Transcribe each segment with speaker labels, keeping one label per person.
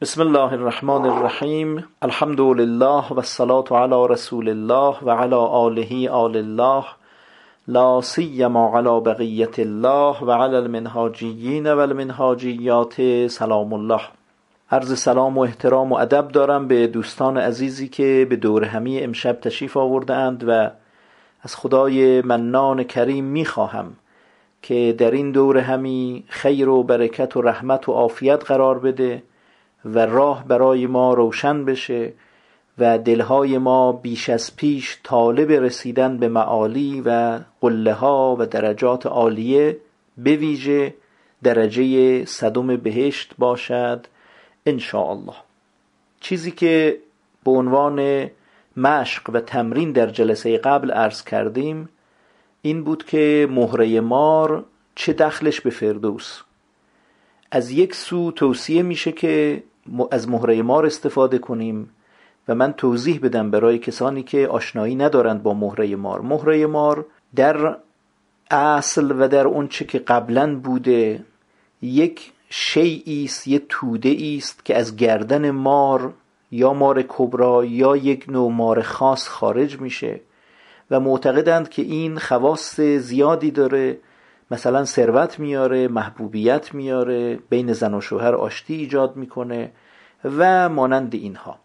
Speaker 1: بسم الله الرحمن الرحیم الحمد لله و الصلاة علی رسول الله و علی آله آل الله لا سیما علی بقیت الله و علی المنهاجیین و المنهاجیات سلام الله عرض سلام و احترام و ادب دارم به دوستان عزیزی که به دور همی امشب تشریف آوردند و از خدای منان کریم می‌خواهم که در این دور همی خیر و برکت و رحمت و عافیت قرار بده. و راه برای ما روشن بشه و دلهای ما بیش از پیش طالب رسیدن به معالی و قله ها و درجات عالیه به ویژه درجه صدم بهشت باشد ان الله چیزی که به عنوان مشق و تمرین در جلسه قبل عرض کردیم این بود که مهره مار چه دخلش به فردوس. از یک سو توصیه میشه که از مهره مار استفاده کنیم و من توضیح بدم برای کسانی که آشنایی ندارند با مهره مار. مهره مار در اصل و در اون چه که قبلا بوده یک شیعی است یه توده است که از گردن مار یا مار کبرا یا یک نوع مار خاص خارج میشه و معتقدند که این خواص زیادی داره مثلا ثروت میاره محبوبیت میاره بین زن و شوهر آشتی ایجاد می‌کنه و مانند اینها.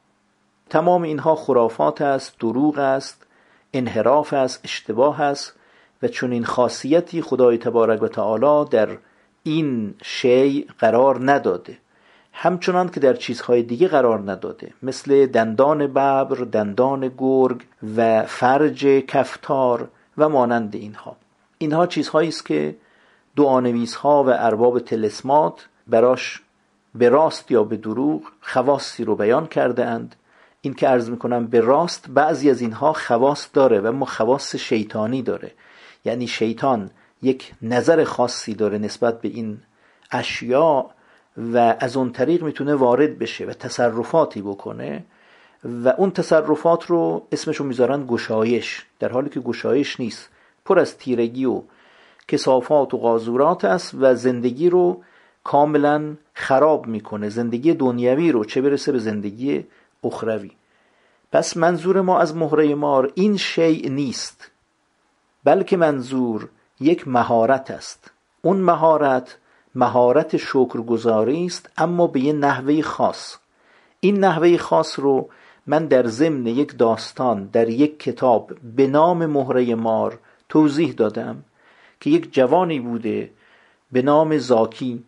Speaker 1: تمام اینها خرافات است دروغ است انحراف است اشتباه است و چون این خاصیتی خدای تبارک و تعالی در این شی قرار نداده. همچنان که در چیزهای دیگه قرار نداده مثل دندان ببر، دندان گرگ و فرج کفتار و مانند اینها. اینها چیزهایی است که دعانویس ها و ارباب تلسمات براش به راست یا به دروغ خواستی رو بیان کرده اند. این که عرض می‌کنم به راست بعضی از اینها خواست داره و ما خواست شیطانی داره. یعنی شیطان یک نظر خاصی داره نسبت به این اشیاء و از اون طریق می‌تونه وارد بشه و تصرفاتی بکنه و اون تصرفات رو اسمشو می‌ذارن گشایش. در حالی که گشایش نیست. پر از تیرگی و کسافات و قاذورات است و زندگی رو کاملا خراب می‌کنه. زندگی دنیوی رو چه برسه به زندگی اخروی. پس منظور ما از مهره مار این شیء نیست بلکه منظور یک مهارت است. اون مهارت مهارت شکرگزاری است اما به یه نحوه خاص. این نحوه خاص رو من در ضمن یک داستان در یک کتاب به نام مهره مار توضیح دادم که یک جوانی بوده به نام زاکی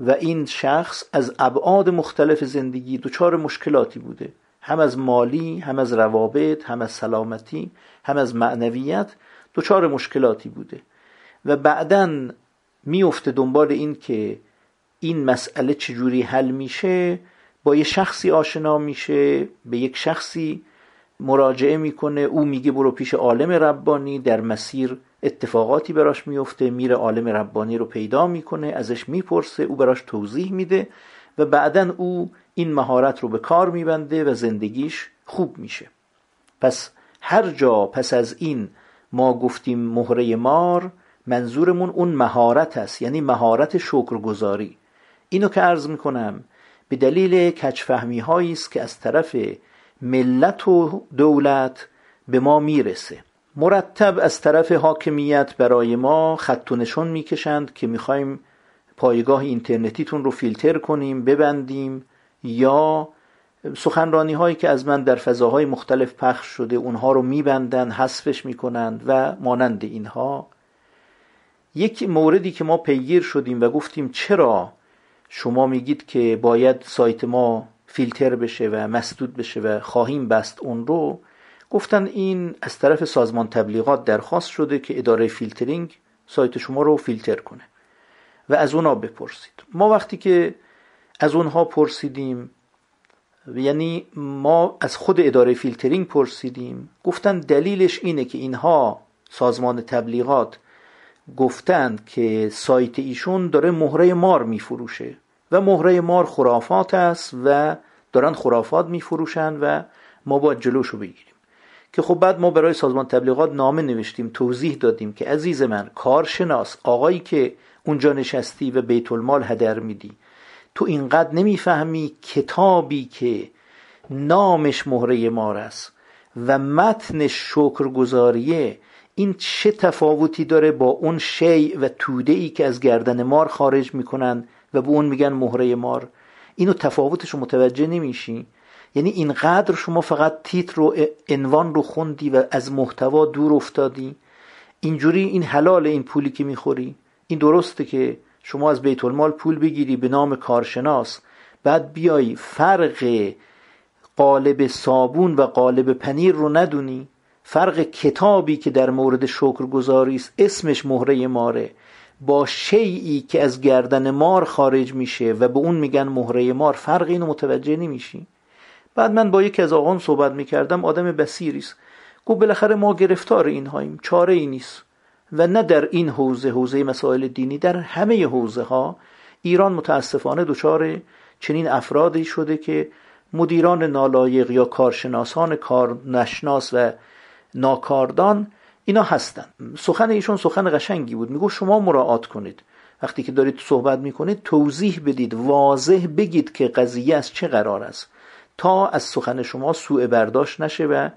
Speaker 1: و این شخص از ابعاد مختلف زندگی دچار مشکلاتی بوده. هم از مالی هم از روابط هم از سلامتی هم از معنویت دچار مشکلاتی بوده. و بعدا میفته دنبال این که این مسئله چجوری حل میشه با یه شخصی آشنا میشه به یک شخصی مراجعه می‌کنه او میگه برو پیش عالم ربانی در مسیر اتفاقاتی براش میفته میره عالم ربانی رو پیدا می‌کنه ازش می‌پرسه او براش توضیح میده و بعدا او این مهارت رو به کار میبنده و زندگیش خوب میشه. پس هر جا پس از این ما گفتیم مهره مار منظورمون اون مهارت است یعنی مهارت شکرگزاری. اینو که عرض می‌کنم به دلیل کچفهمی هایی است که از طرف ملت و دولت به ما می‌رسه. مرتب از طرف حاکمیت برای ما خط و نشون می‌کشند که می‌خوایم پایگاه اینترنتیتون رو فیلتر کنیم ببندیم یا سخنرانی هایی که از من در فضاهای مختلف پخش شده اونها رو میبندن حذفش می‌کنند و مانند اینها. یک موردی که ما پیگیر شدیم و گفتیم چرا شما میگید که باید سایت ما فیلتر بشه و مسدود بشه و خواهیم بست اون رو گفتن این از طرف سازمان تبلیغات درخواست شده که اداره فیلترینگ سایت شما رو فیلتر کنه و از اونا بپرسید. ما وقتی که از اونها پرسیدیم یعنی ما از خود اداره فیلترینگ پرسیدیم گفتن دلیلش اینه که اینها سازمان تبلیغات گفتند که سایت ایشون داره مهره مار میفروشه. و مهره مار خرافات است و دارن خرافات میفروشن و ما باید جلوشو بگیریم. که خب بعد ما برای سازمان تبلیغات نامه نوشتیم توضیح دادیم که عزیز من کارشناس آقایی که اونجا نشستی و بیت المال هدر میدی تو اینقدر نمی‌فهمی کتابی که نامش مهره مار است و متنش شکرگزاریه این چه تفاوتی داره با اون شی و توده ای که از گردن مار خارج می‌کنن و به اون میگن مهره مار. اینو تفاوتش رو متوجه نمیشی. یعنی اینقدر شما فقط تیتر رو عنوان رو خوندی و از محتوا دور افتادی. اینجوری این حلال این پولی که می‌خوری. این درسته که شما از بیت المال پول بگیری به نام کارشناس. بعد بیای فرق قالب صابون و قالب پنیر رو ندونی. فرق کتابی که در مورد شکرگزاری است اسمش مهره ماره. با شیعی که از گردن مار خارج میشه و به اون میگن مهره مار فرق اینو متوجه نمیشی؟ بعد من با یکی از آقان صحبت می‌کردم آدم بسیری است. گفت بالاخره ما گرفتار اینهاییم چاره ای نیست. و نه در این حوزه حوزه مسائل دینی در همه حوزه ها ایران متاسفانه دچار چنین افرادی شده که مدیران نالایق یا کارشناسان کار نشناس و ناکاردان اینا هستن. سخن ایشون سخن قشنگی بود. میگو شما مراعات کنید. وقتی که دارید صحبت می‌کنید توضیح بدید واضح بگید که قضیه از چه قرار است. تا از سخن شما سوء برداشت نشه و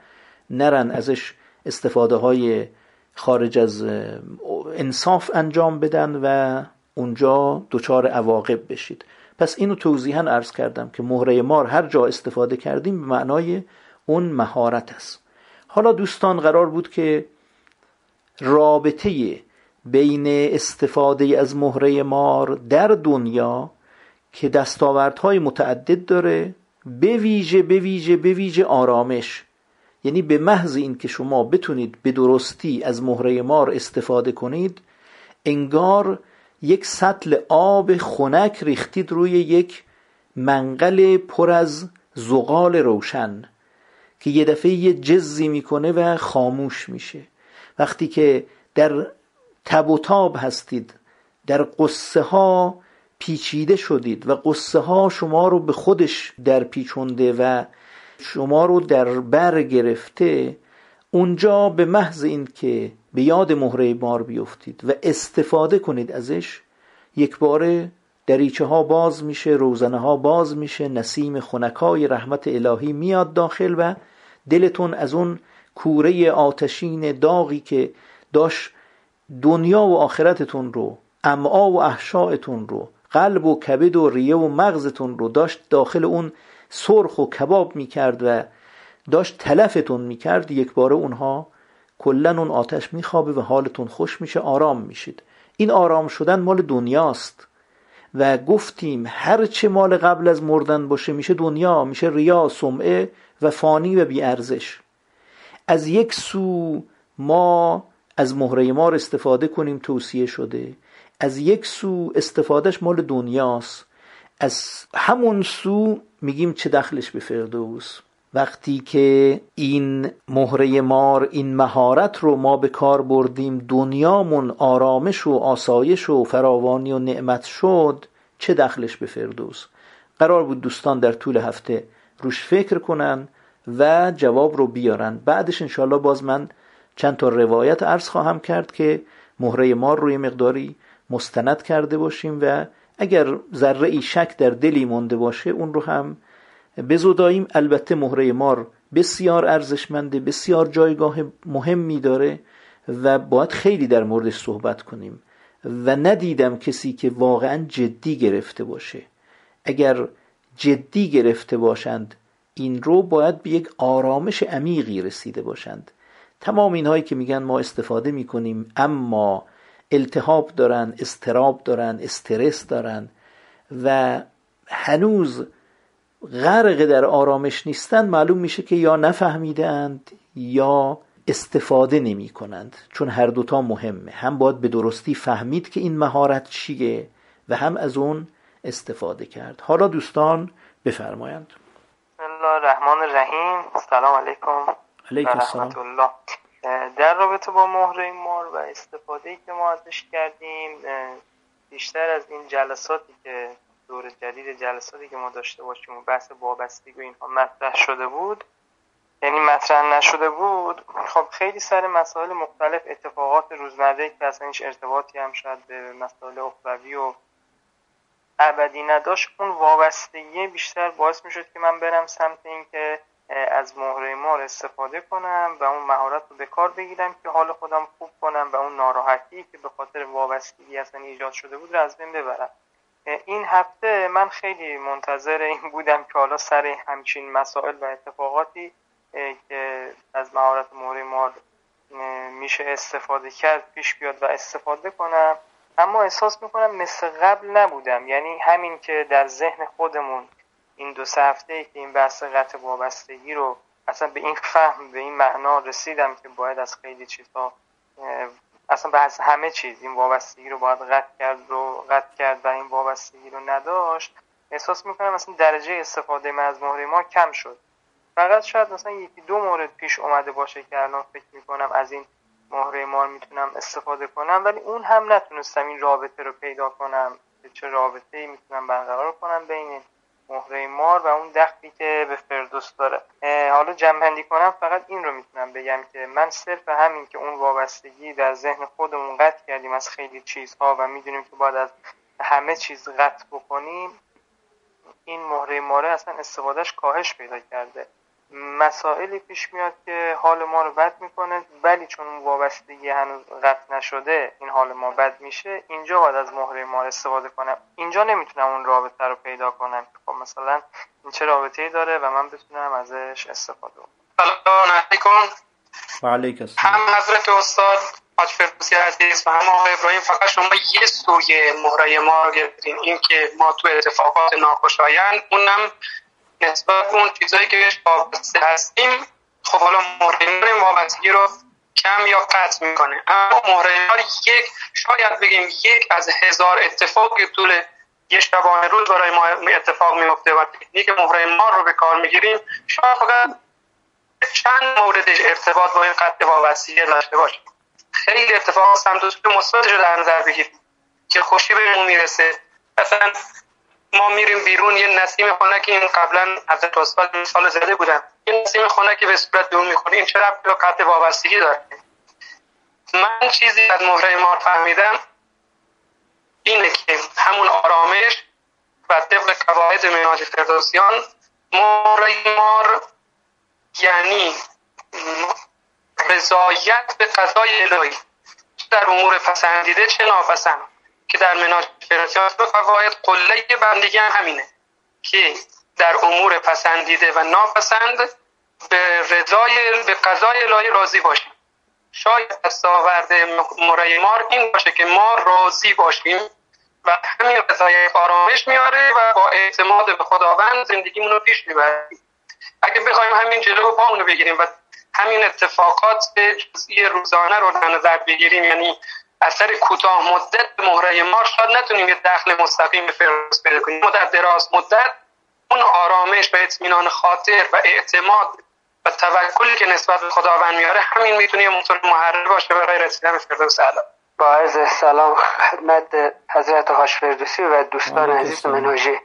Speaker 1: نرن ازش استفاده های خارج از انصاف انجام بدن و اونجا دچار عواقب بشید. پس اینو توضیحا عرض کردم که مهره مار هر جا استفاده کردیم به معنای اون مهارت است. حالا دوستان قرار بود که رابطه بین استفاده از مهره مار در دنیا که دستاوردهای متعدد داره به ویژه به ویژه به ویژه آرامش. یعنی به محض این که شما بتونید به درستی از مهره مار استفاده کنید انگار یک سطل آب خنک ریختید روی یک منقل پر از زغال روشن که یه دفعه یه جزی می‌کنه و خاموش میشه. وقتی که در تب و تاب هستید در قصه ها پیچیده شدید و قصه ها شما رو به خودش در پیچونده و شما رو در بر گرفته اونجا به محض این که به یاد مهره مار بیفتید و استفاده کنید ازش یک باره دریچه ها باز میشه روزنه ها باز میشه نسیم خنکای رحمت الهی میاد داخل و دلتون از اون کوره آتشین داغی که داشت دنیا و آخرتتون رو امعا و احشاءتون رو قلب و کبد و ریه و مغزتون رو داشت داخل اون سرخ و کباب می‌کرد و داشت تلفتون می‌کرد. یک باره اونها کلا اون آتش میخوابه و حالتون خوش میشه آرام میشید. این آرام شدن مال دنیاست و گفتیم هر چه مال قبل از مردن باشه میشه دنیا میشه ریا سمعه و فانی و بیارزش. از یک سو ما از مهره مار استفاده کنیم توصیه شده. از یک سو استفادهش مال دنیاست. از همون سو میگیم چه دخلش به فردوس. وقتی که این مهره مار این مهارت رو ما به کار بردیم دنیامون آرامش و آسایش و فراوانی و نعمت شد چه دخلش به فردوس؟ قرار بود دوستان در طول هفته روش فکر کنن. و جواب رو بیارن. بعدش انشالله باز من چند تا روایت عرض خواهم کرد که مهره مار روی مقداری مستند کرده باشیم و اگر ذره ای شک در دلی مونده باشه اون رو هم بزوداییم البته مهره مار بسیار ارزشمنده بسیار جایگاه مهمی داره و باید خیلی در موردش صحبت کنیم. و ندیدم کسی که واقعا جدی گرفته باشه. اگر جدی گرفته باشند این رو باید به یک آرامش عمیقی رسیده باشند. تمام اینهایی که میگن ما استفاده می‌کنیم اما التهاب دارن استراب دارن استرس دارن و هنوز غرق در آرامش نیستند معلوم میشه که یا نفهمیدند یا استفاده نمی کنند چون هر دوتا مهمه. هم باید به درستی فهمید که این مهارت چیه و هم از اون استفاده کرد. حالا دوستان بفرمایند.
Speaker 2: الله الرحمن الرحیم سلام علیکم.
Speaker 1: علیکم السلام.
Speaker 2: الله در رابطه با مهره مار و استفاده که ما ازش کردیم بیشتر از این جلساتی که دور جدید جلساتی که ما داشته باشیم و بحث وابستگی و اینها مطرح شده بود یعنی مطرح نشده بود خب خیلی سر مسائل مختلف اتفاقات روزمره که اصلا هیچ ارتباطی هم شاید به مسائل اخروی و ابدی نداشت اون وابستگی بیشتر باعث می‌شد که من برم سمت اینکه از مهره مار استفاده کنم و اون مهارت رو به کار بگیرم که حال خودم خوب کنم و اون ناراحتی که به خاطر وابستگی اصلا ایجاد شده بود رو از بین ببرم. این هفته من خیلی منتظر این بودم که حالا سر همچین مسائل و اتفاقاتی که از مهارت مهره مار میشه استفاده کرد پیش بیاد و استفاده کنم. اما احساس می‌کنم مثل قبل نبودم. یعنی همین که در ذهن خودمون این دو سه هفته که این بحث قطع وابستگی رو اصلا به این فهم به این معنا رسیدم که باید از خیلی چیزها اصلا به همه چیز این وابستگی رو باید قطع کرد رو قطع کرد و این وابستگی رو نداشت احساس می‌کنم مثلا درجه استفاده من از مهره ما کم شد. فقط شاید مثلا یکی دو مورد پیش اومده باشه که الان فکر می‌کنم از این مهره مار می‌تونم استفاده کنم ولی اون هم نتونستم این رابطه رو پیدا کنم چه رابطه ای می‌تونم برقرار کنم بین مهره مار و اون دختی که به فردوس داره. حالا جنبندی کنم فقط این رو می‌تونم بگم که من صرف همین که اون وابستگی در ذهن خودمون قطع کردیم از خیلی چیزها و می‌دونیم که باید از همه چیز قطع بکنیم این مهره ماره اصلا استفادهش کاهش پیدا کرده. مسائلی پیش میاد که حال ما رو بد می‌کنه ولی چون اون وابستگی هنوز قطع نشده این حال ما بد میشه اینجا باید از مهره ما استفاده کنم. اینجا نمی‌تونم اون رابطه رو پیدا کنم. خب مثلا این چه رابطه ای داره و من بتونم ازش استفاده کنم.
Speaker 3: سلام علیکم.
Speaker 1: و علیکم
Speaker 3: هم حضرت استاد حاج فردوسی عزیز و هم آقای ابراهیم فقط شما یه سوی مهره ما رو گرفتین. این که ما تو اتفاقات ناخوشایند اونم نسبت اون چیزایی که بهش وابسته هستیم خب حالا مهره وابستگی رو کم یا قطع می‌کنه. اما مهره یک شاید بگیم یک از هزار اتفاق که طول یه شبانه روز برای ما اتفاق میفته و تکنیک مهره مار رو به کار می‌گیریم. شاید فقط چند موردش ارتباط با این قطع وابستگی داشته باشه. خیلی اتفاق سمت و مثبتش رو در نظر بگیریم که خوشی بهمون می‌رسه. مثلا ما میریم بیرون یه نسیم خنکی این قبلا از استاد مثال زده بودم یه نسیم خنکی به صورت دور می‌خوره این چرا به قطع وابستگی داره؟ من چیزی از مهره مار فهمیدم اینه که همون آرامش و طبق قواعد مناج فردوسیان مهره مار یعنی رضایت به قضای الهی. در امور پسندیده چه ناپسند. که در مناج فرسیات و قواعد قله بندگی هم همینه که در امور پسندیده و ناپسند به رضای به قضای الهی راضی باشیم. شاید دستاورد مره مار این باشه که ما راضی باشیم و همین رضای آرامش میاره و با اعتماد به خداوند زندگیمون رو پیش می‌بریم. اگه بخوایم همین جلو رو بگیریم و همین اتفاقات جزئی روزانه رو در نظر بگیریم یعنی اثر کوتاه مدت به مهره ما شاید نتونیم یه دخل مستقیم فردوس پیدا کنیم. در دراز مدت اون آرامش و اطمینان خاطر و اعتماد و توکلی که نسبت به خداوند میاره همین می‌تونه یه موتور محرر باشه برای رسیدن به فردوس اعلی
Speaker 4: با عرض سلام خدمت حضرت هاش فردوسی و دوستان عزیز منوژه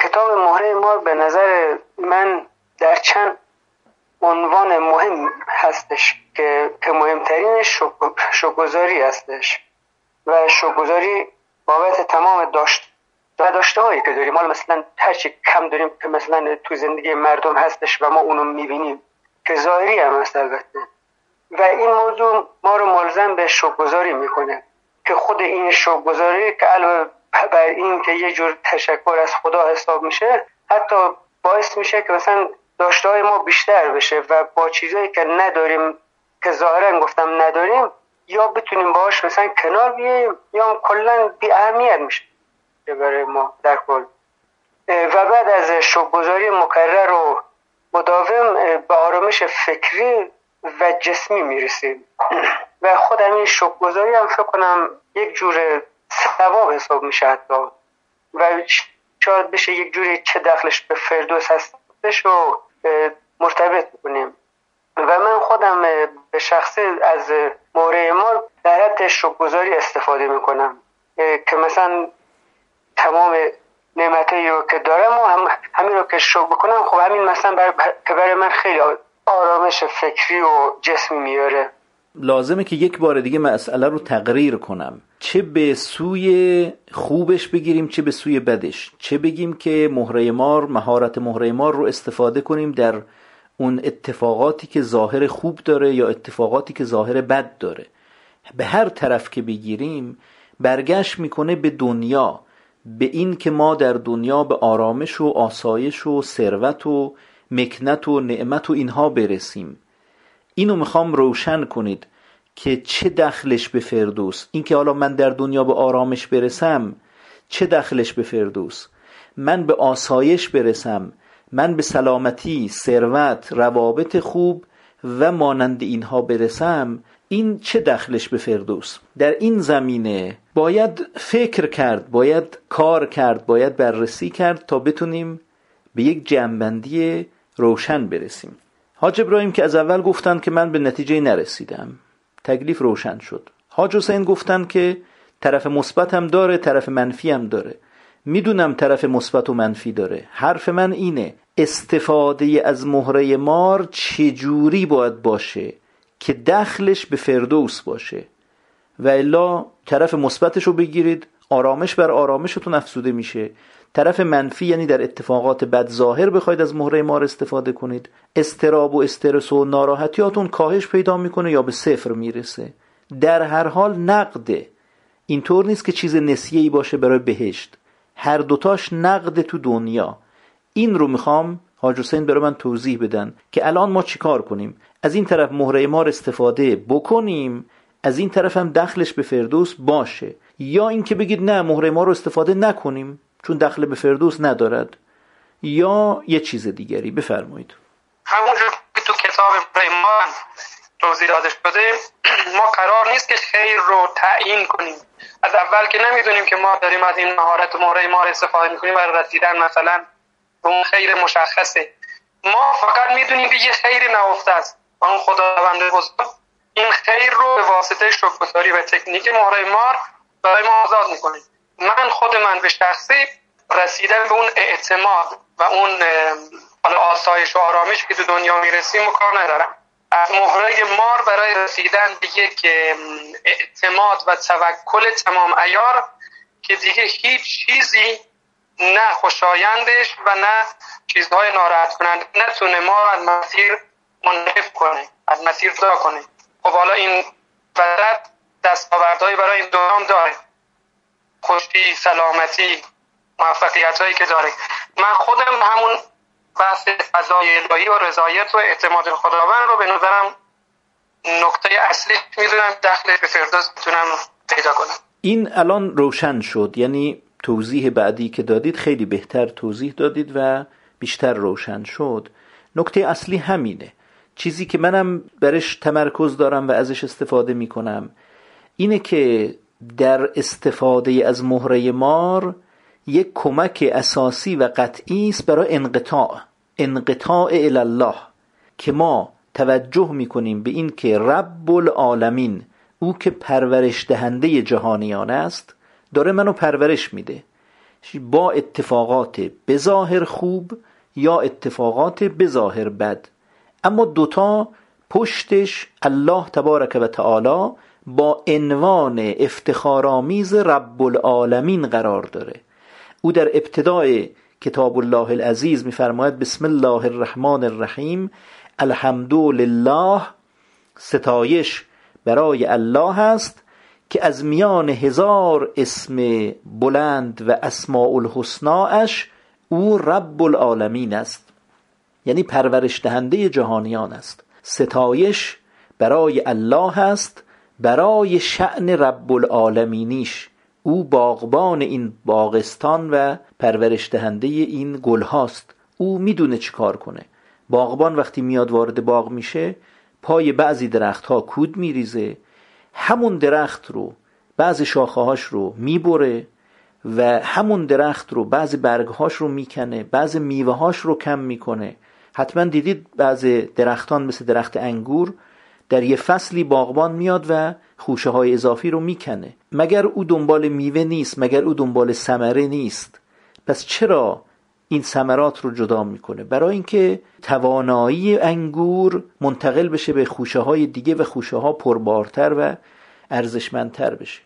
Speaker 4: کتاب مهره ما به نظر من در چند عنوان مهم هستش که که مهمترینش شکرگزاری هستش و شکرگزاری بابت تمام داشت و داشته هایی که داریم. حالا مثلا هرچی کم داریم که مثلا تو زندگی مردم هستش و ما اونو می‌بینیم که ظاهری هم هست البته. و این موضوع ما رو ملزم به شکرگزاری می‌کنه که خود این شکرگزاری که علاوه بر این که یه جور تشکر از خدا حساب میشه حتی باعث میشه که مثلا داشته های ما بیشتر بشه و با چیزایی که نداریم که ظاهرا گفتم نداریم یا بتونیم باش مثلا کنار بیاییم یا کلا بی اهمیت میشه برای ما در کل. و بعد از شبگذاری مکرر و مداوم به آرامش فکری و جسمی می‌رسیم. و خود همین شبگذاری هم فکر کنم یک جور ثواب حساب میشه حتی. و شاید بشه یک جوری چه دخلش به فردوس هستش و مرتبط کنیم و من خودم به شخصه از موره ما در حد شکرگزاری استفاده می‌کنم. که مثلا تمام نعمتی رو که دارم و هم همین رو که شکر بکنم خب همین مثلا بر... که برای من خیلی آرامش فکری و جسمی میاره.
Speaker 1: لازمه که یک بار دیگه مسئله رو تقریر کنم. چه به سوی خوبش بگیریم چه به سوی بدش. چه بگیم که مهره مار مهارت مهره مار رو استفاده کنیم در اون اتفاقاتی که ظاهر خوب داره یا اتفاقاتی که ظاهر بد داره. به هر طرف که بگیریم برگشت می‌کنه به دنیا به این که ما در دنیا به آرامش و آسایش و ثروت و مکنت و نعمت و اینها برسیم. اینو می‌خوام روشن کنید. که چه دخلش به فردوس؟ اینکه حالا من در دنیا به آرامش برسم چه دخلش به فردوس؟ من به آسایش برسم من به سلامتی ثروت روابط خوب و مانند اینها برسم این چه دخلش به فردوس؟ در این زمینه باید فکر کرد باید کار کرد باید بررسی کرد تا بتونیم به یک جنبندی روشن برسیم. حاج ابراهیم که از اول گفتن که من به نتیجه نرسیدم. تکلیف روشن شد. حاج حسین گفتن که طرف مثبت هم داره طرف منفی هم داره. می‌دونم طرف مثبت و منفی داره. حرف من اینه استفاده از مهره مار چجوری باید باشه که دخلش به فردوس باشه؟ و الا طرف مثبتش رو بگیرید آرامش بر آرامشتون افزوده میشه. طرف منفی یعنی در اتفاقات بد ظاهر بخواید از مهره مار استفاده کنید. استراب و استرس و ناراحتیاتون کاهش پیدا می‌کنه یا به صفر می‌رسه. در هر حال نقده اینطور نیست که چیز نسیه باشه برای بهشت. هر دوتاش نقد تو دنیا. این رو می‌خوام حاج حسین برای من توضیح بدن که الان ما چیکار کنیم؟ از این طرف مهره مار استفاده بکنیم از این طرف هم دخلش به فردوس باشه. یا اینکه بگید نه مهره ما رو استفاده نکنیم. چون دخل به فردوس ندارد یا یه چیز دیگری. بفرمایید.
Speaker 3: همونجور که تو کتاب ریمان توضیح داده شده ما قرار نیست که خیر رو تعیین کنیم. از اول که نمی‌دونیم که ما داریم از این مهارت مهره ما استفاده می‌کنیم برای رسیدن مثلا به اون خیر مشخصه. ما فقط می‌دونیم که یه خیر نهفته است. و اون خداوند بزرگ این خیر رو به واسطه شکرگزاری و تکنیک مهره مار برای ما آزاد می‌کنه. من خود من به شخصی رسیدن به اون اعتماد و اون حالا آسایش و آرامش که تو دنیا می‌رسیم و کار ندارم. از مهره مار برای رسیدن به یک اعتماد و توکل تمام ایار که دیگه هیچ چیزی نه خوشایندش و نه چیزهای ناراحت کنند نتونه ما از مسیر منحف کنه از مسیر جدا کنه. خب حالا این وسط دستاوردهایی برای این دوران داره. خوشی سلامتی موفقیت هایی که داره. من خودم همون بحث فضای الهی و رضایت و اعتماد خداوند رو به نظرم نکته اصلی می‌دونم دخل به فردوس می‌تونم پیدا کنم.
Speaker 1: این الان روشن شد. یعنی توضیح بعدی که دادید خیلی بهتر توضیح دادید و بیشتر روشن شد. نکته اصلی همینه. چیزی که منم برش تمرکز دارم و ازش استفاده می‌کنم اینه که در استفاده از مهره مار یک کمک اساسی و قطعی است برای انقطاع انقطاع الله که ما توجه می‌کنیم به این که رب العالمین او که پرورش دهنده جهانیان است داره منو پرورش میده. با اتفاقات بظاهر خوب یا اتفاقات بظاهر بد. اما دوتا پشتش الله تبارک و تعالی با عنوان افتخارآمیز رب العالمین قرار داره. او در ابتدای کتاب الله العزیز میفرماید بسم الله الرحمن الرحیم الحمد لله ستایش برای الله است که از میان هزار اسم بلند و اسماء الحسناش او رب العالمین است. یعنی پرورش دهنده جهانیان است. ستایش برای الله است برای شعن رب العالمینیش او باغبان این باغستان و پرورش دهنده این گل هاست او می‌دونه چی کار کنه. باغبان وقتی میاد وارد باغ میشه پای بعضی درخت ها کود میریزه. همون درخت رو بعضی شاخه هاش رو می‌بره و همون درخت رو بعضی برگ هاش رو می‌کنه بعضی میوه هاش رو کم می‌کنه. حتما دیدید بعضی درختان مثل درخت انگور در یه فصلی باغبان میاد و خوشه های اضافی رو می‌کنه. مگر او دنبال میوه نیست مگر او دنبال ثمره نیست؟ پس چرا این ثمرات رو جدا می‌کنه؟ برای اینکه توانایی انگور منتقل بشه به خوشه های دیگه و خوشه ها پربارتر و ارزشمندتر بشه.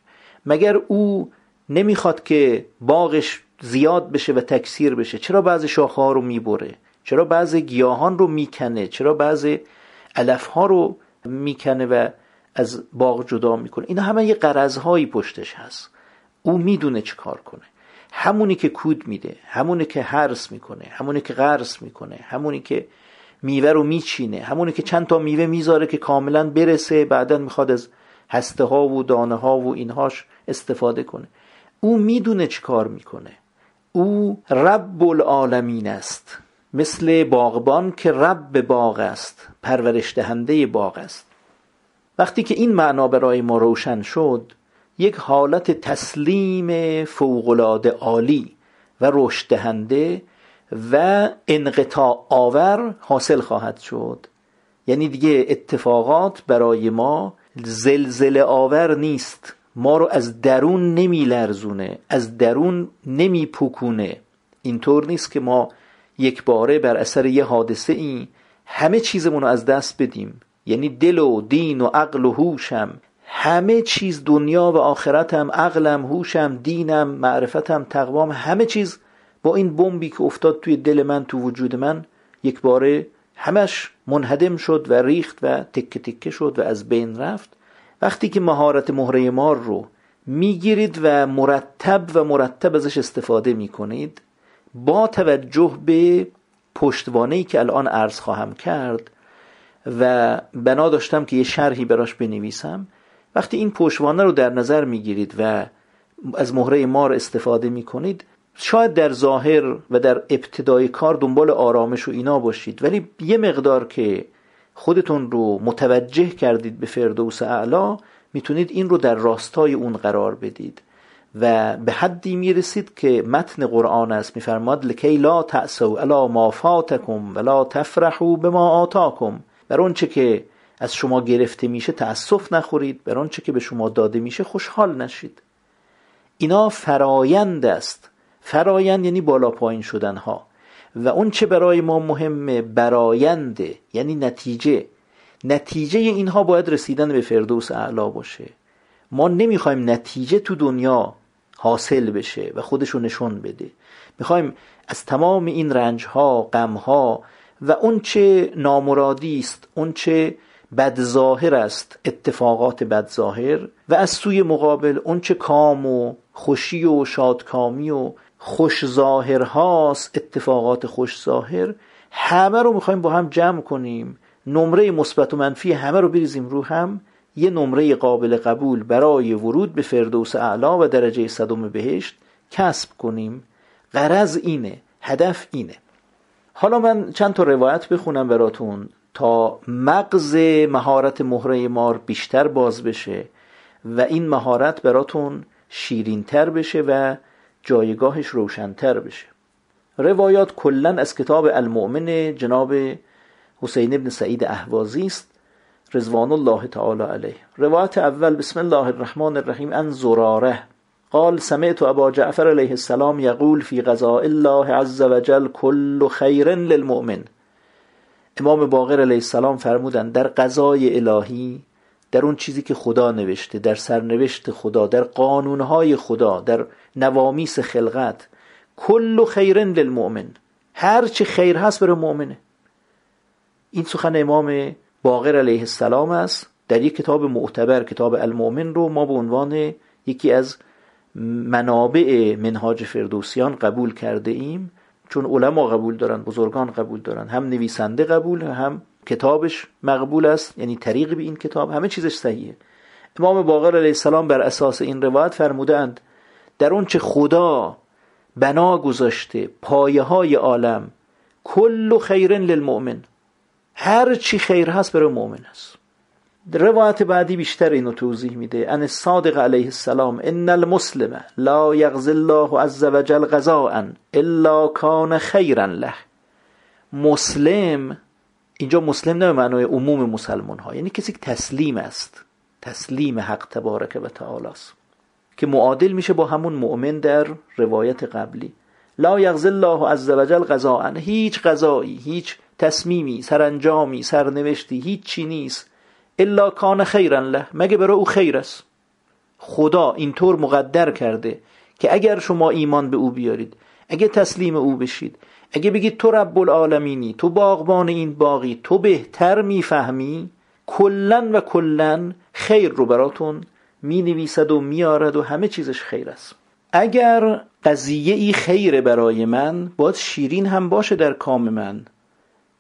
Speaker 1: مگر او نمی‌خواد که باغش زیاد بشه و تکثیر بشه؟ چرا بعضی شاخه ها رو می‌بره؟ چرا بعضی گیاهان رو می‌کنه؟ چرا بعضی علف ها رو می‌کنه و از باغ جدا می‌کنه. اینا همه یه قرضهایی پشتش هست. او می‌دونه چه کار کنه. همونی که کود میده همونی که حرس می‌کنه همونی که قرص می‌کنه همونی که میوه رو میچینه همونی که چند تا میوه می‌ذاره که کاملا برسه بعدا می‌خواد از هسته ها و دانه ها و اینهاش استفاده کنه. او می‌دونه چی کار می‌کنه. او رب العالمین است. مثل باغبان که رب باغ است پرورش دهنده باغ است. وقتی که این معنا برای ما روشن شد یک حالت تسلیم فوقالعاده عالی و رشد دهنده و انقطاع آور حاصل خواهد شد. یعنی دیگه اتفاقات برای ما زلزله آور نیست. ما رو از درون نمی لرزونه از درون نمی پکونه اینطور نیست که ما یک باره بر اثر یه حادثه این همه چیزمون رو از دست بدیم. یعنی دل و دین و عقل و هوشم. همه چیز دنیا و آخرتم عقلم هوشم دینم معرفتم تقوام همه چیز با این بمبی که افتاد توی دل من تو وجود من یک باره همش منهدم شد و ریخت و تکه تکه شد و از بین رفت. وقتی که مهارت مهره مار رو می‌گیرید و مرتب و مرتب ازش استفاده می‌کنید با توجه به پشتوانه که الان عرض خواهم کرد و بنا داشتم که یه شرحی براش بنویسم وقتی این پشتوانه رو در نظر می‌گیرید و از مهره مار استفاده می‌کنید شاید در ظاهر و در ابتدای کار دنبال آرامش و اینا باشید ولی یه مقدار که خودتون رو متوجه کردید به فردوس اعلا می‌تونید این رو در راستای اون قرار بدید. و به حدی می‌رسید که متن قرآن است. میفرماد لکی لا تأسو الا ما فاتکم ولا تفرحوا بما آتاکم. بر آنچه که از شما گرفته میشه تأسف نخورید بر آنچه که به شما داده میشه خوشحال نشید. اینا فرایند است. فرایند یعنی بالا پایین شدن ها و اون چه برای ما مهمه براینده یعنی نتیجه. نتیجه اینها باید رسیدن به فردوس اعلا باشه. ما نمی‌خوایم نتیجه تو دنیا حاصل بشه و خودشو نشون بده. می‌خوایم از تمام این رنج ها غم ها و اون چه نامرادی است اون چه بدظاهر است اتفاقات بدظاهر و از سوی مقابل اون چه کام و خوشی و شادکامی و خوش ظاهر هاست اتفاقات خوش ظاهر همه رو می‌خوایم با هم جمع کنیم. نمره مثبت و منفی همه رو بریزیم رو هم. یه نمره قابل قبول برای ورود به فردوس اعلا و درجه صدم بهشت کسب کنیم. غرض اینه هدف اینه. حالا من چند تا روایت بخونم براتون تا مغز مهارت مهره مار بیشتر باز بشه و این مهارت براتون شیرینتر بشه و جایگاهش روشنتر بشه. روایات کلا از کتاب المؤمن جناب حسین ابن سعید احوازی است. رضوان الله تعالی علیه روایت اول بسم الله الرحمن الرحیم ان زراره قال سمعت ابا جعفر علیه السلام یقول فی قضاء الله عز وجل كل خیر للمؤمن امام باقر علیه السلام فرمودن در قضای الهی در اون چیزی که خدا نوشته در سرنوشت خدا در قانونهای خدا در نوامیس خلقت کل خیر للمؤمن هر چی خیر هست برای مؤمنه این سخن امام باقر علیه السلام است. در یک کتاب معتبر کتاب المؤمن رو ما به عنوان یکی از منابع منهاج فردوسیان قبول کرده ایم. چون علما قبول دارن بزرگان قبول دارن. هم نویسنده قبول هم کتابش مقبول است. یعنی طریق به این کتاب. همه چیزش صحیحه. امام باقر علیه السلام بر اساس این روایت فرمودند در اون چه خدا بنا گذاشته پایه های عالم کل خیر للمؤمن. هر چی خیر هست برای مؤمن است. روایت بعدی بیشتر اینو توضیح میده. ان صادق علیه السلام ان المسلم لا یغز الله عز وجل غذاء الا کان خیرا له. مسلم اینجا مسلم نه معنای عموم مسلمان ها یعنی کسی که تسلیم است. تسلیم حق تبارک و تعالی است. که معادل میشه با همون مؤمن در روایت قبلی. لا یغز الله عز وجل غذاء هیچ غذایی هیچ تصمیمی سرانجامی سرنوشتی هیچ چی نیست. الا کان خیرا له مگه برای او خیر است؟ خدا اینطور مقدر کرده که اگر شما ایمان به او بیارید اگه تسلیم او بشید اگه بگید تو رب العالمینی تو باغبان این باقی تو بهتر می‌فهمی کلن و کلن خیر رو براتون می نویسد و میارد و همه چیزش خیر است. اگر قضیه ای خیره برای من باید شیرین هم باشه در کام من.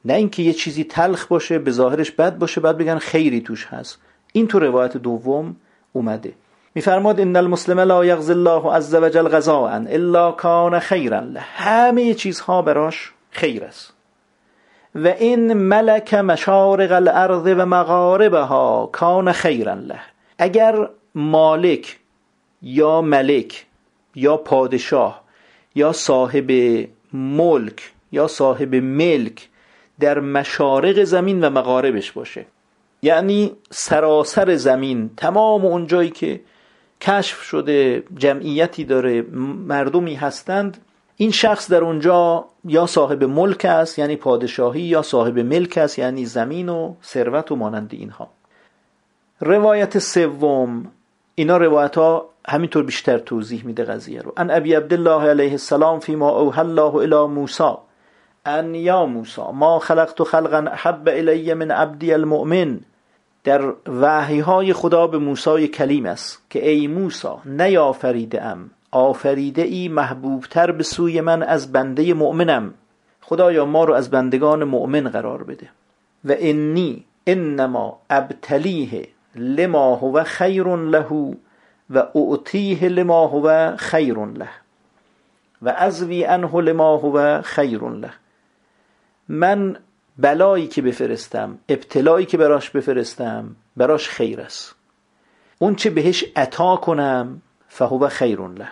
Speaker 1: نه اینکه یه چیزی تلخ باشه به ظاهرش بد باشه بعد بگن خیری توش هست. این تو روایت دوم اومده. میفرماد ان المسلم لا یغز الله عز وجل غذاء الا کان خیرا همه چیزها براش خیر است. و این ملک مشارق الارض و مغاربها کان خیرا له. اگر مالک یا ملک یا پادشاه یا صاحب ملک یا صاحب ملک در مشارق زمین و مغاربش باشه. یعنی سراسر زمین تمام اونجایی که کشف شده جمعیتی داره مردمی هستند این شخص در اونجا یا صاحب ملک است یعنی پادشاهی یا صاحب ملک است یعنی زمین و ثروت و مانند اینها. روایت سوم اینا روایت ها همینطور بیشتر توضیح میده قضیه رو. ان ابی عبدالله علیه السلام فیما اوحى الله الى موسی ان یا موسی ما خلقت خلقا احب الی من عبدی المؤمن. در وحی های خدا به موسی کلیم است که ای موسی نیافریده ام آفریده ای محبوبتر به سوی من از بنده مؤمنم. خدایا ما رو از بندگان مؤمن قرار بده. و انی انما ابتلیه لما هو خیر له و اعطیه لما هو خیر له. و ازوی انه لما هو خیر له. من بلایی که بفرستم ابتلایی که براش بفرستم براش خیر است. اون چه بهش عطا کنم فهو خیر له.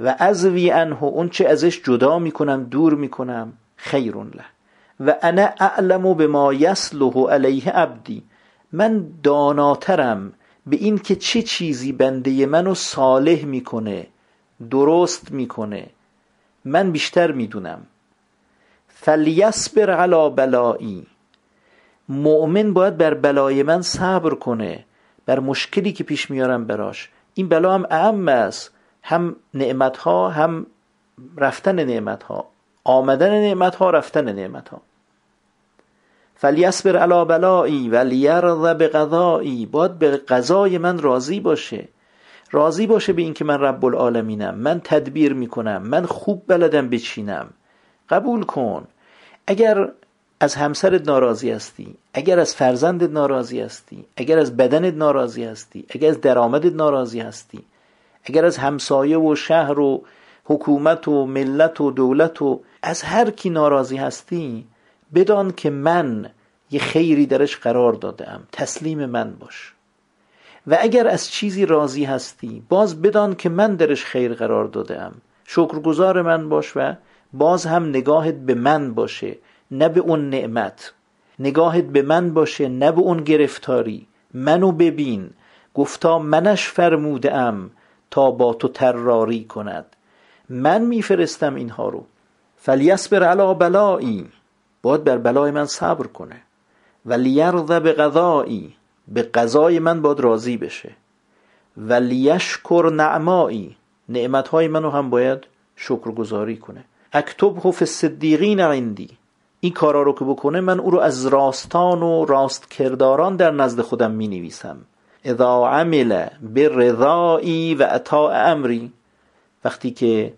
Speaker 1: و از وی انه اون چه ازش جدا می‌کنم دور می‌کنم خیر له. و انا اعلم به ما یسله علیه عبدی. من داناترم به این که چه چیزی بنده منو صالح می‌کنه درست می‌کنه. من بیشتر می‌دونم. فلیصبر علی بلایی مؤمن باید بر بلای من صبر کنه بر مشکلی که پیش میارم براش. این بلا هم اهم است. هم نعمت ها هم رفتن نعمت ها آمدن نعمت ها رفتن نعمت ها فلیصبر علی بلایی و لیرض به قضایی باید به قضای من راضی باشه. راضی باشه به اینکه من رب العالمینم. من تدبیر می‌کنم. من خوب بلدم بچینم. قبول کن. اگر از همسرت ناراضی هستی اگر از فرزندت ناراضی هستی اگر از بدنت ناراضی هستی اگر از درآمدت ناراضی هستی اگر از همسایه و شهر و حکومت و ملت و دولت و از هر کی ناراضی هستی بدان که من یه خیری درش قرار دادم. تسلیم من باش. و اگر از چیزی راضی هستی باز بدان که من درش خیر قرار دادم. شکرگزار من باش و باز هم نگاهت به من باشه نه به اون نعمت. نگاهت به من باشه نه به اون گرفتاری. منو ببین. گفتا منش فرمودم تا با تو تراری کند. من میفرستم اینها رو. فلیصبر علی بلایی. باید بر بلای من صبر کنه. ولیرض به قضایی به قضای من باید راضی بشه. ولیشکر نعمایی. نعمتهای منو هم باید شکرگزاری کنه. اکتب فی الصدیقین عندی. این کارا رو که بکنه من او رو از راستان و راست کرداران در نزد خودم می نویسم اذا عمل به رضایی و اطاع امری. وقتی که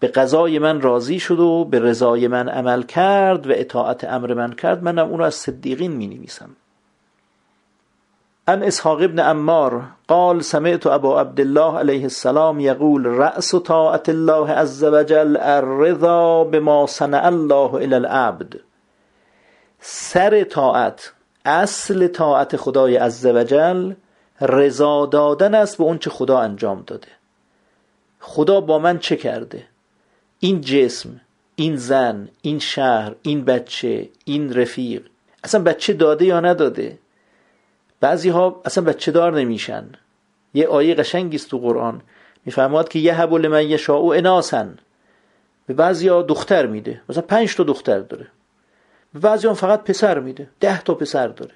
Speaker 1: به قضای من راضی شد و به رضای من عمل کرد و اطاعت امر من کرد منم اون رو از صدیقین می نویسم ان اسحاق ابن امار قال سمعت ابا عبد الله علیه السلام یقول رأس طاعت الله عز وجل الرضا بما صنع الله الى العبد. سر طاعت اصل طاعت خدای عز وجل رضا دادن است به اون چه خدا انجام داده. خدا با من چه کرده؟ این جسم این زن این شهر این بچه این رفیق اصلا بچه داده یا نداده؟ بعضی ها اصلا بچه دار نمیشن. یه آیه قشنگی است تو قرآن. میفرماد که یه حبل من یشاء اناسن به بعضی ها دختر میده. مثلا پنج تا دختر داره. به بعضی ها فقط پسر میده. ده تا پسر داره.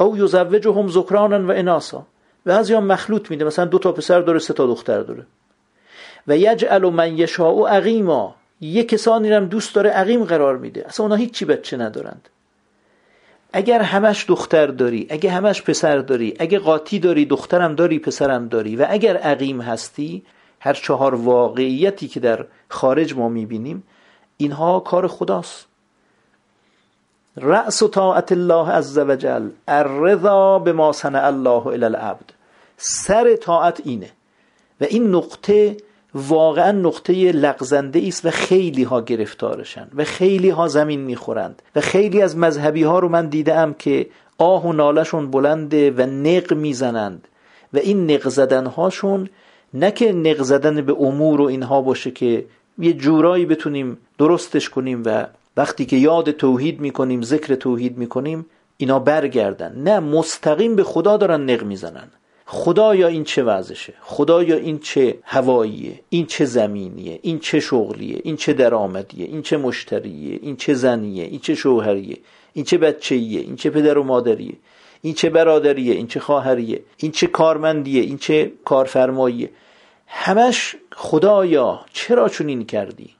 Speaker 1: او یزوجهم ذکرانا و اناسا. بعضی هم مخلوط میده. مثلا دو تا پسر داره سه تا دختر داره. و یجعل من یشاء عقیما. یه کسانی هم دوست داره عقیم قرار میده. اصلا اونا هیچی بچه ندارند. اگر همش دختر داری اگه همش پسر داری اگه قاطی داری دخترم داری پسرم داری و اگر عقیم هستی هر چهار واقعیتی که در خارج ما می‌بینیم اینها کار خداست. رأس طاعت الله عز وجل الرضا به ما الله الى العبد. سر طاعت اینه. و این نقطه واقعا نقطه لغزنده است و خیلی ها گرفتارشن و خیلی ها زمین می‌خورند و خیلی از مذهبی ها رو من دیدم که آه و نالشون بلنده و نق می‌زنند و این نق زدن هاشون نه که نق زدن به امور و اینها باشه که یه جورایی بتونیم درستش کنیم و وقتی که یاد توحید می‌کنیم ذکر توحید می‌کنیم اینا برگردن. نه مستقیم به خدا دارن نق می‌زنن. خدایا این چه وضعشه خدایا این چه هواییه این چه زمینیه این چه شغلیه این چه درآمدیه این چه مشتریه این چه زنیه این چه شوهریه این چه بچهیه این چه پدر و مادریه این چه برادریه این چه خواهریه این چه کارمندیه این چه کارفرماییه همش خدایا چرا چنین کردی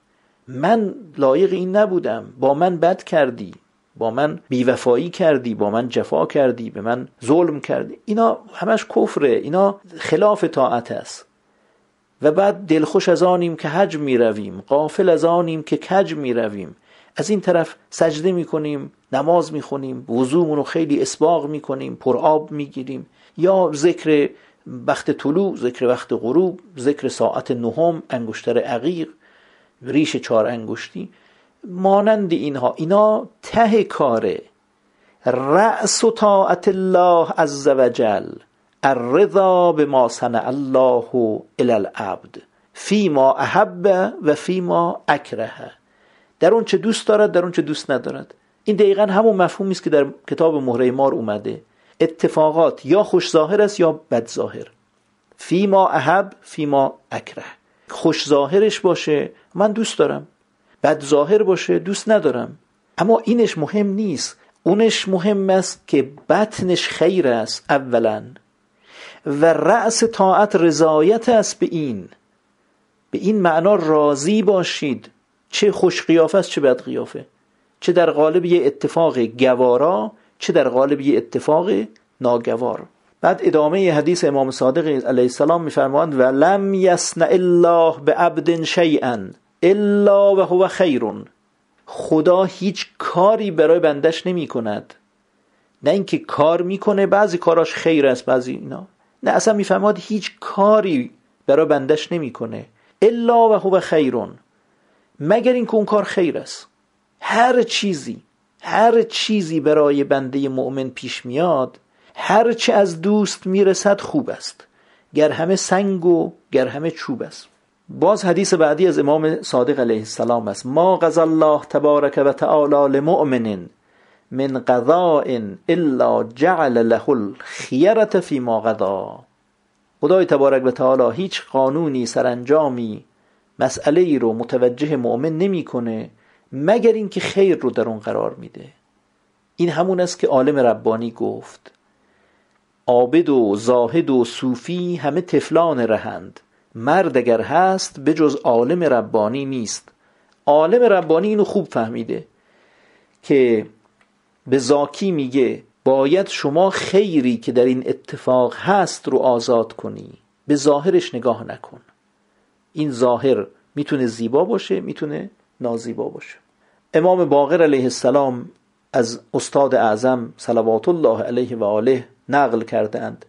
Speaker 1: من لایق این نبودم با من بد کردی با من بیوفایی کردی با من جفا کردی به من ظلم کردی. اینا همش کفره اینا خلاف طاعت است. و بعد دلخوش از آنیم که حج می رویم قافل از آنیم که کج می رویم از این طرف سجده می کنیم نماز می خونیم وضومون رو خیلی اسباغ می کنیم پر آب می گیریم یا ذکر وقت طلوع ذکر وقت غروب ذکر ساعت نهم انگشتر عقیق ریش چهار انگشتی. مانند اینها. اینا ته کاره رأس طاعت الله عز وجل الرضا به ما صنع الله الی العبد. فیما احب و فیما اکره در اون چه دوست دارد در اون چه دوست ندارد. این دقیقا همون مفهومی است که در کتاب مهره مار اومده. اتفاقات یا خوش ظاهر است یا بد ظاهر. فیما احب فیما اکره خوش ظاهرش باشه من دوست دارم. بد ظاهر باشه دوست ندارم. اما اینش مهم نیست. اونش مهم است که بطنش خیر است اولا. و رأس طاعت رضایت است به این. به این معنا راضی باشید. چه خوش قیافه است چه بد قیافه. چه در قالب یه اتفاق گوارا چه در قالب یه اتفاق ناگوار. بعد ادامه حدیث امام صادق علیه السلام میفرمایند و لم یسنع الله به عبد شیئا. الا و هو خیرون. خدا هیچ کاری برای بندش نمی کند. نه اینکه کار می‌کنه بعضی کاراش خیر است بعضی اینا. نه اصلا میفهماد هیچ کاری برای بندش نمی‌کنه الا و هو خیرون. مگر اینکه اون کار خیر است. هر چیزی هر چیزی برای بنده مؤمن پیش میاد هر چه از دوست می‌رسد خوب است. گر همه سنگ و گر همه چوب است. باز حدیث بعدی از امام صادق علیه السلام است. ما قضا الله تبارک و تعالی لمؤمن من قضاء الا جعل له الخیرت فی ما قضا خدای تبارک و تعالی هیچ قانونی سرانجامی مسئله ای رو متوجه مؤمن نمی‌کنه مگر اینکه خیر رو در اون قرار میده. این همون است که عالم ربانی گفت عابد و زاهد و صوفی همه تفلان رهند. مرد اگر هست به جز عالم ربانی نیست. عالم ربانی اینو خوب فهمیده که به زاکی میگه باید شما خیری که در این اتفاق هست رو آزاد کنی. به ظاهرش نگاه نکن. این ظاهر می‌تونه زیبا باشه می‌تونه نازیبا باشه. امام باقر علیه السلام از استاد اعظم صلوات الله علیه و آله نقل کردند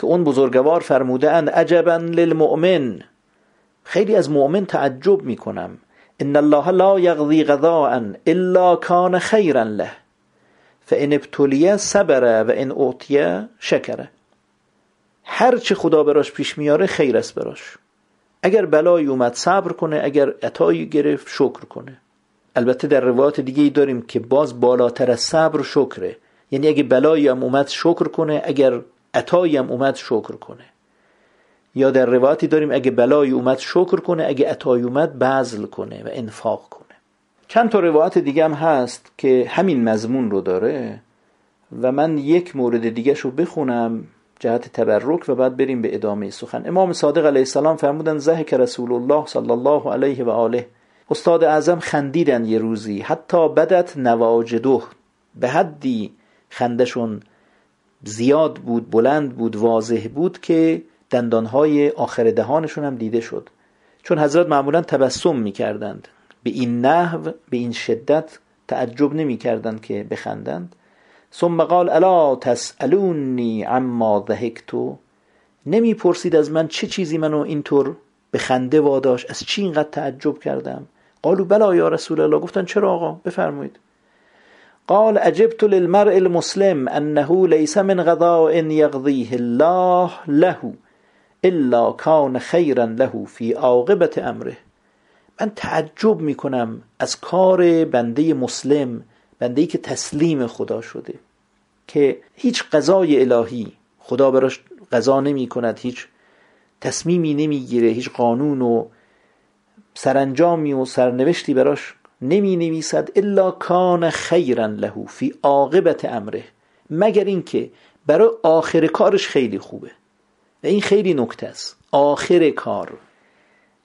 Speaker 1: که اون بزرگوار فرموده اند عجبا للمؤمن. خیلی از مؤمن تعجب می‌کنم. ان الله لا یقضی قضاء الا کان خیرا له. فان ابتلیه صبر و ان اوتیه شکره هر چه خدا براش پیش میاره خیر است براش. اگر بلایی اومد صبر کنه اگر عطایی گرفت شکر کنه. البته در روایات دیگه ای داریم که باز بالاتر از صبر شکره. یعنی اگه بلایی هم اومد شکر کنه اگر عطایی هم اومد شکر کنه. یا در روایتی داریم اگه بلایی اومد شکر کنه اگه عطایی اومد بذل کنه و انفاق کنه. چند تا روایت دیگه هم هست که همین مضمون رو داره و من یک مورد دیگه رو بخونم جهت تبرک و بعد بریم به ادامه سخن. امام صادق علیه السلام فرمودن زهک رسول الله صلی الله علیه و آله. استاد اعظم خندیدن یه روزی حتی بدت نواجده. به حدی خندشون زیاد بود بلند بود واضح بود که دندانهای آخر دهانشون هم دیده شد. چون حضرت معمولا تبسم می‌کردند. به این نحو به این شدت تعجب نمی‌کردند که بخندند. ثم قال الا تسالونی عما ضحکتو نمی‌پرسید از من چه چیزی منو اینطور به خنده واداش از چی اینقدر تعجب کردم؟ قالو بلا یا رسول الله. گفتن چرا آقا؟ بفرمایید. قال عجبت للمرء المسلم انه ليس من غذاء يقضيه الله له الا كان خيرا له في عاقبت امره. من تعجب می‌کنم از کار بنده مسلم بنده ای که تسلیم خدا شده که هیچ قضای الهی خدا براش قضا نمی کند هیچ تصمیمی نمی‌گیره هیچ قانون و سرانجامی و سرنوشتی براش نمی نویسد الا کان خیرا له فی عاقبت امره مگر اینکه برای آخر کارش خیلی خوبه. و این خیلی نکته است. آخر کار.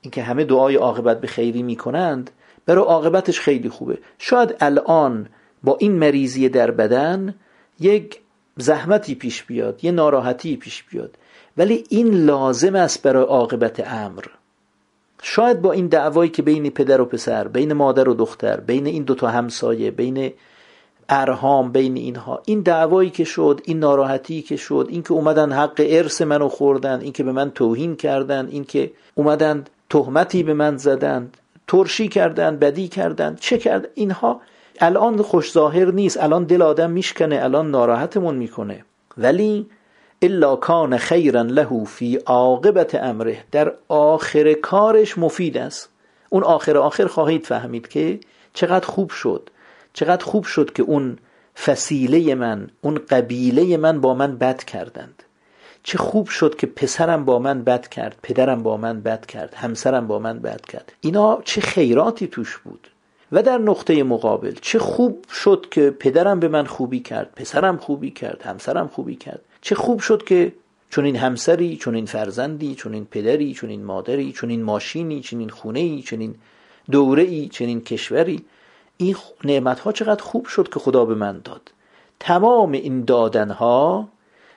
Speaker 1: اینکه همه دعای عاقبت به خیری می‌کنند برای عاقبتش خیلی خوبه. شاید الان با این مریضی در بدن یک زحمتی پیش بیاد یه ناراحتی پیش بیاد ولی این لازم است برای عاقبت امر. شاید با این دعوایی که بین پدر و پسر بین مادر و دختر بین این دوتا همسایه بین ارهام بین اینها این دعوایی که شد این ناراحتی که شد این که اومدن حق ارث منو خوردن این که به من توهین کردن این که اومدن تهمتی به من زدن ترشی کردن بدی کردن چه کرد؟ اینها الان خوش ظاهر نیست الان دل آدم میشکنه الان ناراحتمون می‌کنه. ولی الا کان خیرا له فی عاقبت امره. در آخر کارش مفید است. اون آخر آخر خواهید فهمید که چقدر خوب شد. چقدر خوب شد که اون فسیله من اون قبیله من با من بد کردند. چه خوب شد که پسرم با من بد کرد پدرم با من بد کرد همسرم با من بد کرد. اینا چه خیراتی توش بود؟ و در نقطه مقابل چه خوب شد که پدرم به من خوبی کرد پسرم خوبی کرد همسرم خوبی کرد. چه خوب شد که چون این همسری چون این فرزندی چون این پدری چون این مادری چون این ماشینی چون این خونه ای چون این دوره ای چون این کشوری. این نعمت ها چقدر خوب شد که خدا به من داد. تمام این دادن ها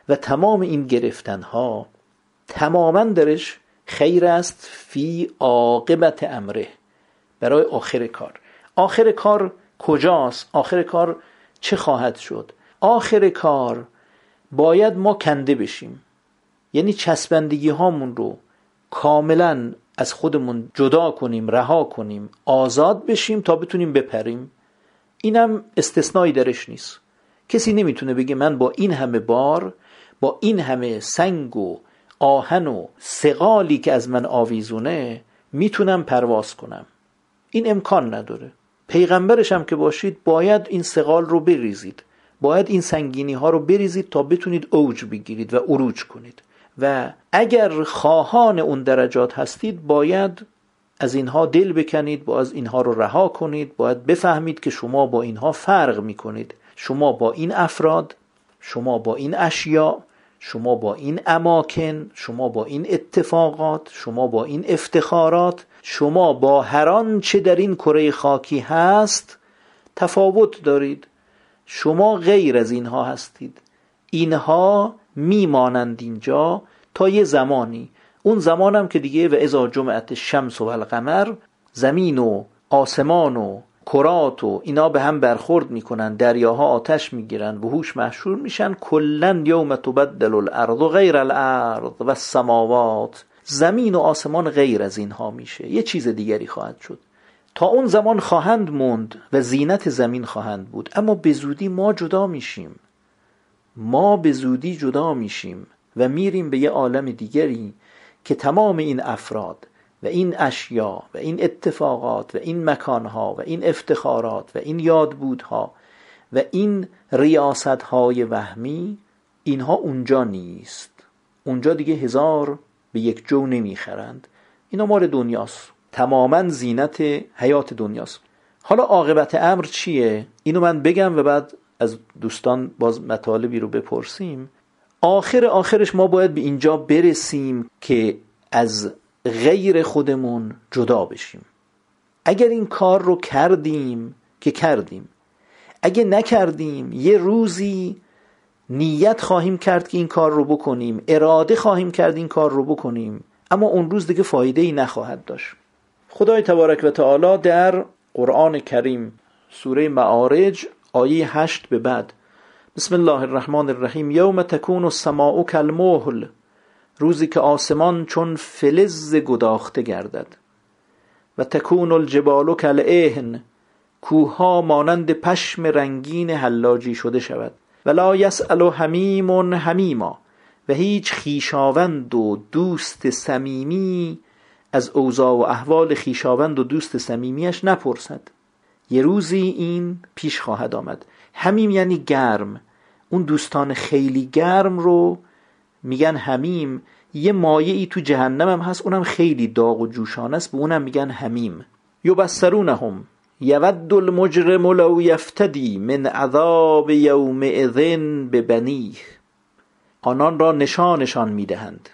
Speaker 1: و تمام این گرفتن ها تماما درش خیر است فی عاقبت امره. برای آخر کار. آخر کار کجاست؟ آخر کار چه خواهد شد؟ آخر کار باید ما کنده بشیم. یعنی چسبندگی هامون رو کاملا از خودمون جدا کنیم رها کنیم آزاد بشیم تا بتونیم بپریم. اینم استثنایی درش نیست. کسی نمی‌تونه بگه من با این همه بار با این همه سنگ و آهن و سقالی که از من آویزونه می‌تونم پرواز کنم. این امکان نداره. پیغمبرش هم که باشید باید این سقال رو بریزید. باید این سنگینی ها رو بریزید تا بتونید اوج بگیرید و عروج کنید. و اگر خواهان اون درجات هستید باید از اینها دل بکنید با از اینها رو رها کنید. باید بفهمید که شما با اینها فرق می‌کنید. شما با این افراد شما با این اشیاء شما با این اماکن شما با این اتفاقات شما با این افتخارات. شما با هر آنچه در این کره خاکی هست تفاوت دارید. شما غیر از اینها هستید. اینها میمانند اینجا تا یه زمانی. اون زمانم که دیگه و ازا جمعت شمس و القمر زمین و آسمان و کرات و اینا به هم برخورد می‌کنن دریاها آتش می‌گیرن وحوش محشور میشن. کلا یوم تبدل الارض غیر الارض و السماوات. زمین و آسمان غیر از اینها میشه. یه چیز دیگری خواهد شد. تا اون زمان خواهند موند و زینت زمین خواهند بود. اما به زودی ما جدا میشیم. ما به زودی جدا میشیم و میریم به یه عالم دیگری که تمام این افراد و این اشیا و این اتفاقات و این مکانها و این افتخارات و این یادبودها و این ریاستهای وهمی اینها اونجا نیست. اونجا دیگه هزار به یک جو نمی‌خرند. اینا مال دنیاست. تماما زینت حیات دنیاست. حالا عاقبت امر چیه؟ اینو من بگم و بعد از دوستان باز مطالبی رو بپرسیم. آخر آخرش ما باید به اینجا برسیم که از غیر خودمون جدا بشیم. اگر این کار رو کردیم که کردیم. اگه نکردیم یه روزی نیت خواهیم کرد که این کار رو بکنیم. اراده خواهیم کرد این کار رو بکنیم. اما اون روز دیگه فایده ای نخواهد داشت. خدای تبارک و تعالی در قرآن کریم سوره معارج آیه هشت به بعد بسم الله الرحمن الرحیم یوم تکون السماء کالمهل روزی که آسمان چون فلز گداخته گردد. و تکون الجبال کالعهن کوها مانند پشم رنگین حلاجی شده شود. ولا یسأل حمیم حمیما و هیچ خیشاوند و دوست صمیمی از اوضاع و احوال خیشاوند و دوست صمیمیش نپرسد. یه روزی این پیش خواهد آمد. همیم یعنی گرم. اون دوستان خیلی گرم رو میگن همیم یه مایه ای تو جهنم هم هست اونم خیلی داغ و جوشان است به اونم میگن همیم یبصرونهم. یود المجرم لو یفتدی من عذاب به بنیه آنان را نشانشان می‌دهند.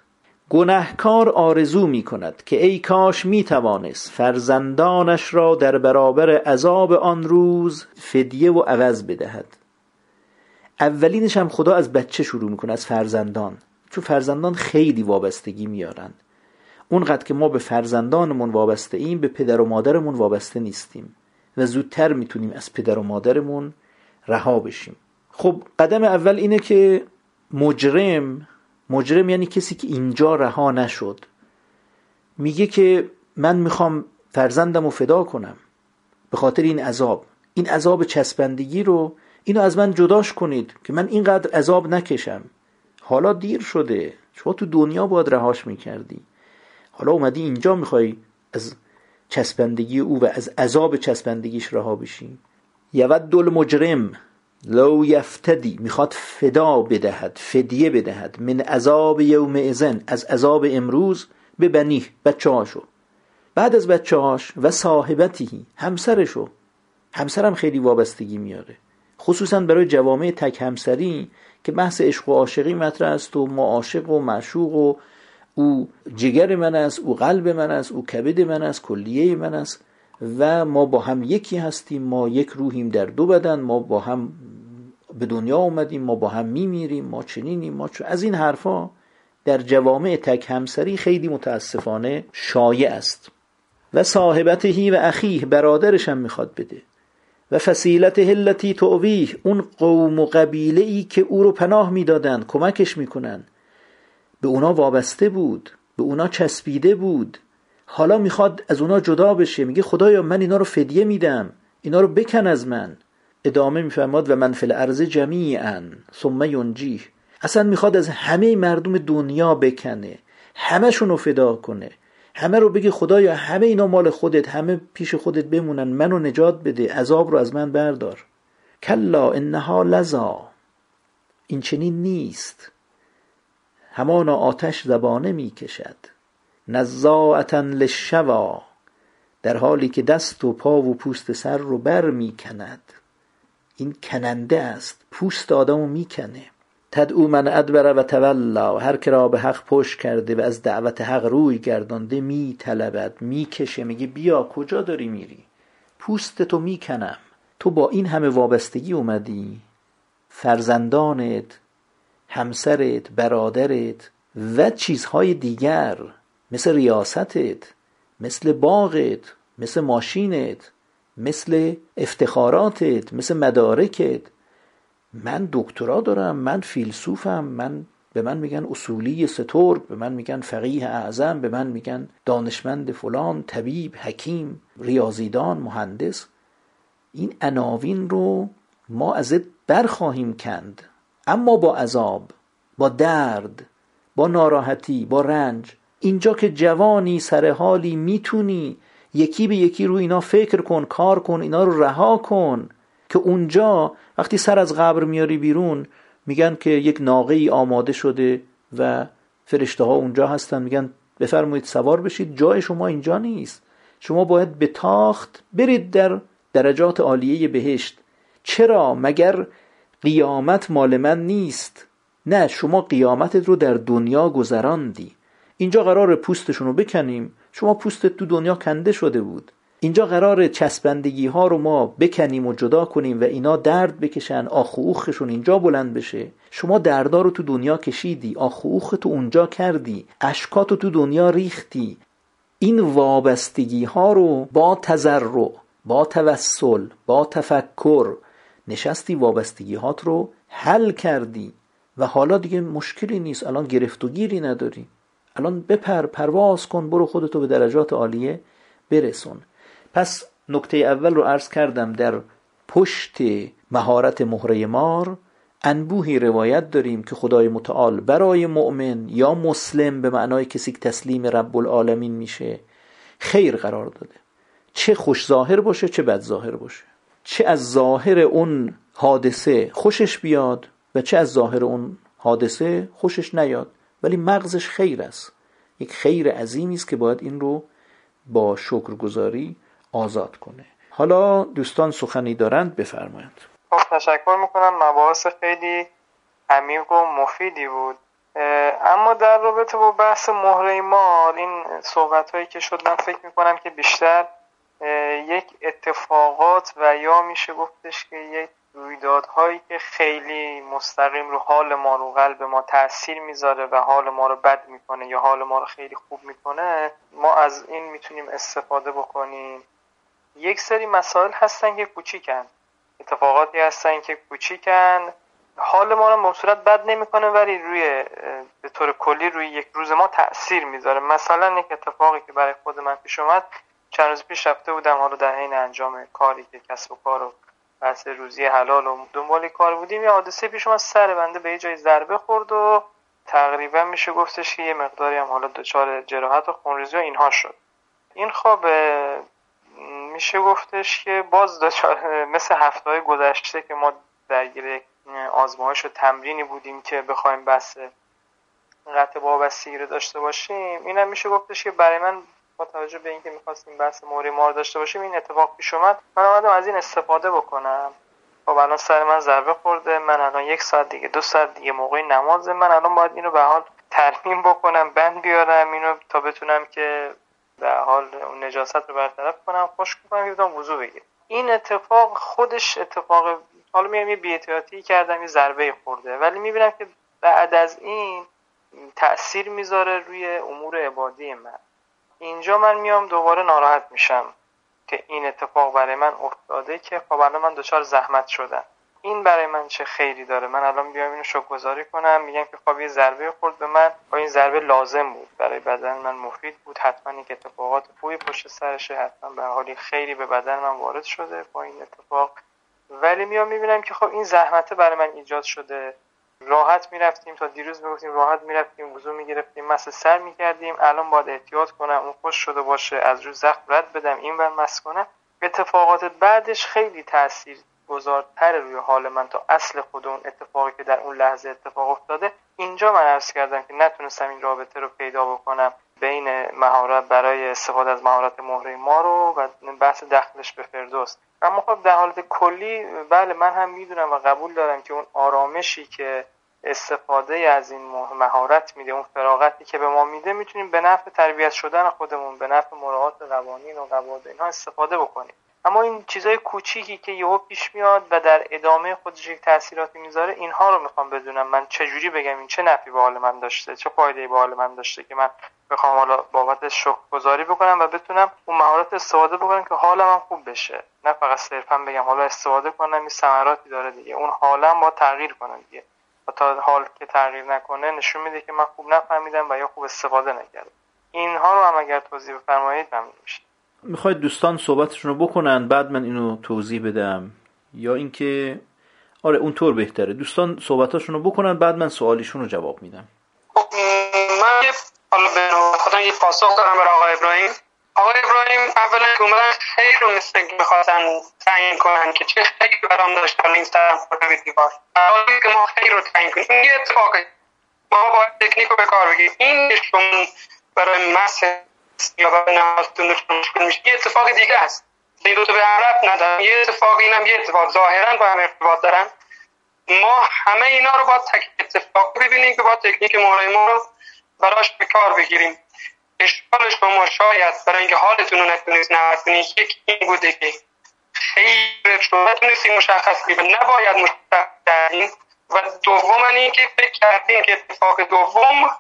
Speaker 1: گنهکار آرزو می کند که ای کاش می توانست فرزندانش را در برابر عذاب آن روز فدیه و عوض بدهد. اولینش هم خدا از بچه شروع می‌کنه از فرزندان. چون فرزندان خیلی وابستگی میارن اونقدر که ما به فرزندانمون وابسته ایم به پدر و مادرمون وابسته نیستیم. و زودتر می‌تونیم از پدر و مادرمون رها بشیم. خب قدم اول اینه که مجرم مجرم یعنی کسی که اینجا رها نشد. میگه که من می‌خوام فرزندم رو فدا کنم. به خاطر این عذاب. این عذاب چسبندگی رو اینو از من جداش کنید که من اینقدر عذاب نکشم. حالا دیر شده. شما تو دنیا باید رهاش می‌کردی. حالا اومدی اینجا می‌خوای از چسبندگی او و از عذاب چسبندگیش رها بشی. یود دل مجرم. لو یفتدی می‌خواد فدا بدهد فدیه بدهد. من عذاب یوم ازن از عذاب امروز به بنیه بچه هاشو. بعد از بچه هاش و صاحبتی همسرشو. همسرم خیلی وابستگی میاره. خصوصا برای جوامع تک همسری که بحث عشق و عاشقی مطرح است و ما عاشق و معشوق و او جگر من است او قلب من است او کبد من است کلیه من است. و ما با هم یکی هستیم ما یک روحیم در دو بدن ما با هم به دنیا اومدیم ما با هم میمیریم ما چنینیم ما چون از این حرفا در جوامع تک همسری خیلی متاسفانه شایع است. و صاحبتهی و اخیه برادرش هم می‌خواد بده. و فسیلت هلتی تعویه اون قوم و قبیله ای که او رو پناه می‌دادن کمکش می‌کنن. به اونا وابسته بود به اونا چسبیده بود. حالا می‌خواد از اونا جدا بشه میگه خدایا من اینا رو فدیه میدم اینا رو بکن از من. ادامه میفرماد و من فی الارض جمیعا ثم ینجیه. اصلا می‌خواد از همه مردم دنیا بکنه همشون رو فدا کنه. همه رو بگی خدایا همه اینا مال خودت همه پیش خودت بمونن منو نجات بده عذاب رو از من بردار. کلا انها لزا این چنین نیست. همانا آتش زبانه می‌کشد. نزاعتا للشوا در حالی که دست و پا و پوست سر رو بر می‌کند این کننده است. پوست آدمو می‌کنه. تدعو من ادبر و تولا. هر که را به حق پشت کرده و از دعوت حق روی گردانده می طلبد می‌کشه. میگه بیا کجا داری میری؟ پوست تو می‌کنم. تو با این همه وابستگی اومدی. فرزندانت همسرت برادرت و چیزهای دیگر. مثل ریاستت مثل باغت مثل ماشینت. مثل افتخاراتت مثل مدارکت. من دکترا دارم من فیلسوفم من به من میگن اصولی سترگ به من میگن فقیه اعظم به من میگن دانشمند فلان طبیب حکیم ریاضیدان مهندس. این عناوین رو ما ازت برخواهیم کند. اما با عذاب با درد با ناراحتی با رنج. اینجا که جوانی سر حالی می‌تونی یکی به یکی رو اینا فکر کن کار کن اینا رو رها کن. که اونجا وقتی سر از قبر میاری بیرون میگن که یک ناقه ای آماده شده و فرشته ها اونجا هستن. میگن بفرمایید سوار بشید جای شما اینجا نیست. شما باید به تاخت برید در درجات عالیه بهشت. چرا؟ مگر قیامت مال من نیست؟ نه شما قیامتت رو در دنیا گذراندی. اینجا قرار پوستشون رو بکنیم. شما پوستت تو دنیا کنده شده بود. اینجا قرار چسبندگی ها رو ما بکنیم و جدا کنیم و اینا درد بکشن آخ اوخشون اینجا بلند بشه. شما دردا رو تو دنیا کشیدی آخ اوخ تو اونجا کردی اشکاتو تو دنیا ریختی. این وابستگی ها رو با تذرع با توسل با تفکر نشستی وابستگی هات رو حل کردی. و حالا دیگه مشکلی نیست الان گرفت و گیری نداری. الان بپر پرواز کن برو خودتو به درجات عالیه برسون. پس نکته اول رو عرض کردم در پشت مهارت مهره مار انبوهی روایت داریم که خدای متعال برای مؤمن یا مسلم به معنای کسی که تسلیم رب العالمین میشه خیر قرار داده. چه خوش ظاهر باشه چه بد ظاهر باشه. چه از ظاهر اون حادثه خوشش بیاد و چه از ظاهر اون حادثه خوشش نیاد. ولی مغزش خیر است. یک خیر عظیمی است که باید این رو با شکرگزاری آزاد کنه. حالا دوستان سخنی دارند بفرمایند.
Speaker 2: خب تشکر می‌کنم. مباحث خیلی عمیق و مفیدی بود. اما در رابطه با بحث مهره مال این صحبت هایی که شد من فکر می‌کنم که بیشتر یک اتفاقات و یا میشه گفتش که یک رویدادهایی که خیلی مستقیم رو حال ما رو قلب ما تاثیر می‌ذاره و حال ما رو بد می‌کنه یا حال ما رو خیلی خوب می‌کنه ما از این می‌تونیم استفاده بکنیم. یک سری مسائل هستن که کوچیکن اتفاقاتی هستن که کوچیکن. حال ما رو صورت بد نمی‌کنه ولی روی به طور کلی روی یک روز ما تاثیر می‌ذاره. مثلا یک اتفاقی که برای خود من پیش اومد چند روز پیش رفته بودم حالا در حین انجام کاری که کسب و کار بحث روزی حلال و دنبال کار بودیم. یه حادثه پیش اومد سر بنده به یه جای ضربه خورد و تقریبا میشه گفتش که یه مقداری هم حالا دچار جراحت و خونریزی و اینها شد. این خواب میشه گفتش که باز دچار مثل هفته های گذشته که ما درگیر آزمایش و تمرینی بودیم که بخوایم بس قطع وابستگی رو داشته باشیم اینم میشه گفتش که برای من با توجه به اینکه می‌خواستیم بحث موری مار داشته باشیم این اتفاق پیش اومد. من آمدم از این استفاده بکنم. خب الان سر من ضربه خورده. من الان یک ساعت دیگه دو ساعت دیگه موقع نمازه. من الان باید اینو به حال ترمیم بکنم بند بیارم اینو تا بتونم که به حال اون نجاست رو برطرف کنم. خشک کنم بتونم وضو بگیرم. این اتفاق خودش اتفاق حالا میام یه بی‌احتیاطی کردم یه ضربه خورده. ولی می‌بینم که بعد از این تاثیر می‌ذاره روی امور عبادی من. اینجا من میام دوباره ناراحت میشم که این اتفاق برای من افتاده که خب الان من دچار زحمت شدم. این برای من چه خیری داره؟ من الان بیام اینو شکرگزاری کنم میگم که خب یه ضربه خورد به من. و این ضربه لازم بود برای بدن من مفید بود. حتما این اتفاقات خوبی پشت سرشه حتما به حالی خیری به بدن من وارد شده با این اتفاق. ولی میام می‌بینم که خب این زحمته برای من ایجاد شده. راحت می‌رفتیم تا دیروز می‌گفتیم راحت می‌رفتیم وضو می‌گرفتیم مس سر می‌کردیم. الان باید احتیاط کنم اون خوش شده باشه از رو زخم رد بدم این بر مس کنم اتفاقات بعدش خیلی تاثیر گذارتر روی حال من تا اصل خود اون اتفاقی که در اون لحظه اتفاق افتاده. اینجا من عرض کردم که نتونستم این رابطه رو پیدا بکنم بین مهارت برای استفاده از مهارت مهره ما رو و بحث دخلش به فردوس. اما خب در حالت کلی بله من هم می‌دونم و قبول دارم که اون آرامشی که استفاده از این مهارت میده اون فراغتی که به ما میده می‌تونیم به نفع تربیت شدن خودمون به نفع مراعات قوانین و قواعد اینها استفاده بکنیم. اما این چیزای کوچیکی که یهو پیش میاد و در ادامه خودش یک تاثیراتی می‌ذاره اینها رو می‌خوام بدونم. من چجوری بگم این چه نفعی به حال من داشته چه فایده به حال من داشته که من بخوام حالا بابت شکر گذاری بکنم و بتونم اون مهارت استفاده بکنم که حالم هم خوب بشه. نه فقط صرفا بگم حالا استفاده کنم این ثمراتی داره دیگه. اون حالم با تغییر کنم دیگه. و تا حال که تغییر نکنه نشون میده که من خوب نفهمیدم و یا خوب استفاده نکردم. اینها رو هم اگر توضیح بفرمایید ممنون میشه
Speaker 1: می‌خواید دوستان صحبتشون رو بکنن بعد من اینو توضیح بدم. یا اینکه آره اونطور بهتره. دوستان صحبتاشون رو بکنن بعد من سوالیشون رو جواب میدم.
Speaker 3: من حالا به خودم یه پاسخ دارم برای آقای ابراهیم. آقای ابراهیم اولا که اومدن خیلی رو مثل می‌خواستن تعیین کنن که چه خیلی برام داشت این طرف خورده دیوار که ما خیلی رو تعیین کنیم. این یه اتفاقی ما باید تکنیک رو به کار بگیریم. این شما برای مسح یا برای نمازتون مشکل میشه. یه اتفاق دیگه است. این دو تا به هم ربط ندارم یه اتفاق اینم یه اتفاق. ظاهرا با هم ارتباط دارن. ما همه اینا رو با تک اتفاق ببینیم که با تکنیک مهره ما رو براش به کار بگیریم. اشکال شما شاید برای اینکه حالتون رو نتونید نقد یک این بوده که خیر رو نتونستید مشخص نباید مشخص کردین. و دوم اینکه فکر کردین که اتفاق دوم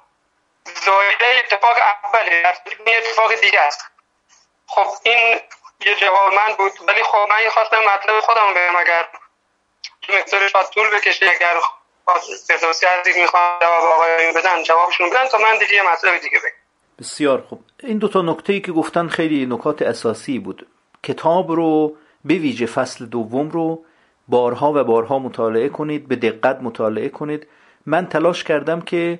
Speaker 3: زایده اتفاق اوله. در این اتفاق دیگه است. خب این یه جواب من بود. ولی خب من خواستم مطلب خودم بگم. اگر مقدار شاید طول بکشه اگر فردوسی عزیز می‌خوان جواب آقای بدن جوابشون بدن تا من دیگه یه مطلب دیگه بگم.
Speaker 1: بسیار خوب. این دو تا نکته ای که گفتن خیلی نکات اساسی بود. کتاب رو به ویژه فصل دوم رو بارها و بارها مطالعه کنید به دقت مطالعه کنید. من تلاش کردم که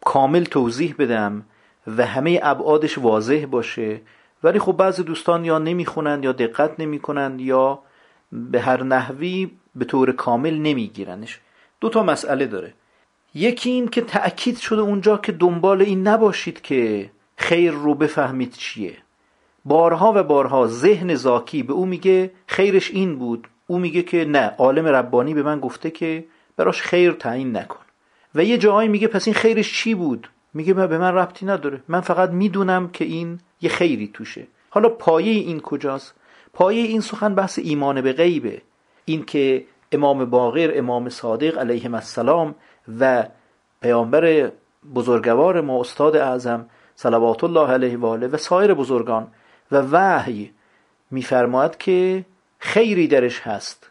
Speaker 1: کامل توضیح بدم و همه ابعادش واضح باشه. ولی خب بعضی دوستان یا نمی‌خونند یا دقت نمی‌کنند یا به هر نحوی به طور کامل نمیگیرنش. دو تا مسئله داره. یکی این که تأکید شده اونجا که دنبال این نباشید که خیر رو بفهمید چیه. بارها و بارها ذهن زاکی به او میگه خیرش این بود. او میگه که نه عالم ربانی به من گفته که براش خیر تعیین نکن. و یه جایی میگه پس این خیرش چی بود؟ میگه به من ربطی نداره. من فقط می‌دونم که این یه خیری توشه. حالا پایه این کجاست؟ پایه این سخن بحث ایمان به غیبه. این که امام باقر امام صادق علیهم السلام و پیامبر بزرگوار ما استاد اعظم صلوات الله علیه و آله و سایر بزرگان و وحی میفرماید که خیری درش هست.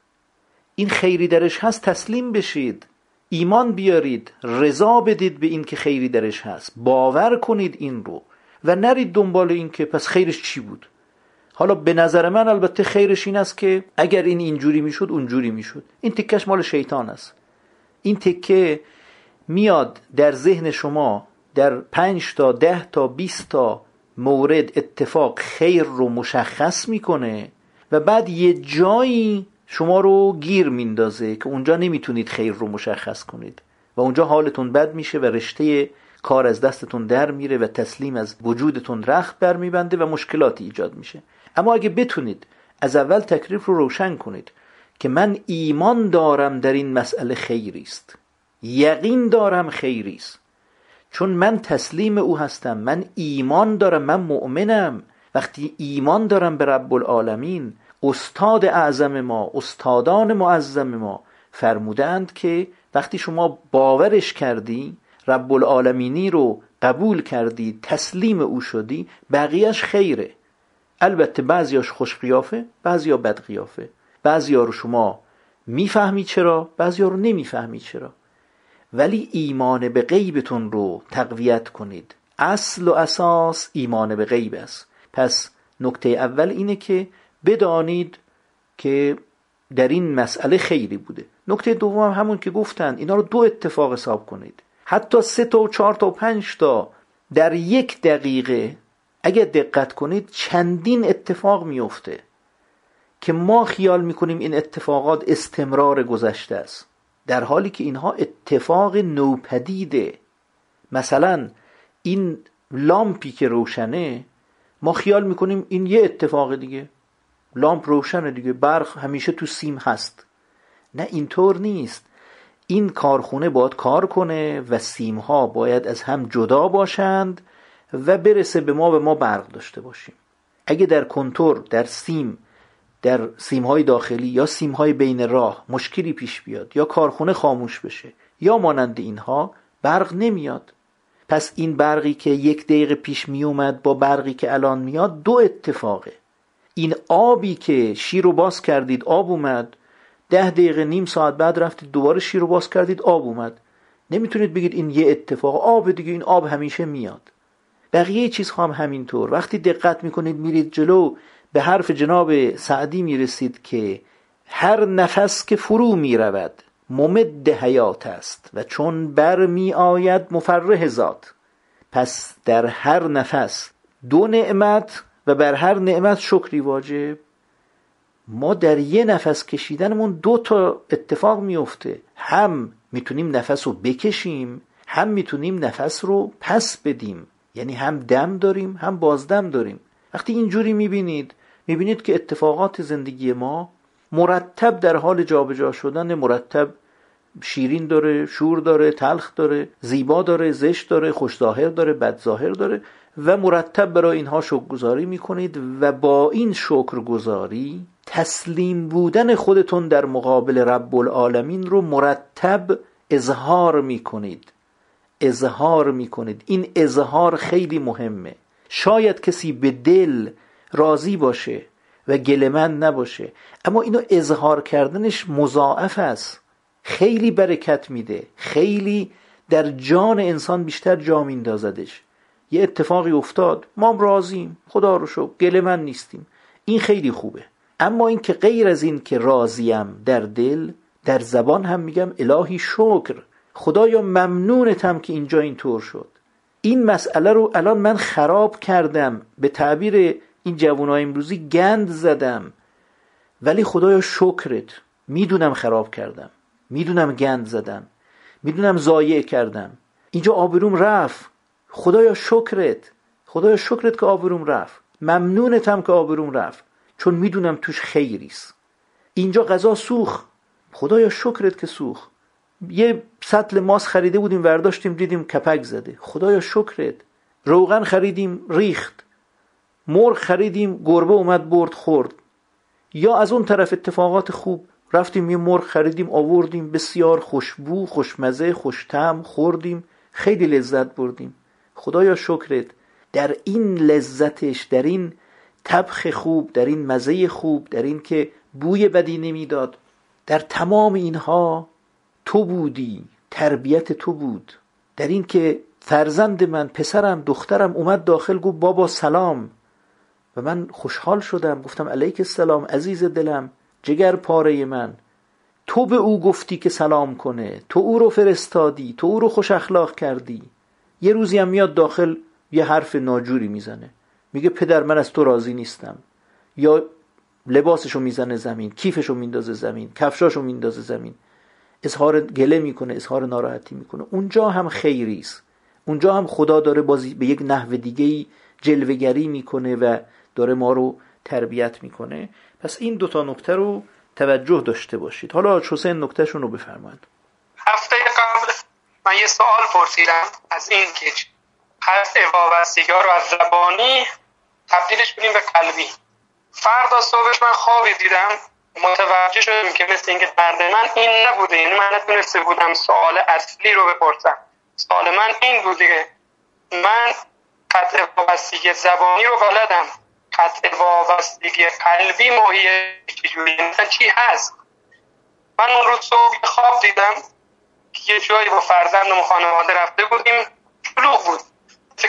Speaker 1: این خیری درش هست تسلیم بشید ایمان بیارید رضا بدید به این که خیری درش هست. باور کنید این رو و نرید دنبال این که پس خیرش چی بود. حالا به نظر من البته خیرش این است که اگر این اینجوری می‌شد اونجوری می‌شد. این تکش مال شیطان است. این تکه میاد در ذهن شما در پنج تا ده تا بیست تا مورد اتفاق خیر رو مشخص می‌کنه و بعد یه جایی شما رو گیر میندازه که اونجا نمی‌تونید خیر رو مشخص کنید و اونجا حالتون بد میشه و رشته کار از دستتون در میره و تسلیم از وجودتون رخت بر میبنده و مشکلاتی ایجاد میشه. اما اگه بتونید از اول تکلیف رو روشن کنید که من ایمان دارم در این مسئله خیری است یقین دارم خیری است چون من تسلیم او هستم من ایمان دارم من مؤمنم. وقتی ایمان دارم به رب العالمین استاد اعظم ما استادان معظم ما فرمودند که وقتی شما باورش کردی رب العالمینی رو قبول کردی تسلیم او شدی بقیهش خیره. البته بعضیاش خوش قیافه بعضیا بد قیافه بعضیا رو شما می‌فهمی چرا بعضیا رو نمی‌فهمی چرا. ولی ایمان به غیبتون رو تقویت کنید. اصل و اساس ایمان به غیب است. پس نکته اول اینه که بدانید که در این مسئله خیری بوده. نکته دوم همون که گفتن اینا رو دو اتفاق حساب کنید. حتی سه تا و چهار تا و پنج تا در یک دقیقه اگر دقت کنید چندین اتفاق میفته که ما خیال می‌کنیم این اتفاقات استمرار گذشته است. در حالی که اینها اتفاق نوپدیده مثلا این لامپی که روشنه ما خیال می‌کنیم این یه اتفاق دیگه. لامپ روشنه دیگه برق همیشه تو سیم هست. نه اینطور نیست. این کارخونه باید کار کنه و سیم ها باید از هم جدا باشند و برسه به ما به ما برق داشته باشیم. اگه در کنتور در سیم در سیم های داخلی یا سیم های بین راه مشکلی پیش بیاد یا کارخونه خاموش بشه یا مانند اینها برق نمیاد. پس این برقی که یک دقیقه پیش می اومد با برقی که الان میاد دو اتفاقه. این آبی که شیر رو باز کردید آب اومد ده دقیقه نیم ساعت بعد رفتید دوباره شیر رو باز کردید آب اومد. نمی‌تونید بگید این یه اتفاق آب دیگه این آب همیشه میاد. بقیه چیز هم همینطور. وقتی دقت می‌کنید میرید جلو به حرف جناب سعدی می‌رسید که هر نفس که فرو می‌رود ممد حیات است و چون بر می آید مفرح ذات. پس در هر نفس دو نعمت و بر هر نعمت شکری واجب. ما در یه نفس کشیدنمون دو تا اتفاق میفته هم می‌تونیم نفس رو بکشیم هم می‌تونیم نفس رو پس بدیم. یعنی هم دم داریم هم بازدم داریم. وقتی اینجوری می‌بینید می‌بینید که اتفاقات زندگی ما مرتب در حال جابجا شدن مرتب شیرین داره شور داره تلخ داره زیبا داره زشت داره خوشظاهر داره بدظاهر داره و مرتب برای اینها شکرگزاری می‌کنید و با این شکرگزاری تسلیم بودن خودتون در مقابل رب العالمین رو مرتب اظهار می‌کنید. اظهار می‌کنید. این اظهار خیلی مهمه. شاید کسی به دل راضی باشه و گلمند نباشه. اما اینو اظهار کردنش مضاعف است. خیلی برکت میده. خیلی در جان انسان بیشتر جا میندازدش. یه اتفاقی افتاد. ما راضیم. خدا رو شو گلمند نیستیم. این خیلی خوبه. اما این که غیر از این که راضیم در دل در زبان هم میگم الهی شکر. خدایا ممنونتم که اینجا اینطور شد. این مسئله رو الان من خراب کردم. به تعبیر این جوانای امروزی گند زدم. ولی خدایا شکرت. می‌دونم خراب کردم. می‌دونم گند زدم. می‌دونم ضایع کردم. اینجا آبروم رفت. خدایا شکرت. خدایا شکرت که آبروم رفت. ممنونتم که آبروم رفت. چون می‌دونم توش خیریست. اینجا غذا سوخ خدایا شکرت که سوخ یه سطل ماس خریده بودیم ورداشتیم دیدیم کپک زده. خدایا شکرت. روغن خریدیم ریخت. مرغ خریدیم گربه اومد برد خورد. یا از اون طرف اتفاقات خوب رفتیم یه مرغ خریدیم آوردیم. بسیار خوشبو خوشمزه خوشتم خوردیم. خیلی لذت بردیم. خدایا شکرت. در این لذتش در این تبخ خوب در این مزه خوب در این که بوی بدی نمی‌داد در تمام اینها تو بودی. تربیت تو بود. در این که فرزند من پسرم دخترم اومد داخل گفت بابا سلام. و من خوشحال شدم. گفتم علیک السلام عزیز دلم جگر پاره من. تو به او گفتی که سلام کنه تو او رو فرستادی تو او رو خوش اخلاق کردی. یه روزی هم میاد داخل یه حرف ناجوری می‌زنه. میگه پدر من از تو راضی نیستم. یا لباسشو می‌زنه زمین کیفشو میندازه زمین کفشاشو میندازه زمین. اظهار گله می‌کنه اظهار ناراحتی می‌کنه. اونجا هم خیری است اونجا هم خدا داره بازی به یک نحو دیگه جلوگری می‌کنه و داره ما رو تربیت می‌کنه. پس این دوتا نکته رو توجه داشته باشید. حالا حسین نکتهشون رو بفرمایید.
Speaker 3: هفته قبل من یه سوال پرسیدم. از این که حرف وابستگی رو از زبانی تبدیلش کنیم به قلبی. فردا صبحش من خوابی دیدم. متوجه شدم که مثل اینکه درد من این نبوده. یعنی من نتونسته بودم سوال اصلی رو بپرسم. سوال من این بوده که من قطع وابستگی زبانی رو بلدم. قطع وابستگی قلبی ماهیه چجوری؟ چی هست؟ من اون روز صبح خواب دیدم. که یه جایی با فرزندم خانواده رفته بودیم. شلوغ بود.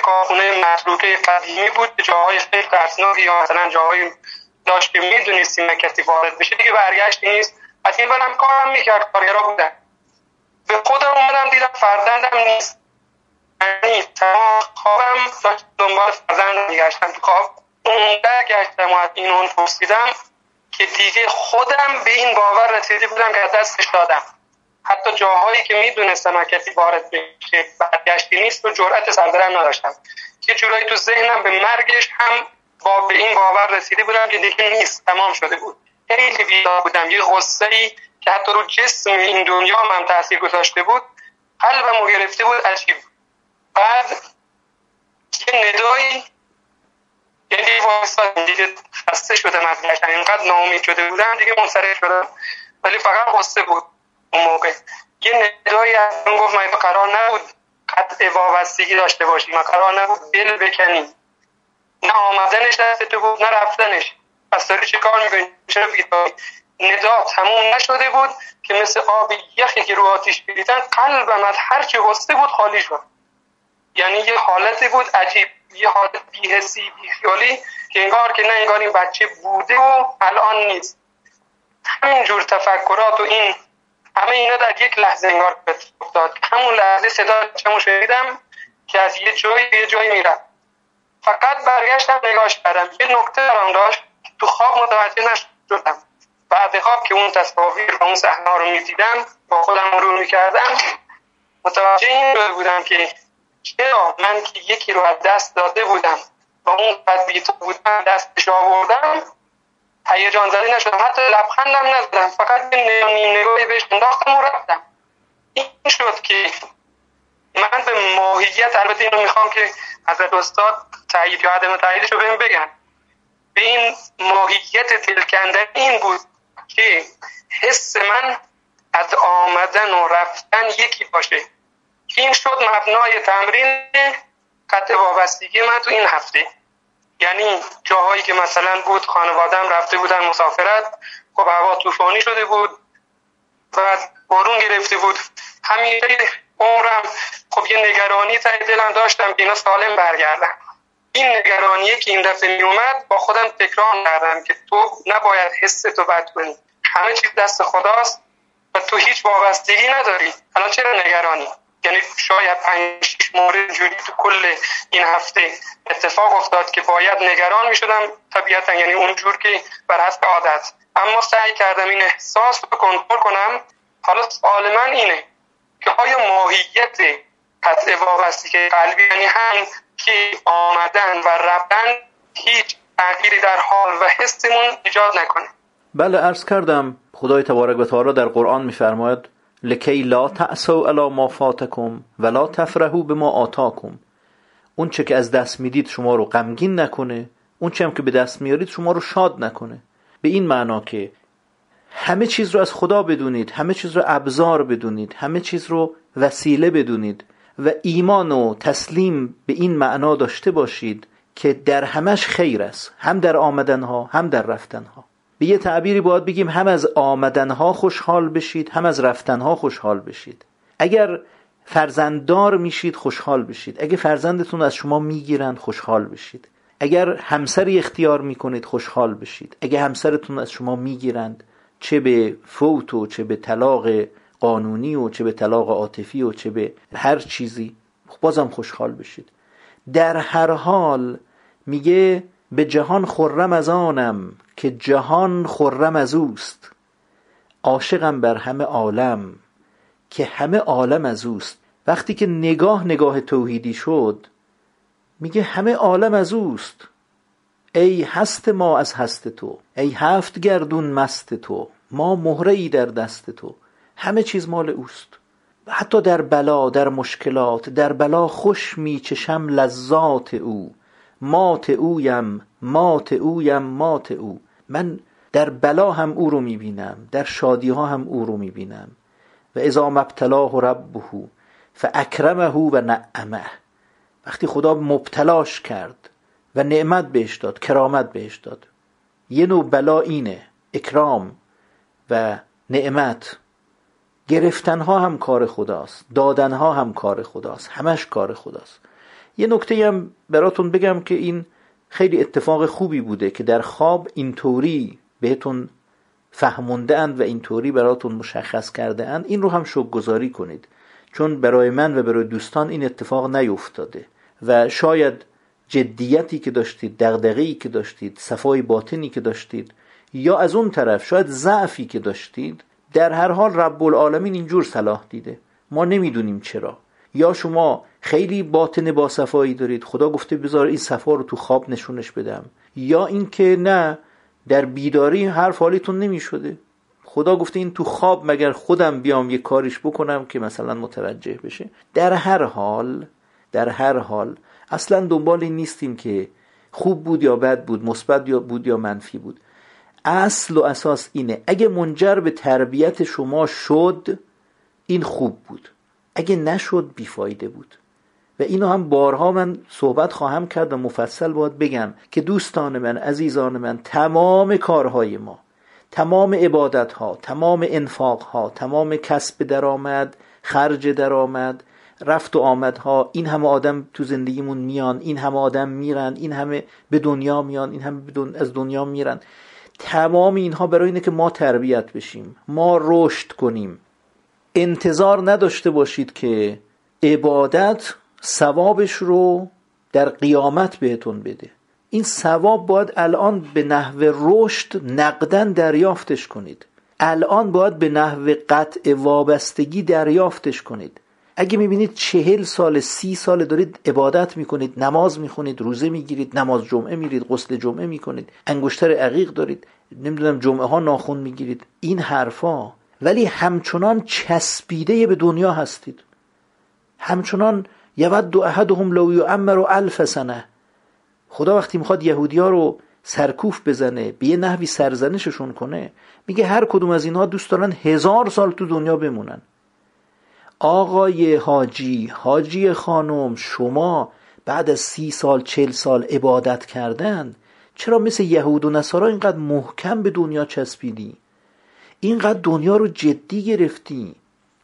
Speaker 3: کارخونه مطلوقه قدیمی بود. جاهای خیلی ترسناک یا مثلا جاهای داشت که می‌دونستیم نه کسی وارد بشه دیگه برگشت نیست. از این برم کارم می‌کرد کارگرا بودن. به خودم اومدم دیدم فرزندم نیست. یعنی تمام خوابم داشت دنبال فرزندم میگشتم. تو خواب اونقدر گشتم و از این اون پرسیدم که دیگه خودم به این باور رسیده بودم که از دستش دادم. حتی جاهایی که می‌دونستم کسی وارد بشه برگشتی نیست و جرأت سردرم نداشتم. یه جورایی تو ذهنم به مرگش هم با به این باور رسیده بودم که دیگه نیست تمام شده بود. خیلی بیدار بودم یه غصه ای که حتی رو جسم این دنیا هم تاثیر گذاشته بود قلبم گرفته بود عجیب بعد یه ندایی یعنی واسه دیگه خسته شدم از گشتن اینقدر ناامید شده بودم دیگه منصرف شدم. ولی فقط غصه بود اون موقع. یه ندایی از اون گفت ما قرار نبود قطع وابستگی داشته باشیم ما قرار نبود دل بکنیم نه آمدنش دست تو بود نه رفتنش. پس داری چه کار می‌کنی؟ چرا بیداری؟ ندا تموم نشده بود که مثل آب یخی که رو آتیش بریدن قلبم از هر چی غصه بود خالی شد. یعنی یه حالتی بود عجیب یه حالت بیهسی بیخیالی که انگار که نه انگار این بچه بوده و الان نیست. همین جور تفکرات و این همه اینا در یک لحظه انگار افتاد. همون لحظه صدا چمو شنیدم که از یه جایی یه جایی میرم فقط برگشتم نگاش کردم. یه نکته دارم داشت تو خواب متوجه نشدم. بعد خواب که اون تصاویر و اون صحنه رو می‌دیدم با خودم مرور می‌کردم متوجه این بودم که چرا من که یکی رو از دست داده بودم و اون قد بیتا بودم دستش آوردم هیجان زده نشدم. حتی لبخندم نزدم. فقط یه نیم نگاهی بهش انداختم و رفتم. شد که من به ماهیت البته اینو می‌خوام که از استاد تایید یا عدم تاییدش رو بهم بگن. به این ماهیت دلکنده این بود که حس من از آمدن و رفتن یکی باشه. این شد مبنای تمرین قطع وابستگی من تو این هفته. یعنی جاهایی که مثلا بود خانوادم رفته بودن مسافرت خب هوا طوفانی شده بود و بارون گرفته بود. همین عمرم خب یه نگرانی تا دلم داشتم که اینا سالم برگردن. این نگرانیه که این دفعه می اومد با خودم تکرار کردم که تو نباید حس تو بد کنی. همه چیز دست خداست و تو هیچ وابستگی نداری. الان چرا نگرانی؟ یعنی شاید پنج مورد جوری تو کل این هفته اتفاق افتاد که باید نگران می شدم طبیعتا یعنی اونجور که بر حسب عادت. اما سعی کردم این احساس رو کنترل کنم. حالا سوال من اینه. که آیا ماهیت قطع وابستگی قلبی یعنی هم که آمدن و رفتن هیچ تغییری در حال و حسمون ایجاد نکنه.
Speaker 1: بله عرض کردم خدای تبارک و تعالی در قرآن میفرماید لکی لا تأسو الا ما فاتکم ولا تفرحو به ما آتاکم. اون چه که از دست می‌دید شما رو غمگین نکنه اون چه هم که به دست میارید شما رو شاد نکنه. به این معنا که همه چیز رو از خدا بدونید همه چیز رو ابزار بدونید همه چیز رو وسیله بدونید و ایمان و تسلیم به این معنا داشته باشید که در همش خیر است هم در آمدنها هم در رفتنها. به یه تعبیری باید بگیم هم از آمدنها خوشحال بشید هم از رفتنها خوشحال بشید. اگر فرزنددار میشید خوشحال بشید. اگر فرزندتون از شما می‌گیرند خوشحال بشید. اگر همسری اختیار می‌کنید خوشحال بشید. اگر همسرتون از شما می‌گیرند چه به فوت و چه به طلاق قانونی و چه به طلاق عاطفی و چه به هر چیزی بازم خوشحال بشید. در هر حال میگه به جهان خرم از آنم که جهان خرم از اوست. عاشقم بر همه عالم که همه عالم از اوست. وقتی که نگاه نگاه توحیدی شد میگه همه عالم از اوست. ای هست ما از هست تو ای هفت گردون مست تو ما مهره ای در دست تو. همه چیز مال اوست. حتی در بلا در مشکلات در بلا خوش می چشم لذات او. مات اویم مات اویم مات او. من در بلا هم او رو می‌بینم در شادی ها هم او رو می‌بینم و اذا مبتلاه ربه فاکرمه و نعمه. وقتی خدا مبتلاش کرد و نعمت بهش داد کرامت بهش داد. یه نوع بلا اینه اکرام و نعمت. گرفتنها هم کار خداست دادنها هم کار خداست همش کار خداست. یه نکته هم براتون بگم که این خیلی اتفاق خوبی بوده که در خواب اینطوری بهتون فهمونده اند و اینطوری براتون مشخص کرده اند این رو هم شک گذاری کنید چون برای من و برای دوستان این اتفاق نیفتاده و شاید جدیتی که داشتید دغدغه‌ای که داشتید صفای باطنی که داشتید یا از اون طرف شاید ضعفی که داشتید در هر حال رب العالمین اینجور صلاح دیده. ما نمی‌دونیم چرا. یا شما خیلی باطن با صفایی دارید خدا گفته بذار این صفا رو تو خواب نشونش بدم. یا اینکه نه در بیداری حرف حالیتون نمی شده خدا گفته این تو خواب مگر خودم بیام یه کاریش بکنم که مثلا متوجه بشه. در هر حال در هر حال اصلا دنبال این نیستیم که خوب بود یا بد بود مثبت یا بود یا منفی بود. اصل و اساس اینه اگه منجر به تربیت شما شد این خوب بود. اگه نشد بیفایده بود. و اینو هم بارها من صحبت خواهم کرد و مفصل باید بگم که دوستان من عزیزان من تمام کارهای ما تمام عبادت ها تمام انفاق ها تمام کسب درآمد خرج درآمد رفت و آمدها. این همه آدم تو زندگیمون میان این همه آدم میرن این همه به دنیا میان این همه از دنیا میرن. تمام اینها برای اینه که ما تربیت بشیم ما رشد کنیم. انتظار نداشته باشید که عبادت ثوابش رو در قیامت بهتون بده. این ثواب باید الان به نحو رشد نقدن دریافتش کنید. الان باید به نحو قطع وابستگی دریافتش کنید. اگه می‌بینید چهل سال سی سال دارید عبادت می‌کنید نماز می‌خونید روزه می‌گیرید نماز جمعه میرید غسل جمعه می‌کنید انگشتر عقیق دارید نمی‌دونم جمعه ها ناخون می‌گیرید این حرفا. ولی همچنان چسبیده به دنیا هستید. همچنان یود دو احدهم لو یعمر الف سنه. خدا وقتی می‌خواد یهودی ها رو سرکوف بزنه به یه نحوی سرزنششون کنه میگه هر کدوم از اینها دوست دارن هزار سال تو دنیا بمونن. آقای حاجی حاجی خانم شما بعد از سی سال چل سال عبادت کردن چرا مثل یهود و نصارا اینقدر محکم به دنیا چسبیدی؟ اینقدر دنیا رو جدی گرفتی؟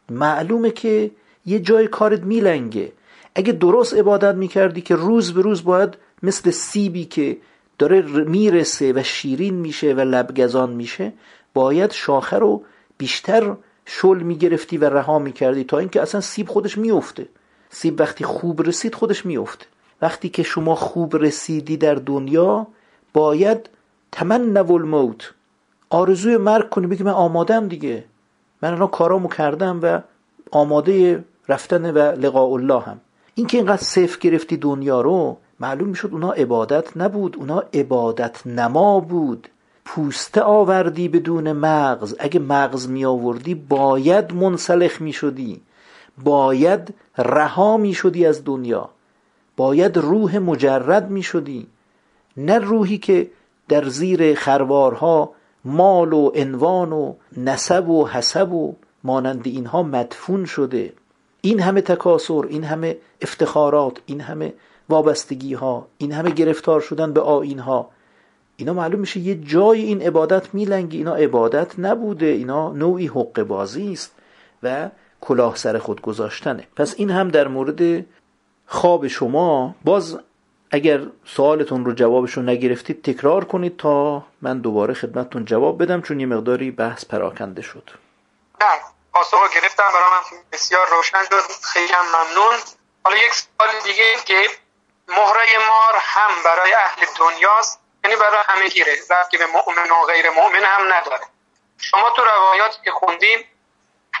Speaker 1: معلومه که یه جای کارت میلنگه. اگه درست عبادت می‌کردی که روز به روز باید مثل سیبی که داره می‌رسه و شیرین میشه و لبگزان میشه باید شاخه رو بیشتر شل می‌گرفتی و رها می‌کردی تا اینکه اصلا سیب خودش میفته سیب وقتی خوب رسید خودش میفته وقتی که شما خوب رسیدی در دنیا باید تمنو الموت. آرزوی مرگ کنی بگی من آمادم دیگه. من الان کارامو کردم و آماده رفتن و لقاء الله هم. این که اینقدر صفر گرفتی دنیا رو معلوم می‌شد اونا عبادت نبود اونا عبادت نما بود. پوسته آوردی بدون مغز. اگه مغز می آوردی باید منسلخ می شدی باید رها می شدی از دنیا. باید روح مجرد می شدی نه روحی که در زیر خروارها مال و عنوان و نسب و حسب و مانند اینها مدفون شده. این همه تکاسر این همه افتخارات این همه وابستگی ها این همه گرفتار شدن به آین ها اینا معلوم میشه یه جای این عبادت میلنگی اینا عبادت نبوده اینا نوعی حق بازی است و کلاه سر خود گذاشتنه. پس این هم در مورد خواب شما باز اگر سوالتون رو جوابش رو نگرفتید تکرار کنید تا من دوباره خدمتتون جواب بدم چون یه مقداری بحث پراکنده شد.
Speaker 3: نه پاسخ گرفتم برای من بسیار روشن شد خیلی هم ممنون. حالا یک سوال دیگه که مهره مار هم برای اهل دنیاست. یعنی برای همه گیره. که به مؤمن و غیر مؤمن هم نداره. شما تو روایاتی که خوندیم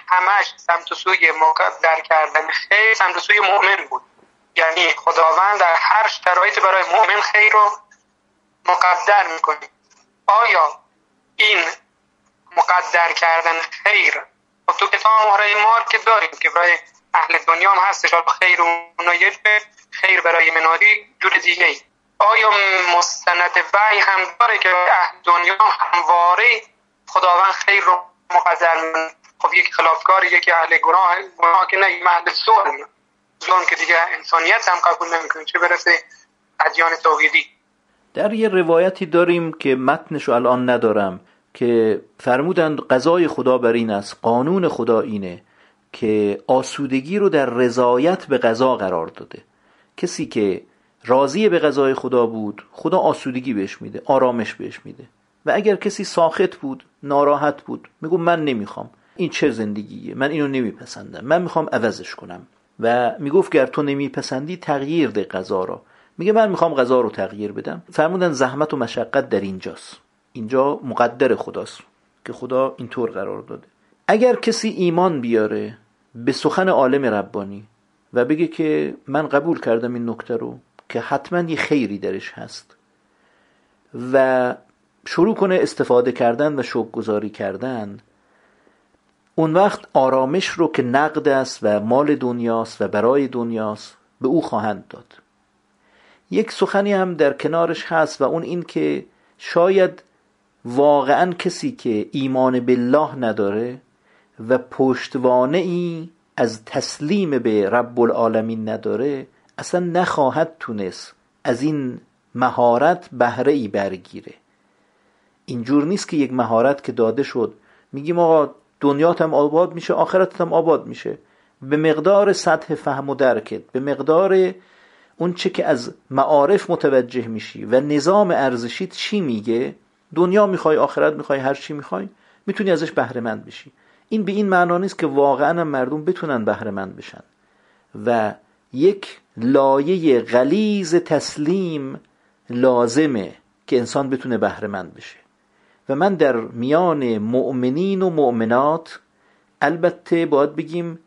Speaker 3: همش سمت سوی مقدر کردن خیر سمت سوی مؤمن بود. یعنی خداوند در هر شرایطی برای مؤمن خیر رو مقدر می‌کنه. آیا این مقدر کردن خیر؟ و خب تو کتاب مهره مار که داریم که برای اهل دنیا هم هستش. خیر و خیر برای منادی جور دیگه آیا مستند وحی هم داره که اهل دنیا همواره خداوند خیر رو مقدر خب یک خلافکار یکی اهل گناه گناه که نه اهل ظلم. ظلم که دیگه انسانیت هم قبول نمی‌کنه. چه برسه ادیان توحیدی؟
Speaker 1: در یه روایتی داریم که متنشو الان ندارم که فرمودند قضای خدا بر این است قانون خدا اینه که آسودگی رو در رضایت به قضا قرار داده. کسی که راضی به قضای خدا بود خدا آسودگی بهش میده آرامش بهش میده. و اگر کسی ساخت بود ناراحت بود میگو من نمی‌خوام. این چه زندگیه؟ من اینو نمیپسندم. من می‌خوام عوضش کنم. و می‌گفت گر تو نمیپسندی تغییر ده قضا را. میگه من می‌خوام قضا رو تغییر بدم. فرمودن زحمت و مشقت در اینجاست. اینجا مقدر خداست که خدا اینطور قرار داده. اگر کسی ایمان بیاره به سخن عالم ربانی و بگه که من قبول کردم این نکته رو که حتما یه خیری درش هست و شروع کنه استفاده کردن و شوق گذاری کردن اون وقت آرامش رو که نقد است و مال دنیاست و برای دنیاست به او خواهند داد. یک سخنی هم در کنارش هست و اون این که شاید واقعا کسی که ایمان بالله نداره و پشتوانه ای از تسلیم به رب العالمین نداره اصلا نخواهد تونست از این مهارت بهره ای برگیره. اینجور نیست که یک مهارت که داده شد. میگیم آقا دنیات هم آباد میشه آخرتت هم آباد میشه. به مقدار سطح فهم و درکت به مقدار اون چه که از معارف متوجه میشی و نظام ارزشیت چی میگه؟ دنیا می‌خوای آخرت می‌خوای هر چی می‌خوای می‌تونی ازش بهره مند بشی. این به این معنا نیست که واقعا مردم بتونن بهره مند بشن. و یک لایه غلیز تسلیم لازمه که انسان بتونه بهره مند بشه. و من در میان مؤمنین و مؤمنات البته باید بگیم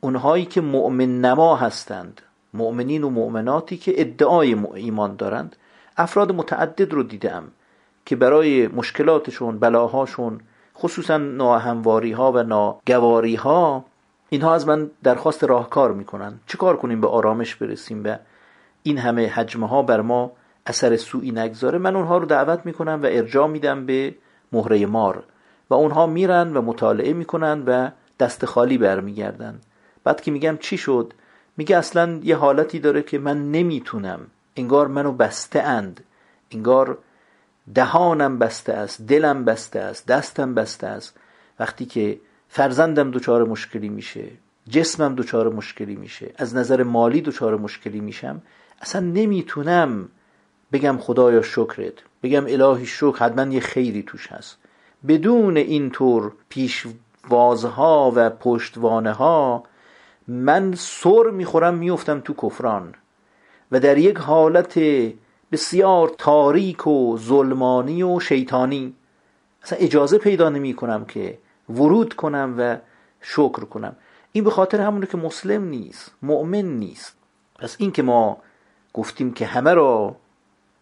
Speaker 1: اونهایی که مؤمن نما هستند مؤمنین و مؤمناتی که ادعای ایمان دارند افراد متعدد رو دیدم که برای مشکلاتشون بلاهاشون خصوصا ناهمواری ها و ناگواری ها اینها از من درخواست راهکار می‌کنن. چه کار کنیم به آرامش برسیم و این همه حجمه ها بر ما اثر سوئی نگذاره؟ من اونها رو دعوت می‌کنم و ارجاع میدم به مهره مار. و اونها میرن و مطالعه می‌کنن و دست خالی برمیگردن. بعد که میگم چی شد؟ میگه اصلا یه حالتی داره که من نمی‌تونم. انگار منو بسته اند. انگار دهانم بسته است دلم بسته است دستم بسته است. وقتی که فرزندم دچار مشکلی میشه جسمم دچار مشکلی میشه از نظر مالی دچار مشکلی میشم. اصلا نمی‌تونم بگم خدایا شکرت بگم الهی شکر حتما یه خیری توش هست. بدون اینطور پیشوازها و پشتوانه ها من سر می‌خورم میفتم تو کفران. و در یک حالت بسیار تاریک و ظلمانی و شیطانی. اصلا اجازه پیدا نمی کنم که ورود کنم و شکر کنم. این به خاطر همونه که مسلم نیست مؤمن نیست. پس این که ما گفتیم که همه را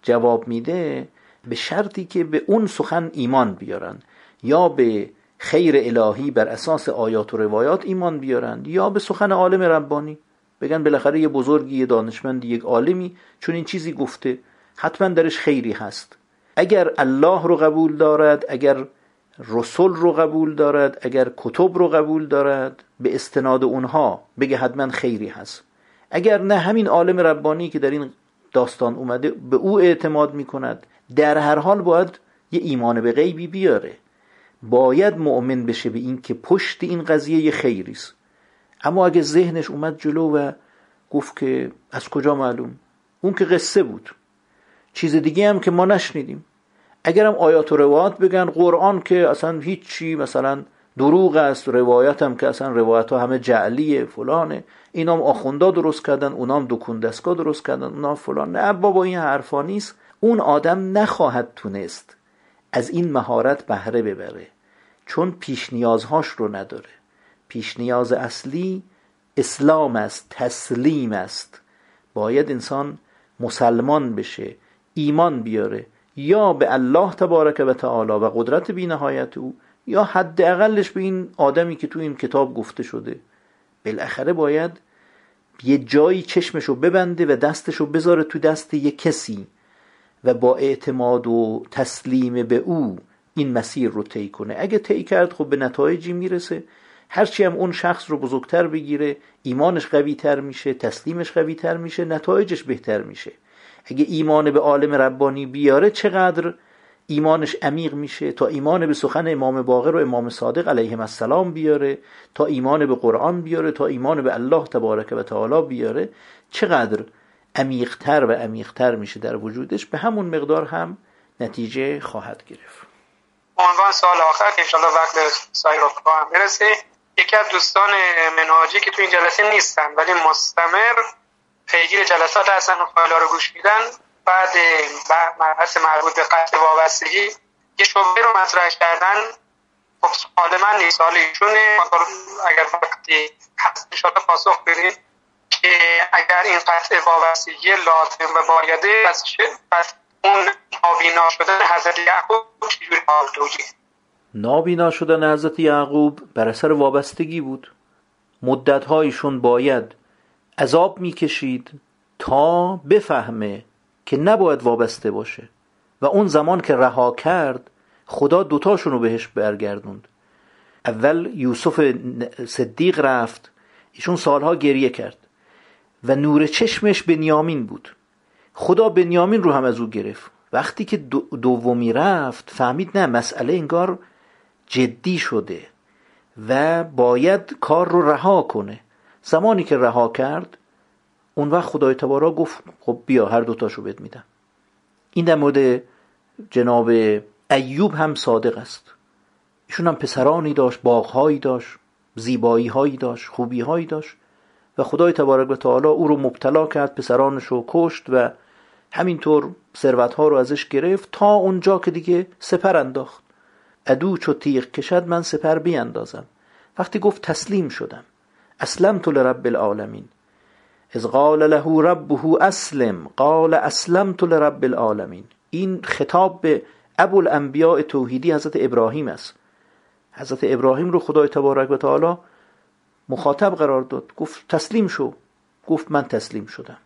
Speaker 1: جواب میده به شرطی که به اون سخن ایمان بیارن یا به خیر الهی بر اساس آیات و روایات ایمان بیارن یا به سخن عالم ربانی. بگن بالاخره یه بزرگی یه دانشمندی یک عالمی چون این چیزی گفته. حتما درش خیری هست. اگر الله رو قبول دارد اگر رسول رو قبول دارد اگر کتب رو قبول دارد به استناد اونها بگه حتما خیری هست. اگر نه همین عالم ربانی که در این داستان اومده به او اعتماد می‌کند در هر حال باید یه ایمان به غیبی بیاره. باید مؤمن بشه به این که پشت این قضیه یه خیری است. اما اگه ذهنش اومد جلو و گفت که از کجا معلوم؟ اون که قصه بود. چیز دیگه هم که ما نشنیدیم. اگرم آیات و روایات بگن قرآن که اصلا هیچی مثلا دروغ است روایت هم که اصلا روایت ها همه جعلیه فلانه. اینام آخوندا درست کردن اونام دکون دستگاه درست کردن اونام فلان. نه بابا این حرفا نیست. اون آدم نخواهد تونست از این مهارت بهره ببره چون پیش نیازهاش رو نداره. پیش نیاز اصلی اسلام است تسلیم است. باید انسان مسلمان بشه ایمان بیاره. یا به الله تبارک و تعالی و قدرت بینهایت او یا حداقلش به این آدمی که تو این کتاب گفته شده. بالاخره باید یه جایی چشمشو ببنده و دستشو بذاره تو دست یه کسی و با اعتماد و تسلیم به او این مسیر رو طی کنه. اگه طی کرد خب به نتایجی می‌رسه. هرچی هم اون شخص رو بزرگتر بگیره ایمانش قوی تر میشه تسلیمش قوی تر میشه نتایجش بهتر میشه. اگه ایمان به عالم ربانی بیاره چقدر ایمانش عمیق میشه؟ تا ایمان به سخن امام باقر و امام صادق علیهم السلام بیاره تا ایمان به قرآن بیاره تا ایمان به الله تبارک و تعالی بیاره چقدر عمیقتر و عمیقتر میشه در وجودش؟ به همون مقدار هم نتیجه خواهد گرفت.
Speaker 3: عنوان سال آخر که انشاءالله وقت سایر هم برسه. یکی از دوستان مناجی که تو این جلسه نیستن ولی مستمر پیگیر جلسات هستن و فایل رو گوش میدن. بعد مبحث مربوط به قطع وابستگی یه شبه رو مطرح کردن. خب سوال من نیست سوال ایشونه. اگر وقتی هست انشاءالله پاسخ بدین که اگر این قطع وابستگی لازم و بایده پس اون نابینا شدن حضرت یعقوب چجوری توجیه؟
Speaker 1: نابینا شدن حضرت یعقوب بر اثر وابستگی بود. مدتهایشون باید عذاب می‌کشید تا بفهمه که نباید وابسته باشه. و اون زمان که رها کرد خدا دوتاشون رو بهش برگردوند. اول یوسف صدیق رفت ایشون سالها گریه کرد و نور چشمش به نیامین بود. خدا به نیامین رو هم از او گرفت. وقتی که دومی رفت فهمید نه مسئله انگار جدی شده و باید کار رو رها کنه. زمانی که رها کرد اون وقت خدای تبارا گفت خب بیا هر دوتاشو بهت میدم. این در مورد جناب ایوب هم صادق است. ایشون هم پسرانی داشت باغهایی داشت زیبایی هایی داشت خوبی هایی داشت و خدای تبارک و تعالی او رو مبتلا کرد پسرانش رو کشت و همینطور ثروت ها رو ازش گرفت تا اونجا که دیگه سپر انداخت. ادو چو تیغ کشد من سپر بیاندازم. وقتی گفت تسلیم شدم. اسلمت لرب العالمین. از قال له ربه اسلم. قال اسلمت لرب العالمین. این خطاب به ابو الانبیاء توحیدی حضرت ابراهیم است. حضرت ابراهیم رو خدای تبارک و تعالی مخاطب قرار داد. گفت تسلیم شو. گفت من تسلیم شدم.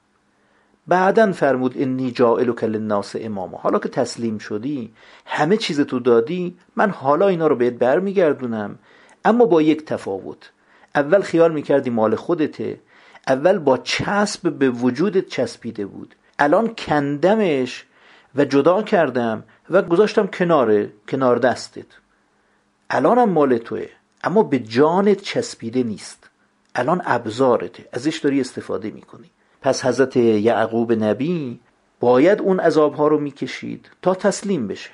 Speaker 1: بعدا فرمود انی جائلک للناس اماما. حالا که تسلیم شدی همه چیز تو دادی من حالا اینا رو بهت برمیگردونم. اما با یک تفاوت. اول خیال می‌کردی مال خودته. اول با چسب به وجودت چسبیده بود. الان کندمش و جدا کردم و گذاشتم کنار کنار دستت. الانم مال توه اما به جانت چسبیده نیست. الان ابزارته ازش داری استفاده می‌کنی. پس حضرت یعقوب نبی باید اون عذابها رو می‌کشید تا تسلیم بشه.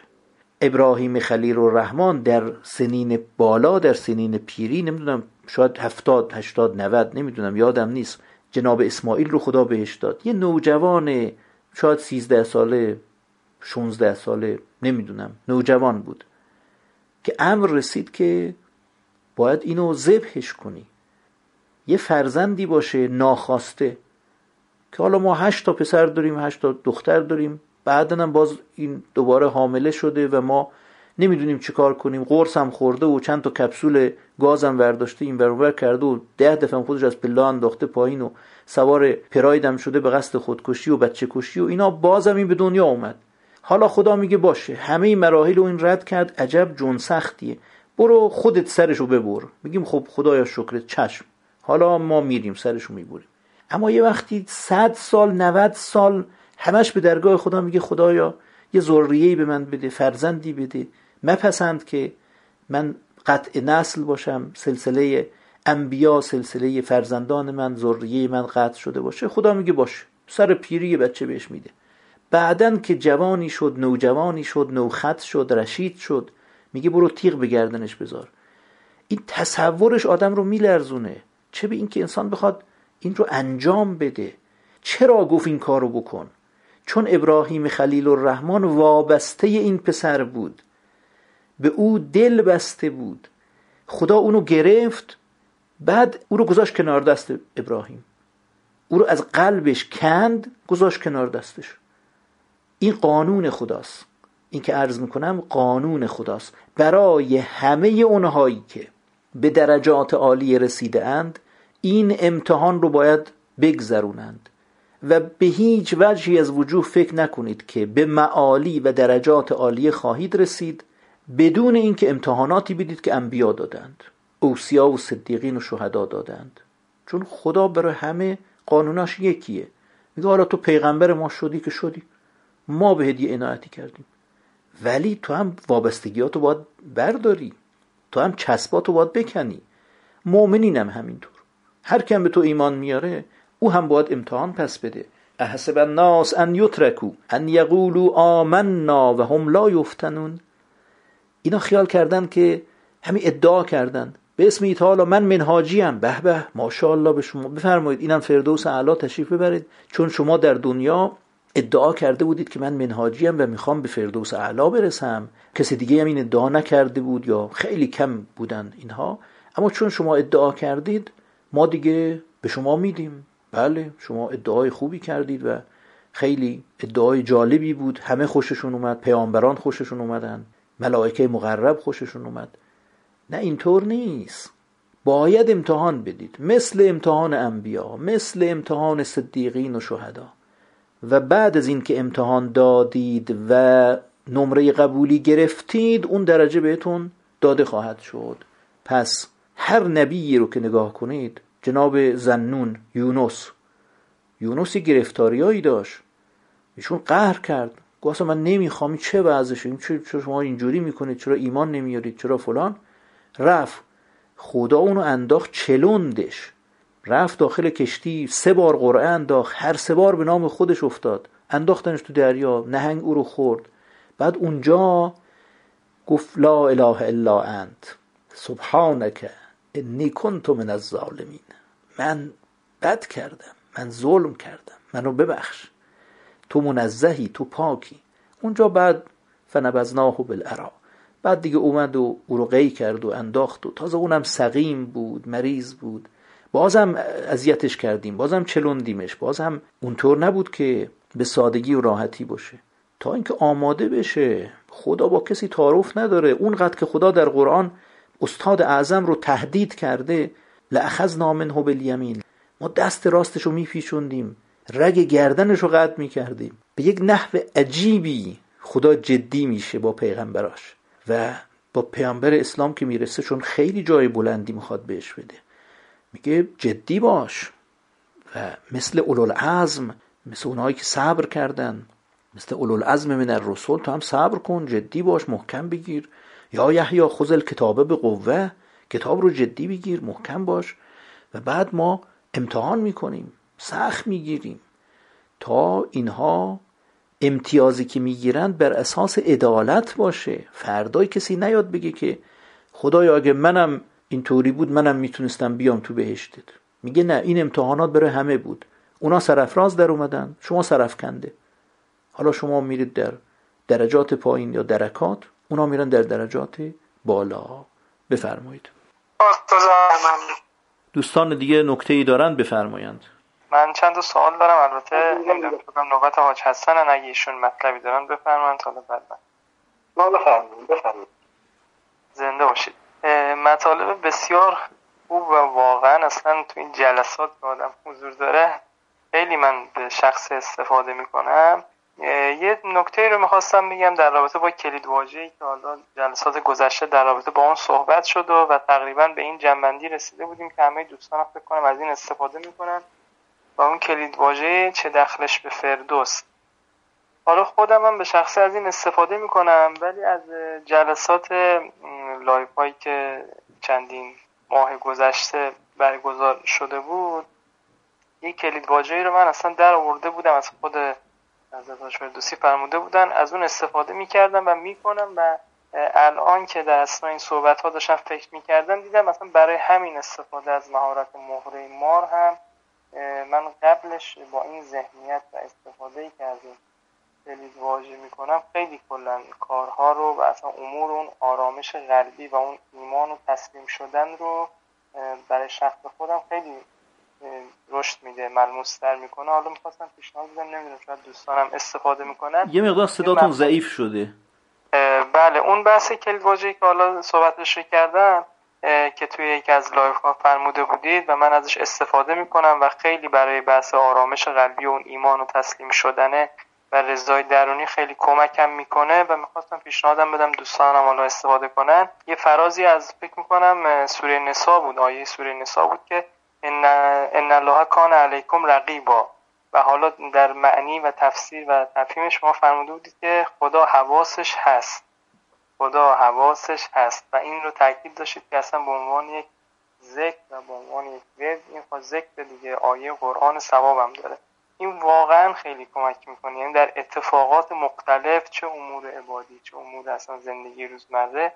Speaker 1: ابراهیم خلیل و رحمان در سنین بالا در سنین پیری نمی‌دونم شاید هفتاد هشتاد نود نمی‌دونم یادم نیست. جناب اسماعیل رو خدا بهش داد. یه نوجوان شاید سیزده ساله شونزده ساله نمی‌دونم. نوجوان بود. که امر رسید که باید اینو ذبحش کنی. یه فرزندی باشه ناخواسته. که حالا ما هشت تا پسر داریم هشت تا دختر داریم. بعدا باز این دوباره حامله شده و ما نمی‌دونیم چی کار کنیم. قرص هم خورده و چند تا کپسول گازم ورداشته این برابر کرده و ده دفعه خودش از پلا انداخته پایین و سوار پرایدم شده به قصد خودکشی و بچه کشی و اینا. بازم این به دنیا اومد. حالا خدا میگه باشه. همه این مراحل رو این رد کرد. عجب جون سختیه. برو خودت سرشو ببر. میگیم خب خدایا شکرت چشم. حالا ما میریم سرشو می‌بریم. اما یه وقتی صد سال 90 سال همش به درگاه خدا میگه خدایا یه ذریه‌ای به من بده فرزندی بده. مپسند که من قطع نسل باشم سلسله انبیا سلسله فرزندان من ذریه من قطع شده باشه. خدا میگه باشه سر پیری بچه بهش میده. بعدن که جوانی شد نوجوانی شد نوخط شد رشید شد میگه برو تیغ به گردنش بذار. این تصورش آدم رو میلرزونه. چه به اینکه انسان بخواد این رو انجام بده. چرا گفت این کارو بکن؟ چون ابراهیم خلیل الرحمن وابسته این پسر بود. به او دل بسته بود. خدا اونو گرفت بعد او رو گذاشت کنار دست ابراهیم. او رو از قلبش کند گذاشت کنار دستش. این قانون خداست. این که عرض می‌کنم قانون خداست. برای همه اونهایی که به درجات عالی رسیده اند این امتحان رو باید بگذرونند. و به هیچ وجهی از وجوه فکر نکنید که به معالی و درجات عالی خواهید رسید بدون اینکه امتحاناتی بدید که انبیا دادند. اوسیا و صدیقین و شهدا دادند. چون خدا برای همه قانوناش یکیه. میگه حالا تو پیغمبر ما شدی که شدی. ما به هدیه عنایتی کردیم. ولی تو هم وابستگیاتو باید برداری. تو هم چسباتو باید بکنی. مؤمنینم همینطور. هر کم به تو ایمان میاره او هم باید امتحان پس بده. احسب الناس ان یترکو ان یقولوا آمنا و هم لا یفتنون. اینا خیال کردن که همین ادعا کردن به اسم ایتالا من منهاجیم. به به ماشاءالله به شما. بفرمایید اینم فردوس اعلا تشریف ببرید. چون شما در دنیا ادعا کرده بودید که من منهاجیم و می‌خوام به فردوس اعلا برسم. کسی دیگه هم این ادعا نکرده بود یا خیلی کم بودن اینها. اما چون شما ادعا کردید ما دیگه به شما میدیم. بله شما ادعای خوبی کردید و خیلی ادعای جالبی بود. همه خوششون اومد پیامبران خوششون اومدن ملائکه مقرب خوششون اومد. نه اینطور نیست. باید امتحان بدید. مثل امتحان انبیا مثل امتحان صدیقین و شهدا. و بعد از اینکه امتحان دادید و نمره قبولی گرفتید اون درجه بهتون داده خواهد شد. پس هر نبیی رو که نگاه کنید جناب زنون یونس. یونسی گرفتاریایی داشت. ایشون قهر کرد. گفت من نمی‌خوام چه وضعشه؟ این چرا شما اینجوری می‌کنید؟ چرا ایمان نمیارید؟ چرا فلان؟ رفت. خدا اونو انداخت چلوندش. رفت داخل کشتی سه بار قرعه انداخت. هر سه بار به نام خودش افتاد. انداختنش تو دریا نهنگ او رو خورد. بعد اونجا گفت لا اله الا انت. سبحانک انی کنت من الظالمین. من بد کردم من ظلم کردم منو ببخش. تو منزهی تو پاکی. اونجا بعد فنبذناه بالعرا بعد دیگه اومد و او رو قی کرد و انداخت و تازه اونم سقیم بود مریض بود. بازم اذیتش کردیم بازم چلوندیمش بازم اونطور نبود که به سادگی و راحتی باشه. تا اینکه آماده بشه خدا با کسی تعارف نداره. اونقدر که خدا در قرآن استاد اعظم رو تهدید کرده لأخذنا منه بالیمین ما دست راستش رو میپیچوندیم. رگ گردنش رو قطع می‌کردیم. به یک نحو عجیبی خدا جدی میشه با پیغمبراش و با پیامبر اسلام که می‌رسه چون خیلی جای بلندی می‌خواد بهش بده. میگه جدی باش و مثل اولوالعزم مثل اونهایی که صبر کردن مثل اولوالعزم من الرسول تو هم صبر کن جدی باش محکم بگیر. یا یحیی خذ الکتابه به قوه کتاب رو جدی بگیر محکم باش و بعد ما امتحان می‌کنیم سخت می‌گیریم تا اینها امتیازی که می‌گیرند بر اساس عدالت باشه. فردای کسی نیاد بگه که خدایا اگه منم اینطوری بود منم می‌تونستم بیام تو بهشتت. میگه نه این امتحانات برای همه بود. اونا سرفراز در اومدن شما سرفکنده حالا شما میرید در درجات پایین یا درکات اونا میرن در درجات بالا. بفرمایید. دوستان دیگه نکته ای دارن بفرمایند.
Speaker 2: من چند سوال دارم. البته نمی‌دونم نوبت حاج حسن اگه ایشون مطلبی دارن بفرمایید حالا بعد
Speaker 4: من. بفرمایید بفرمایید.
Speaker 2: زنده باشید. مطالب بسیار خوب و واقعا اصلا تو این جلسات که آدم حضور داره خیلی من به شخص استفاده می‌کنم. یه نکته رو می‌خواستم بگم در رابطه با کلید واژه‌ای که حالا جلسات گذشته در رابطه با اون صحبت شد و, و تقریبا به این جنبندی رسیده بودیم که همه دوستان فکر کنم از این استفاده می‌کنن و اون کلید واژه چه دخلش به فردوس. حالا خودم هم به شخصه از این استفاده می‌کنم ولی از جلسات live هایی که چندین ماه گذشته برگزار شده بود یک کلید واژه‌ای رو من اصلا در آورده بودم از خود حضرت فردوسی فرموده بودن از اون استفاده می‌کردم و می‌کنم و الان که در اثنای این صحبت ها داشتم فکر می‌کردم دیدم مثلا برای همین استفاده از مهارت مهره مار هم من قبلش با این ذهنیت و استفاده دلیل واژه می‌کنم خیلی کلا کارها رو و اصلا امور اون آرامش قلبی و اون ایمان و تسلیم شدن رو برای شخص خودم خیلی رشد میده ملموستر می‌کنه. حالا می‌خواستم پیشنهاد بدم نمی‌دونم شاید دوستانم استفاده می‌کنن.
Speaker 1: یه مقدار صداتون ضعیف شده.
Speaker 2: بله اون بحث واژه‌ای که حالا صحبتش رو کردم که توی یکی از live ها فرموده بودید و من ازش استفاده می‌کنم و خیلی برای بحث آرامش قلبی و اون ایمان و تسلیم شدنه و رضای درونی خیلی کمکم می‌کنه و می‌خواستم پیشنهادم بدم دوستانم حالا استفاده کنن. یه فرازی از فکر می‌کنم سوره نسا بود آیه سوره نسا بود که ان ان الله کان علیکم رقیبا. و حالا در معنی و تفسیر و تفهیمش شما فرموده بودید که خدا حواسش هست. خدا حواسش هست. و این رو تاکید داشتید که اصلا به عنوان یک ذکر و به عنوان یک ورد این خود ذکر دیگه آیه قرآن ثوابم داره. این واقعا خیلی کمک می‌کنه. یعنی در اتفاقات مختلف چه امور عبادی چه امور اصلا زندگی روزمره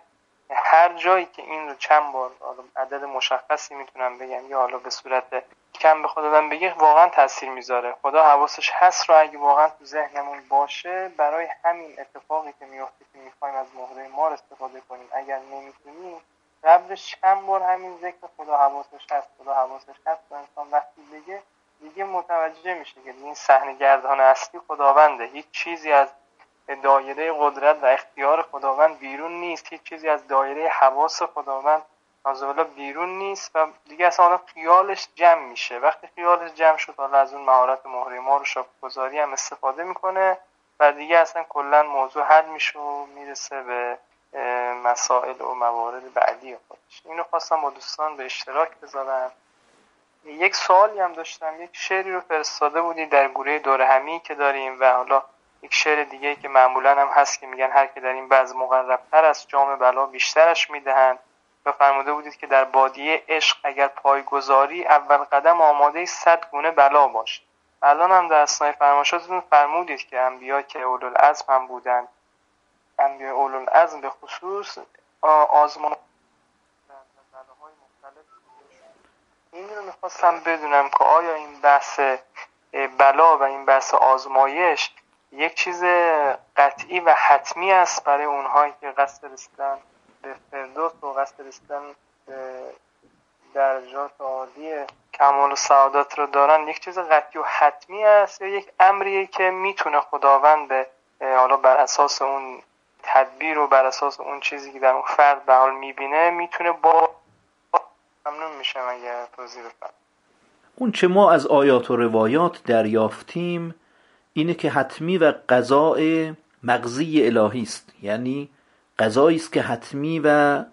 Speaker 2: هر جایی که این رو چند بار عدد مشخصی می‌تونم بگم یا حالا به صورت کم به خودم بگه واقعا تاثیر می‌ذاره. خدا حواسش هست رو اگه واقعا تو ذهنمون باشه برای همین اتفاقی که میفته که می‌خوایم از مهره مار استفاده کنیم. اگر نمی‌تونیم قبلش چند بار همین ذکر خدا حواسش هست خدا حواسش هست و انسان وقتی بگه دیگه متوجه میشه که این صحنه گردان اصلی خداونده. هیچ چیزی از دایره قدرت و اختیار خداوند بیرون نیست. هیچ چیزی از دایره حواس خداوند نازولا بیرون نیست و دیگه اصلا خیالش جمع میشه. وقتی خیالش جمع شد حالا از اون مهارت مهره ما رو گذاری هم استفاده می‌کنه و دیگه اصلا کلا موضوع حل میشه و می‌رسه به مسائل و موارد بعدی خودش. اینو خواستم با دوستان به اشتراک بذارم. یک سوالی هم داشتم. یک شعری رو فرستاده بودی در گروه دور همی که داریم و حالا یک شعر دیگه که معمولا هم هست که میگن هر که در این بعض مقربتر از جام بلا بیشترش می‌دهند. و فرموده بودید که در بادیه عشق اگر پایگذاری اول قدم آماده صد گونه بلا باش الان هم در اسنای فرماشاتتون فرمودید که انبیا که اولوالعزم هم بودن انبیا اولوالعزم به خصوص آزمان این رو می‌خواستم بدونم که آیا این بحث بلا و این بحث آزمایش یک چیز قطعی و حتمی است برای اونهایی که قصد رسیدن به فردوس و قصد رسیدن به درجات عالی کمال و سعادت رو دارن. یک چیز قطعی و حتمی است یا یک امریه که می‌تونه خداوند به حالا بر اساس اون تدبیر رو بر اساس اون چیزی که در اون فرد به حال می‌بینه می‌تونه با ممنون میشم اگر توضیح بفرم
Speaker 1: اون چه ما از آیات و روایات دریافتیم اینه که حتمی و قضاء مغزی الهی است. یعنی قضایی است که حتمی و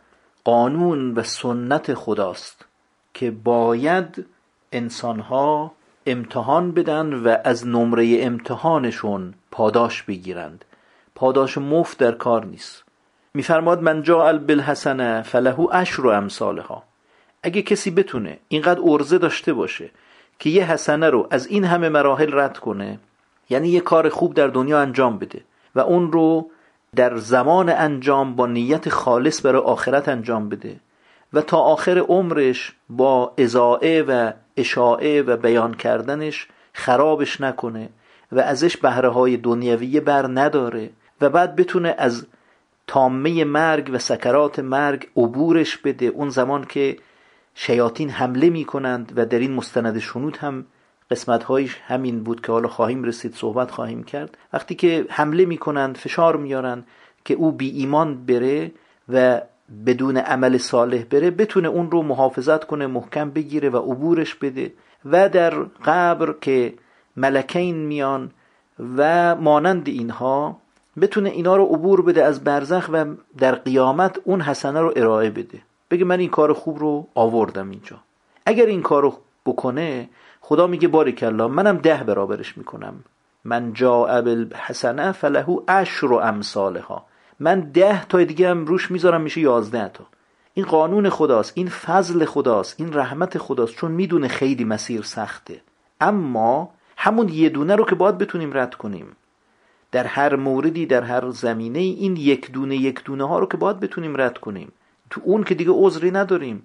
Speaker 1: قانون و سنت خداست که باید انسانها امتحان بدن و از نمره امتحانشون پاداش بگیرند. پاداش مفت در کار نیست. میفرماد من جاء بالحسنه فله اشر امثالها. اگه کسی بتونه اینقدر ارزه داشته باشه که یه حسنه رو از این همه مراحل رد کنه یعنی یه کار خوب در دنیا انجام بده و اون رو در زمان انجام با نیت خالص برای آخرت انجام بده و تا آخر عمرش با ازائه و اشاعه و بیان کردنش خرابش نکنه و ازش بهره های دنیویه بر نداره و بعد بتونه از تامه مرگ و سکرات مرگ عبورش بده. اون زمان که شیاطین حمله می کنند و در این مستند شنود هم قسمت هایش همین بود که حالا خواهیم رسید صحبت خواهیم کرد. وقتی که حمله می کنند فشار میارن که او بی ایمان بره و بدون عمل صالح بره بتونه اون رو محافظت کنه محکم بگیره و عبورش بده و در قبر که ملکین میان و مانند اینها بتونه اینا رو عبور بده از برزخ و در قیامت اون حسنه رو ارائه بده. بگه من این کار خوب رو آوردم اینجا. اگر این کار رو بکنه خدا میگه بارک الله منم ده برابرش می‌کنم. من جا بالحسنه فله عشر و امثالها. من ده تا دیگه هم روش می‌ذارم میشه یازده تا. این قانون خداست این فضل خداست این رحمت خداست چون می‌دونه خیلی مسیر سخته. اما همون یه دونه رو که باید بتونیم رد کنیم. در هر موردی در هر زمینه این یک دونه یک دونه ها رو که باید بتونیم رد کنیم. تو اون که دیگه عذری نداریم.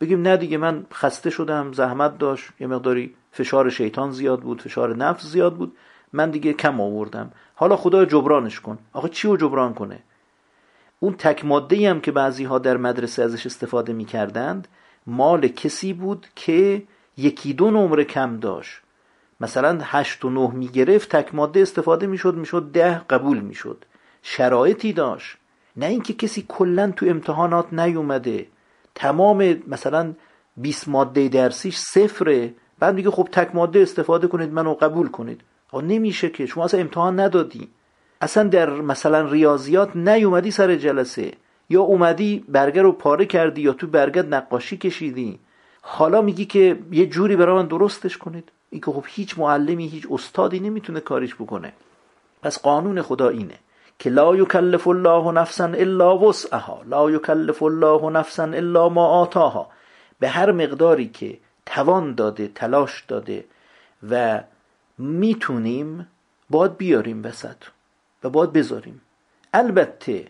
Speaker 1: بگیم نه دیگه من خسته شدم زحمت داشت یه مقداری فشار شیطان زیاد بود فشار نفس زیاد بود. من دیگه کم آوردم. حالا خدا جبرانش کن. آخه چی رو جبران کنه؟ اون تک ماده هم که بعضی ها در مدرسه ازش استفاده می کردند مال کسی بود که یکی دو نمره کم داشت. مثلا هشت و نه می گرفت تک ماده استفاده می شد می ده قبول می شد شرایطی داشت. نه اینکه کسی کلا تو امتحانات نیومده. تمام مثلا 20 ماده درسیش صفره. بعد میگه خب تک ماده استفاده کنید منو قبول کنید. آقا نمیشه که. شما اصلا امتحان ندادی. اصلا در مثلا ریاضیات نیومدی سر جلسه. یا اومدی برگر رو پاره کردی یا تو برگت نقاشی کشیدی. حالا میگی که یه جوری برای من درستش کنید. این که خب هیچ معلمی هیچ استادی نمی‌تونه کارش بکنه. پس قانون خدا اینه. که لا یکلف الله نفسا الا وسعها لا یکلف الله نفسا الا ما آتاها به هر مقداری که توان داده تلاش داده و می‌تونیم باید بیاریم وسط و باید بذاریم. البته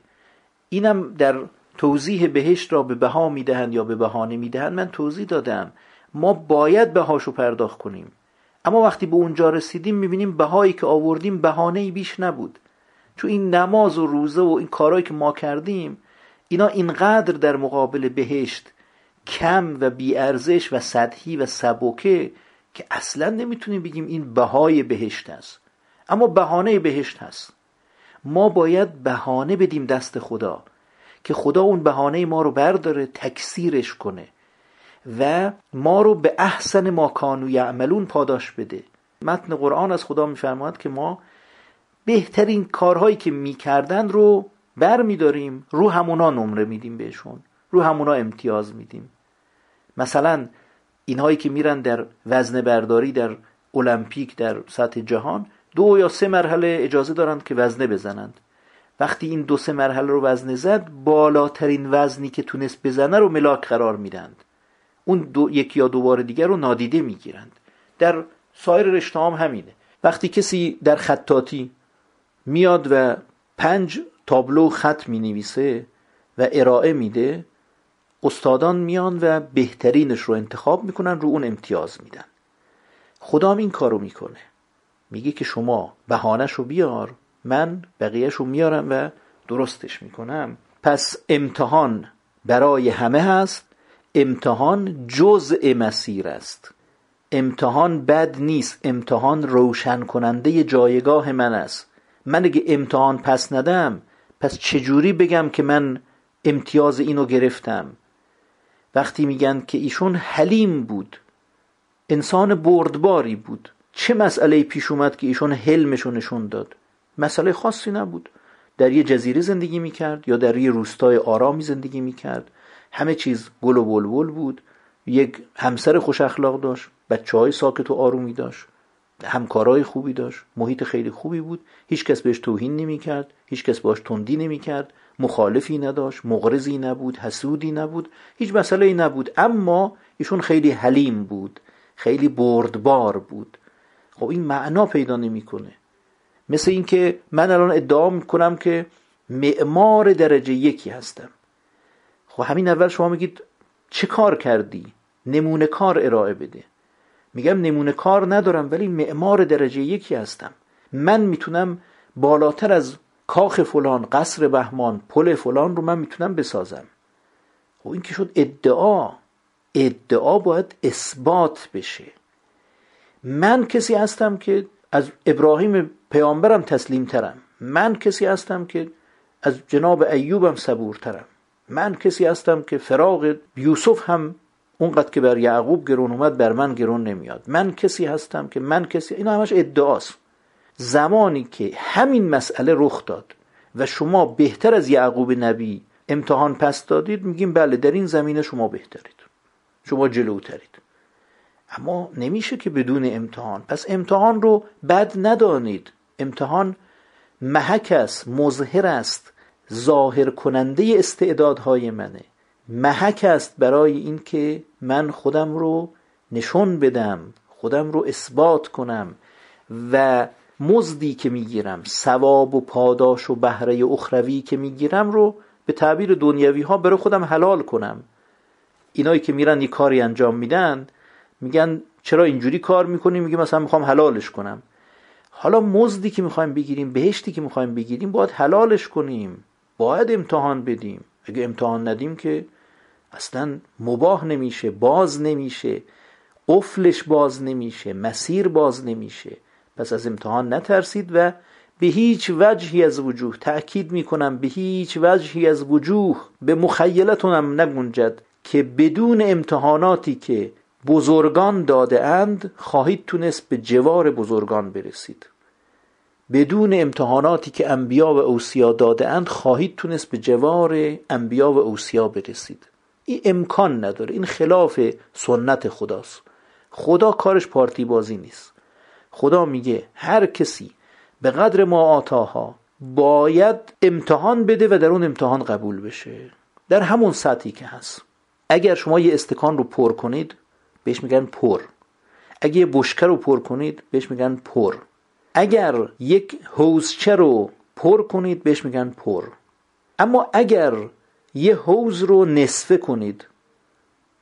Speaker 1: اینم در توضیح بهشت را به بها می‌دهند یا به بهانه می‌دهند من توضیح دادم. ما باید بهاشو پرداخت کنیم. اما وقتی به اونجا رسیدیم می‌بینیم بهایی که آوردیم بهانه بیش نبود. چون این نماز و روزه و این کارهایی که ما کردیم اینا اینقدر در مقابل بهشت کم و بیارزش و سطحی و سبکه که اصلا نمی‌تونیم بگیم این بهای بهشت است. اما بهانه بهشت هست. ما باید بهانه بدیم دست خدا که خدا اون بهانه ما رو برداره تکثیرش کنه و ما رو به احسن ما کانو یعملون پاداش بده. متن قرآن از خدا میفرماد که ما بهترین کارهایی که می‌کردن رو بر میداریم رو همونا نمره میدیم بهشون رو همونا امتیاز میدیم. مثلا اینهایی که میرن در وزن برداری در المپیک در سطح جهان دو یا سه مرحله اجازه دارند که وزنه بزنند. وقتی این دو سه مرحله رو وزنه زد بالاترین وزنی که تونست بزنه رو ملاک قرار میدند اون دو یک یا دو بار دیگر رو نادیده می‌گیرند. در سایر رشته هم همینه. وقتی کسی در خطاطی میاد و پنج تابلو خط می نویسه و ارائه میده. استادان میان و بهترینش رو انتخاب می‌کنن رو اون امتیاز میدن. خدا هم این کارو می‌کنه. میگه که شما بهانش رو بیار من بقیهش رو میارم و درستش می‌کنم. پس امتحان برای همه هست. امتحان جزء مسیر است. امتحان بد نیست. امتحان روشن کننده جایگاه من است. من اگه امتحان پس ندم پس چجوری بگم که من امتیاز اینو گرفتم؟ وقتی میگن که ایشون حلیم بود انسان بردباری بود چه مسئله پیش اومد که ایشون حلمشو نشون داد؟ مسئله خاصی نبود. در یه جزیره زندگی می‌کرد یا در یه روستای آرامی زندگی می‌کرد. همه چیز گل و بلبل بود. یک همسر خوش اخلاق داشت بچه های ساکت و آرومی داشت. همکارای خوبی داشت محیط خیلی خوبی بود. هیچ کس بهش توهین نمی‌کرد هیچ کس باش تندی نمی‌کرد مخالفی نداشت مغرضی نبود حسودی نبود هیچ مسئله ای نبود. اما ایشون خیلی حلیم بود خیلی بردبار بود. خب این معنا پیدا نمی‌کنه. مثل اینکه من الان ادعا می‌کنم که معمار درجه یکی هستم. خب همین اول شما میگید چه کار کردی؟ نمونه کار ارائه بده. میگم نمونه کار ندارم ولی معمار درجه یکی هستم. من می‌تونم بالاتر از کاخ فلان قصر بهمان پل فلان رو من می‌تونم بسازم. خب این که شد ادعا. ادعا باید اثبات بشه. من کسی هستم که از ابراهیم پیامبرم تسلیم ترم من کسی هستم که از جناب ایوبم صبورترم. من کسی هستم که فراغ یوسف هم اونقدر که بر یعقوب گرون اومد بر من گرون نمیاد. من کسی هستم که من کسی اینا همش ادعاست. زمانی که همین مسئله رخ داد و شما بهتر از یعقوب نبی امتحان پس دادید میگیم بله در این زمینه شما بهترید. شما جلوترید. اما نمیشه که بدون امتحان. پس امتحان رو بد ندانید. امتحان محک است مظهر است ظاهر کننده استعدادهای منه. محک است برای اینکه من خودم رو نشون بدم خودم رو اثبات کنم و مزدی که می‌گیرم ثواب و پاداش و بهره اخروی که می‌گیرم رو به تعبیر دنیوی ها برای خودم حلال کنم. اینایی که میرن یه کاری انجام میدن میگن چرا اینجوری کار می‌کنیم میگه مثلا می‌خوام حلالش کنم. حالا مزدی که می‌خوایم بگیریم بهشتی که می‌خوایم بگیریم باید حلالش کنیم. باید امتحان بدیم. اگه امتحان ندیم که اصلا مباه نمیشه باز نمیشه قفلش باز نمیشه مسیر باز نمیشه. پس از امتحان نترسید و به هیچ وجهی از وجوه تأکید می‌کنم به هیچ وجهی از وجوه به مخیلتونم نگنجد که بدون امتحاناتی که بزرگان داده اند خواهید تونست به جوار بزرگان برسید. بدون امتحاناتی که انبیا و اوسیا داده اند خواهید تونست به جوار انبیا و اوسیا برسید. این امکان نداره. این خلاف سنت خداست. خدا کارش پارتی بازی نیست. خدا میگه هر کسی به قدر ما آتاها باید امتحان بده و در اون امتحان قبول بشه. در همون سطحی که هست. اگر شما یه استکان رو پر کنید بهش میگن پر. اگه یه بشکه رو پر کنید بهش میگن پر. اگر یک حوزچه رو پر کنید بهش میگن پر. اما اگر یه حوز رو نصفه کنید.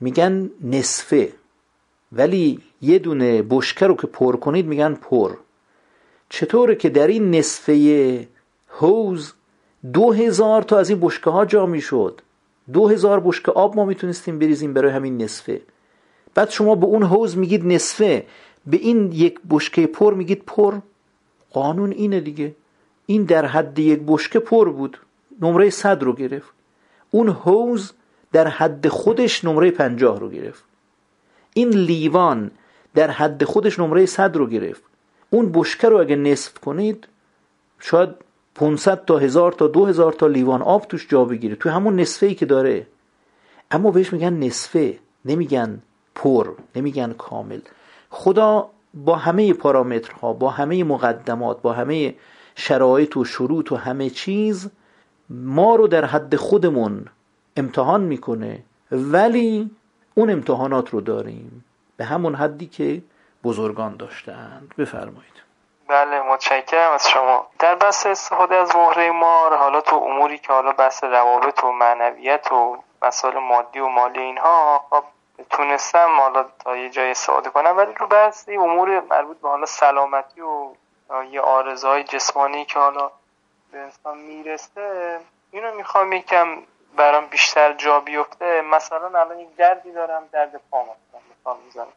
Speaker 1: میگن نصفه. ولی یه دونه بشکه رو که پر کنید میگن پر. چطوره که در این نصفه حوز دو هزار تا از این بشکه ها جا می‌شد؟ دو هزار بشکه آب ما می‌تونستیم بریزیم برای همین نصفه. بعد شما به اون حوز میگید نصفه به این یک بشکه پر میگید پر. قانون اینه دیگه. این در حد یک بشکه پر بود. نمره صد رو گرفت. اون حوز در حد خودش نمره پنجاه رو گرفت. این لیوان در حد خودش نمره صد رو گرفت. اون بشکه رو اگه نصف کنید شاید 500 تا هزار تا دو هزار تا لیوان آب توش جا بگیره. توی همون نصفه ای که داره. اما بهش میگن نصفه. نمیگن پر. نمیگن کامل. خدا با همه پارامترها با همه مقدمات با همه شرایط و شروط و همه چیز ما رو در حد خودمون امتحان می‌کنه ولی اون امتحانات رو داریم. به همون حدی که بزرگان داشتند. بفرمایید.
Speaker 2: بله متشکرم از شما. در بحث استفاده از مهره مار حالا تو اموری که حالا بحث روابط و معنویت و مسائل مادی و مالی اینها خب تونستم حالا تا یه جای استفاده کنم ولی رو بعضی امور مربوط به حالا سلامتی و یه آرزهای جسمانی که حالا به انسان می‌رسه اینو می‌خوام یکم برام بیشتر جا بیفته. مثلا الان یک دردی دارم درد پا مثلا مثال می‌زنم.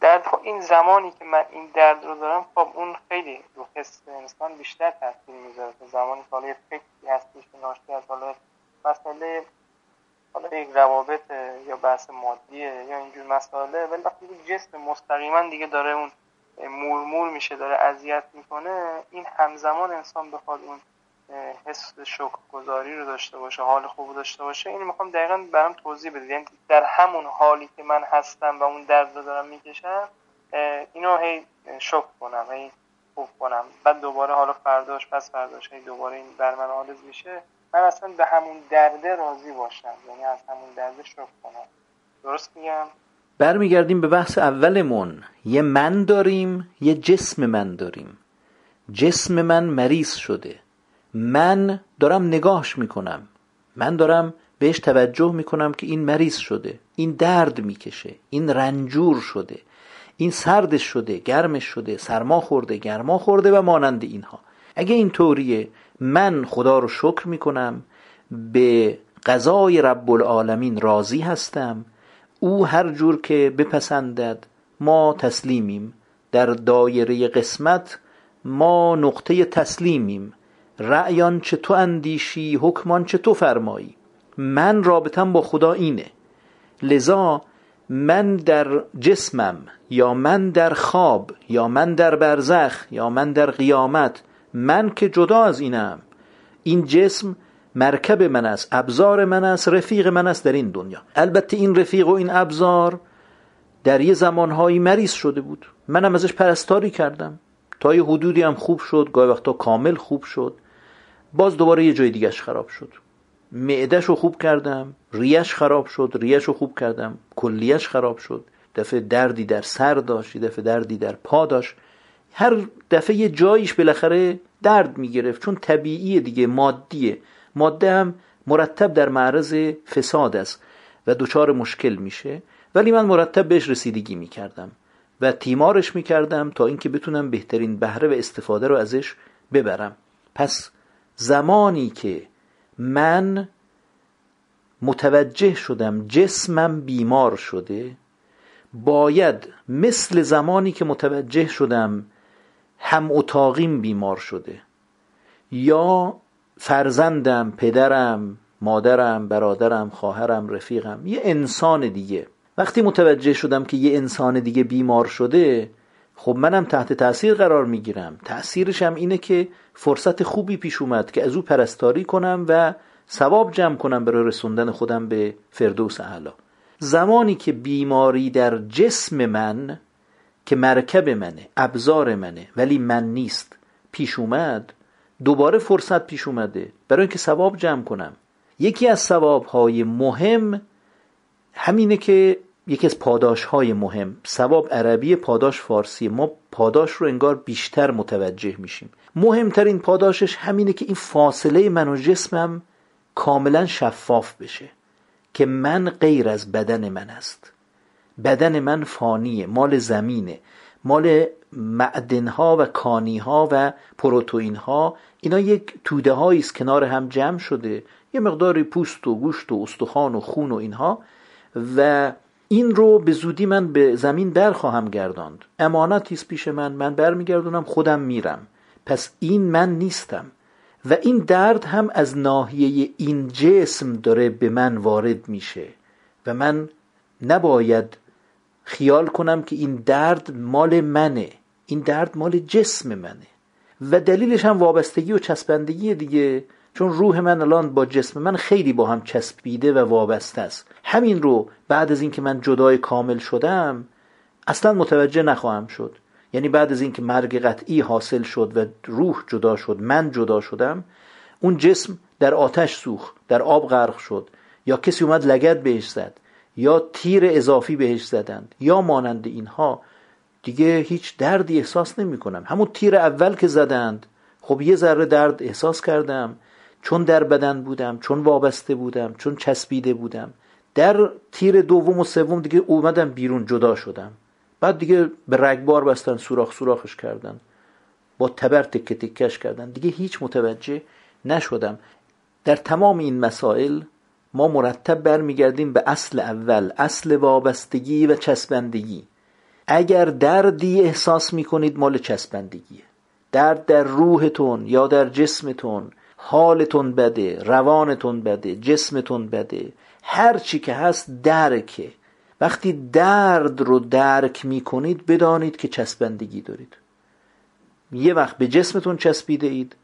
Speaker 2: درد پا این زمانی که من این درد رو دارم خب اون خیلی رو حس انسان بیشتر تاثیر می‌ذاره. تا زمانی که حالا فکری هستش که ناشته از حالا مسئله حالا یک روابط یا بحث مادیه یا اینجور مسئله ولی وقتی جسم مستقیما دیگه داره اون مورمور میشه داره اذیت می‌کنه این همزمان انسان بخواد اون حس شکر گذاری رو داشته باشه حال خوب داشته باشه این می‌خوام دقیقا برام توضیح بدید. یعنی در همون حالی که من هستم و اون درد رو دارم می‌کشم اینو هی شکر کنم هی خوب کنم. بعد دوباره حالا فرداش پس فرداش هی دوباره این بر من حالز میشه. من اصلا به همون درده راضی باشم یعنی از همون درده شکر کنم. درست میگم؟
Speaker 1: برمیگردیم به بحث اولمون. یه من داریم یه جسم من داریم. جسم من مریض شده. من دارم نگاهش می‌کنم. من دارم بهش توجه می‌کنم که این مریض شده این درد می‌کشه این رنجور شده این سردش شده گرمش شده سرما خورده گرما خورده و مانند اینها. اگه این طوریه من خدا رو شکر می‌کنم به قضای رب العالمین راضی هستم. او هر جور که بپسندد ما تسلیمیم. در دایره قسمت ما نقطه تسلیمیم. رعیان چه تو اندیشی حکمان چه تو فرمایی؟ من رابطم با خدا اینه. لذا من در جسمم یا من در خواب یا من در برزخ یا من در قیامت من که جدا از اینم. این جسم مرکب من است ابزار من است رفیق من است در این دنیا. البته این رفیق و این ابزار در یه زمانهایی مریض شده بود. منم ازش پرستاری کردم. تا یه حدودی هم خوب شد گاهی وقتا کامل خوب شد. باز دوباره یه جای دیگهش خراب شد. معدش رو خوب کردم ریش خراب شد ریش رو خوب کردم کلیش خراب شد. دفعه دردی در سر داشت دفعه دردی در پا داشت. هر دفعه یه جاییش بالاخره درد می‌گرفت چون طبیعی دیگه مادیه. ماده هم مرتب در معرض فساد است و دچار مشکل میشه. ولی من مرتب بهش رسیدگی می‌کردم و تیمارش می‌کردم تا اینکه بتونم بهترین بهره و استفاده رو ازش ببرم. پس زمانی که من متوجه شدم جسمم بیمار شده باید مثل زمانی که متوجه شدم هم اتاقیم بیمار شده یا فرزندم پدرم مادرم برادرم خواهرم رفیقم یه انسان دیگه. وقتی متوجه شدم که یه انسان دیگه بیمار شده خب منم تحت تاثیر قرار می‌گیرم. تاثیرش هم اینه که فرصت خوبی پیش اومد که از او پرستاری کنم و ثواب جمع کنم برای رسوندن خودم به فردوس اعلی زمانی که بیماری در جسم من که مرکب منه ابزار منه ولی من نیست پیش اومد دوباره فرصت پیش اومده برای اینکه ثواب جمع کنم. یکی از ثواب های مهم همینه که یکی از پاداش های مهم ثواب عربی پاداش فارسی. ما پاداش رو انگار بیشتر متوجه میشیم. مهمترین پاداشش همینه که این فاصله من و جسمم کاملا شفاف بشه که من غیر از بدن من است. بدن من فانیه مال زمینه. مال معدنها و کانیها و پروتئینها. اینا یک توده است کنار هم جمع شده. یه مقداری پوست و گوشت و استخوان و خون و اینها. و این رو به زودی من به زمین بر خواهم گرداند. امانتی است پیش من من برمیگردونم خودم میرم. پس این من نیستم. و این درد هم از ناحیه این جسم داره به من وارد میشه. و من نباید خیال کنم که این درد مال منه. این درد مال جسم منه. و دلیلش هم وابستگی و چسبندگی دیگه چون روح من الان با جسم من خیلی با هم چسبیده و وابسته است. همین رو بعد از اینکه من جدای کامل شدم اصلا متوجه نخواهم شد. یعنی بعد از اینکه مرگ قطعی حاصل شد و روح جدا شد من جدا شدم اون جسم در آتش سوخت در آب غرق شد. یا کسی اومد لگد بهش زد یا تیر اضافی بهش زدند یا مانند اینها. دیگه هیچ دردی احساس نمی کنم. همون تیر اول که زدند خب یه ذره درد احساس کردم. چون در بدن بودم چون وابسته بودم چون چسبیده بودم. در تیر دوم و سوم دیگه اومدم بیرون جدا شدم. بعد دیگه به رگبار بستن سوراخ سوراخش کردن. با تبر تکه تکش کردن. دیگه هیچ متوجه نشدم. در تمام این مسائل ما مرتب برمیگردیم به اصل اول اصل وابستگی و چسبندگی. اگر دردی احساس می‌کنید مال چسبندگیه. درد در روحتون یا در جسمتون حالتون بده روانتون بده جسمتون بده. هر چی که هست درکه. وقتی درد رو درک می‌کنید بدانید که چسبندگی دارید. یه وقت به جسمتون چسبیده اید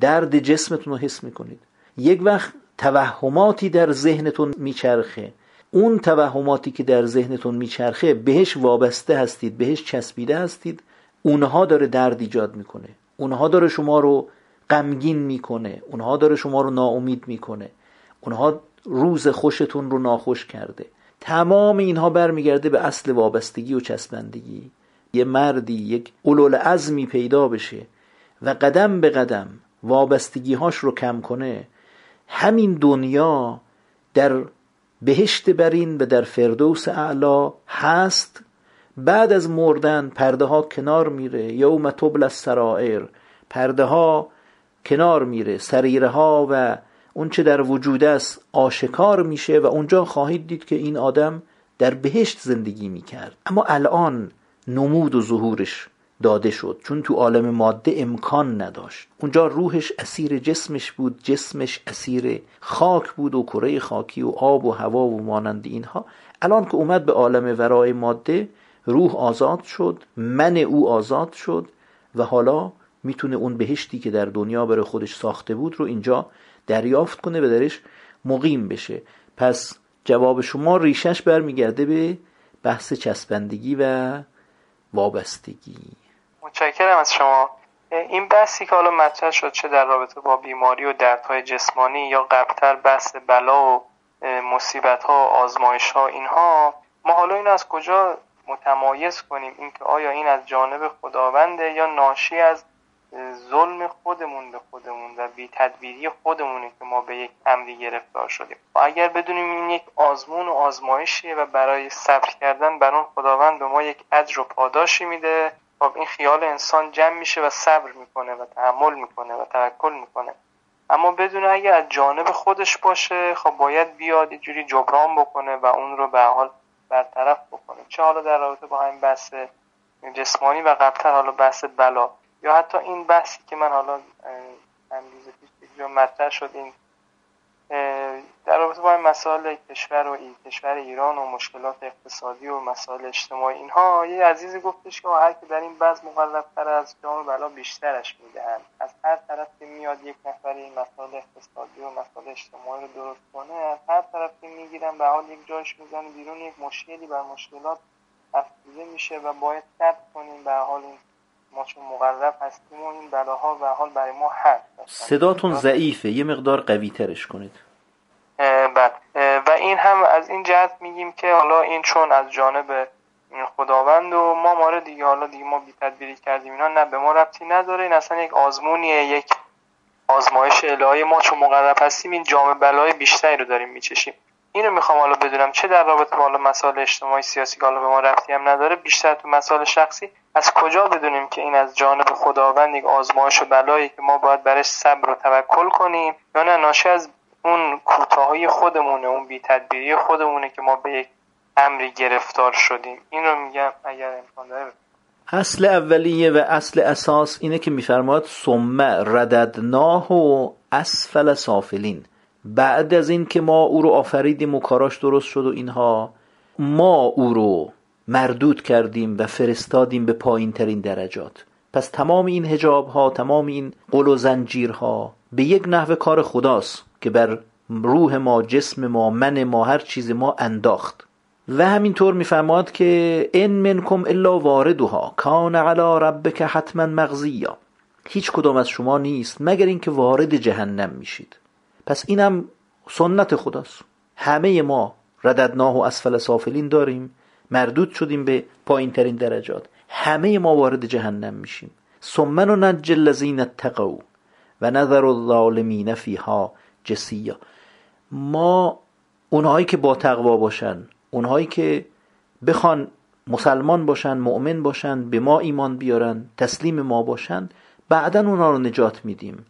Speaker 1: درد جسمتون رو حس می‌کنید. یک وقت توهماتی در ذهنتون میچرخه. اون توهماتی که در ذهنتون میچرخه بهش وابسته هستید بهش چسبیده هستید اونها داره درد ایجاد می‌کنه. اونها داره شما رو غمگین می‌کنه. اونها داره شما رو ناامید می‌کنه. اونها روز خوشتون رو ناخوش کرده. تمام اینها برمیگرده به اصل وابستگی و چسبندگی. یه مردی یک اولول عزمی پیدا بشه و قدم به قدم وابستگی هاش رو کم کنه. همین دنیا در بهشت برین و در فردوس اعلا هست. بعد از مردن پرده ها کنار میره. یوم تبل السرائر. پرده ها کنار میره سریره ها و اون چه در وجود است آشکار میشه و اونجا خواهید دید که این آدم در بهشت زندگی می‌کرد. اما الان نمود و ظهورش داده شد چون تو عالم ماده امکان نداشت. اونجا روحش اسیر جسمش بود جسمش اسیر خاک بود و کره خاکی و آب و هوا و مانند اینها. الان که اومد به عالم ورای ماده روح آزاد شد من او آزاد شد و حالا می‌تونه اون بهشتی که در دنیا برای خودش ساخته بود رو اینجا دریافت کنه و درش مقیم بشه. پس جواب شما ریشش برمیگرده به بحث چسبندگی و وابستگی.
Speaker 2: متشکرم از شما. این بحثی که حالا مطرح شد چه در رابطه با بیماری و دردهای جسمانی یا قبلتر بحث بلا و مصیبت ها آزمایش ها اینها ما حالا این از کجا متمایز کنیم؟ اینکه آیا این از جانب خداونده یا ناشی از ظلم خودمون به خودمون و بی تدبیری خودمونه که ما به یک امری گرفتار شدیم. و اگر بدونیم این یک آزمون و آزمایشیه و برای صبر کردن بر اون خداوند به ما یک اجر و پاداشی میده خب این خیال انسان جمع میشه و صبر می‌کنه و تحمل می‌کنه و توکل می‌کنه. اما بدون اگر از جانب خودش باشه خب باید بیاد یه جوری جبران بکنه و اون رو به حال برطرف بکنه. چه حالا در رابطه با همین بحث جسمانی و قبلتر حالا بحث بلا. یا حتی این بحثی که من حالا روز پیش مطرح شد این در رابطه با این مسائل کشور و این کشور ایران و مشکلات اقتصادی و مسائل اجتماعی اینها یه عزیزی گفتش که هر که در این بعض مقربتر از جام بلا بیشترش می‌دهند از هر طرف که میاد یک نفر این مسائل اقتصادی و مسائل اجتماعی رو درست کنه از هر طرف که می‌گیرن به حال یک جایش می‌زنه بیرون یک مشکلی بر مشکلات افزوده میشه و باید صبر کنیم. به حال این ما چون مقرب هستیم و این بلاها و حال برای ما هست
Speaker 1: صداتون ضعیفه یه مقدار قوی ترش کنید.
Speaker 2: بله. و این هم از این جهت میگیم که حالا این چون از جانب خداوند و ما ماره دیگه حالا دیگه ما بی تدبیری کردیم اینا نه به ما ربطی نداره. این اصلا یک آزمونیه یک آزمایش الهی. ما چون مقرب هستیم این جام بلای بیشتری رو داریم میچشیم. اینو می‌خوام حالا بدونم چه در رابطه با مسائل اجتماعی سیاسی که حالا به ما ربطی هم نداره بیشتر تو مسائل شخصی از کجا بدونیم که این از جانب خداوند یک آزمایش و بلایی که ما باید برش صبر و توکل کنیم یا نه؟ ناشی از اون کوتاهی خودمونه اون بی تدبیری خودمونه که ما به یک امری گرفتار شدیم. این رو میگم اگر امکان داره.
Speaker 1: اصل اولیه و اصل اساس اینه که میفرماد ثم رددناه و اسفل سافلین. بعد از این که ما او رو آفریدیم و کاراش درست شد و اینها ما او رو مردود کردیم و فرستادیم به پایین ترین درجات. پس تمام این هجاب ها تمام این قل و زنجیر ها به یک نحو کار خداست که بر روح ما جسم ما من ما هر چیز ما انداخت. و همینطور میفرماد که ان منکم الا واردها کان علی ربک حتما مغزیا. هیچ کدام از شما نیست مگر اینکه وارد جهنم میشید. پس اینم سنت خداست. همه ما رددناه و اسفل سافلین داریم. مردود شدیم به پایین ترین درجات. همه ما وارد جهنم میشیم. ثم ننجی الذین اتقوا و نظر الظالمین فیها جسیا ما اونهایی که با تقوا باشن اونهایی که بخوان مسلمان باشن مؤمن باشن به ما ایمان بیارن تسلیم ما باشن بعدا اونها رو نجات میدیم.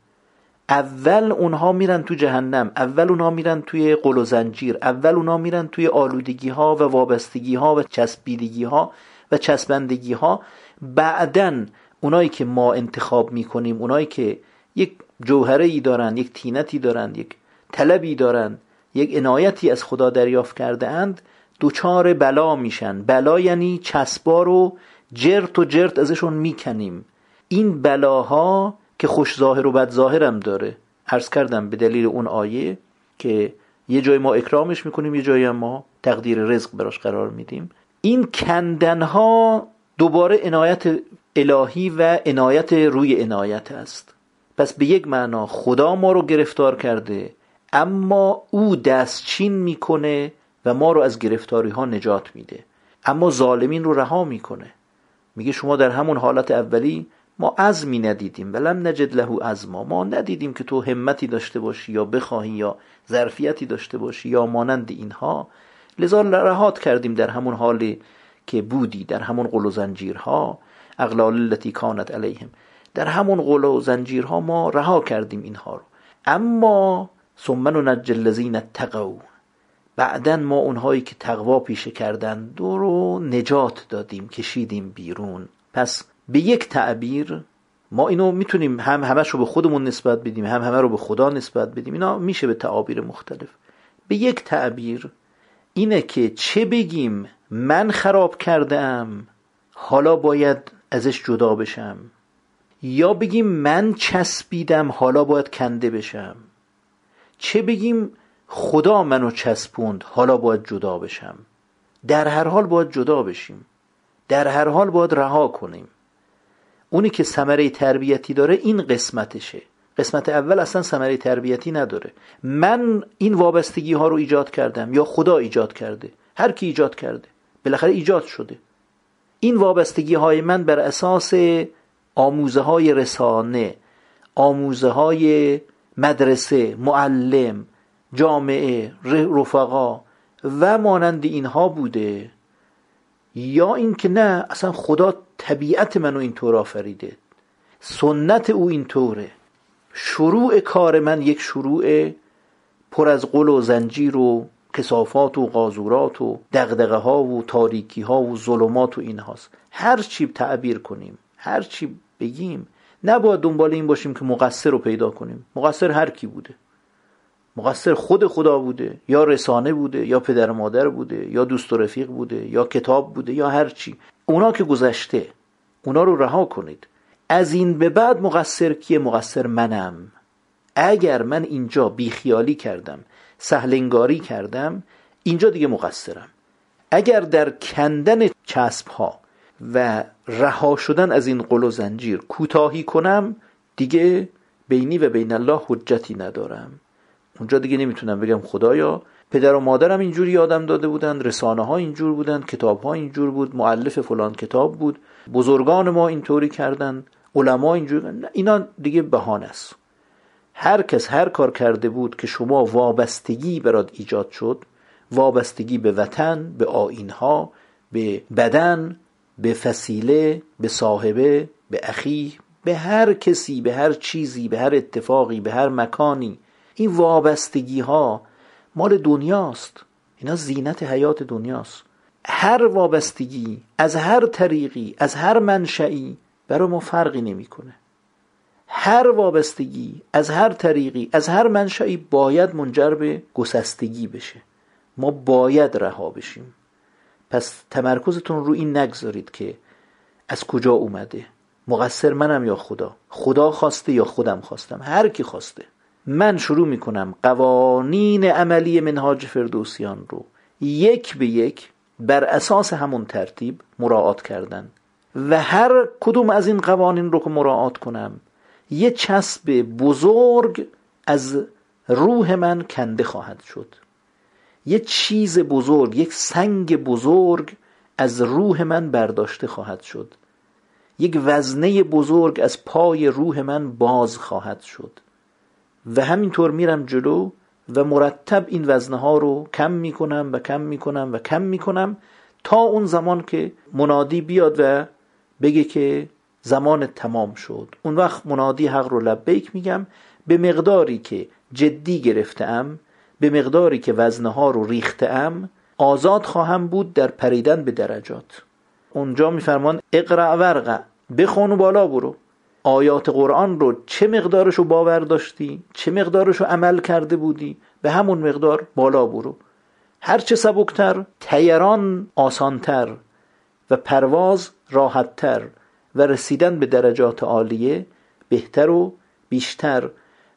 Speaker 1: اول اونها میرن تو جهنم اول اونها میرن توی قل و زنجیر اول اونها میرن توی آلودگی ها و وابستگی ها و چسبیدگی ها و چسبندگی ها بعدا اونایی که ما انتخاب می‌کنیم اونایی که یک جوهره ای دارن یک تینتی دارن یک طلبی دارن یک عنایتی از خدا دریافت کرده اند دوچار بلا میشن. بلا یعنی چسبا رو جرت و جرت ازشون می‌کنیم. این بلاها که خوش ظاهر و بد ظاهرم داره. عرض کردم به دلیل اون آیه که یه جای ما اکرامش می‌کنیم یه جایی ما تقدیر رزق براش قرار میدیم. این کندنها دوباره عنایت الهی و عنایت روی عنایت است. پس به یک معنا خدا ما رو گرفتار کرده اما او دستچین می‌کنه و ما رو از گرفتاری ها نجات میده. اما ظالمین رو رها می‌کنه. میگه شما در همون حالت اولی ما عزمی ندیدیم ولم نجد له عزما. ما ندیدیم که تو همتی داشته باشی یا بخواهی یا ظرفیتی داشته باشی یا مانند اینها. لذا رهات کردیم در همون حالی که بودی در همون قل و زنجیرها. اغلال التي کانت علیهم. در همون قل و زنجیرها ما رها کردیم اینها رو. اما ثم ننجی الذین اتقوا. بعدا ما اونهایی که تقوا پیشه کردن دو رو نجات دادیم کشیدیم بیرون. پس به یک تعبیر ما اینو می‌تونیم هم همش رو به خودمون نسبت بدیم هم همه رو به خدا نسبت بدیم. اینا میشه به تعابیر مختلف. به یک تعبیر اینه که چه بگیم من خراب کردم حالا باید ازش جدا بشم. یا بگیم من چسبیدم حالا باید کنده بشم. چه بگیم خدا منو چسبوند حالا باید جدا بشم. در هر حال باید جدا بشیم. در هر حال باید رها کنیم. اونی که ثمره تربیتی داره این قسمتشه. قسمت اول اصلا ثمره تربیتی نداره. من این وابستگی ها رو ایجاد کردم یا خدا ایجاد کرده. هر کی ایجاد کرده. بالاخره ایجاد شده. این وابستگی های من بر اساس آموزه های رسانه آموزه های مدرسه معلم جامعه رفقا و مانند اینها بوده. یا اینکه نه اصلا خدا طبیعت منو اینطور آفریده. سنت او اینطوره شروع کار من یک شروع پر از قل و زنجیر و کسافات و قازورات و دغدغه ها و تاریکی ها و ظلمات و این هاست هر چی تعبیر کنیم هر چی بگیم نباید دنبال این باشیم که مقصر رو پیدا کنیم. مقصر هر کی بوده. مقصر خود خدا بوده یا رسانه بوده یا پدر مادر بوده یا دوست و رفیق بوده یا کتاب بوده یا هر چی. اونا که گذشته اونا رو رها کنید. از این به بعد مقصر کیه؟ مقصر منم. اگر من اینجا بیخیالی کردم سهلنگاری کردم اینجا دیگه مقصرم. اگر در کندن چسب ها و رها شدن از این قل و زنجیر کوتاهی کنم دیگه بینی و بین الله حجتی ندارم. اونجا دیگه نمی‌تونم بگم خدایا پدر و مادرم اینجوری یادم داده بودن رسانه ها اینجور بودن کتاب ها اینجور بود معلف فلان کتاب بود بزرگان ما اینطوری کردن علما اینجور اینا دیگه بهانه است. هر کس هر کار کرده بود که شما وابستگی برات ایجاد شد وابستگی به وطن به آینها به بدن به فسیله به صاحبه به اخی به هر کسی به هر چیزی به هر اتفاقی به هر مکانی. این وابستگی ها مال دنیاست. اینا زینت حیات دنیاست. هر وابستگی از هر طریقی از هر منشعی برای ما فرقی نمی‌کنه. هر وابستگی از هر طریقی از هر منشعی باید منجر به گسستگی بشه. ما باید رها بشیم. پس تمرکزتون رو این نگذارید که از کجا اومده؟ مقصر منم یا خدا؟ خدا خواسته یا خودم خواستم؟ هر کی خواسته. من شروع می‌کنم قوانین عملی منهاج فردوسیان رو یک به یک بر اساس همون ترتیب مراعات کردن و هر کدوم از این قوانین رو که مراعات کنم یه چسب بزرگ از روح من کنده خواهد شد. یه چیز بزرگ یک سنگ بزرگ از روح من برداشته خواهد شد. یک وزنه بزرگ از پای روح من باز خواهد شد. و همینطور میرم جلو و مرتب این وزنه ها رو کم می‌کنم و کم می‌کنم و کم می‌کنم تا اون زمان که منادی بیاد و بگه که زمان تمام شد. اون وقت منادی حق رو لبیک میگم به مقداری که جدی گرفتم به مقداری که وزنه ها رو ریختم آزاد خواهم بود در پریدن به درجات. اونجا میفرمان اقرع ورقع بخون و بالا برو. آیات قرآن رو چه مقدارش رو باور داشتی؟ چه مقدارش رو عمل کرده بودی؟ به همون مقدار بالا برو. هرچه سبکتر تیران آسانتر و پرواز راحتتر و رسیدن به درجات عالیه بهتر و بیشتر.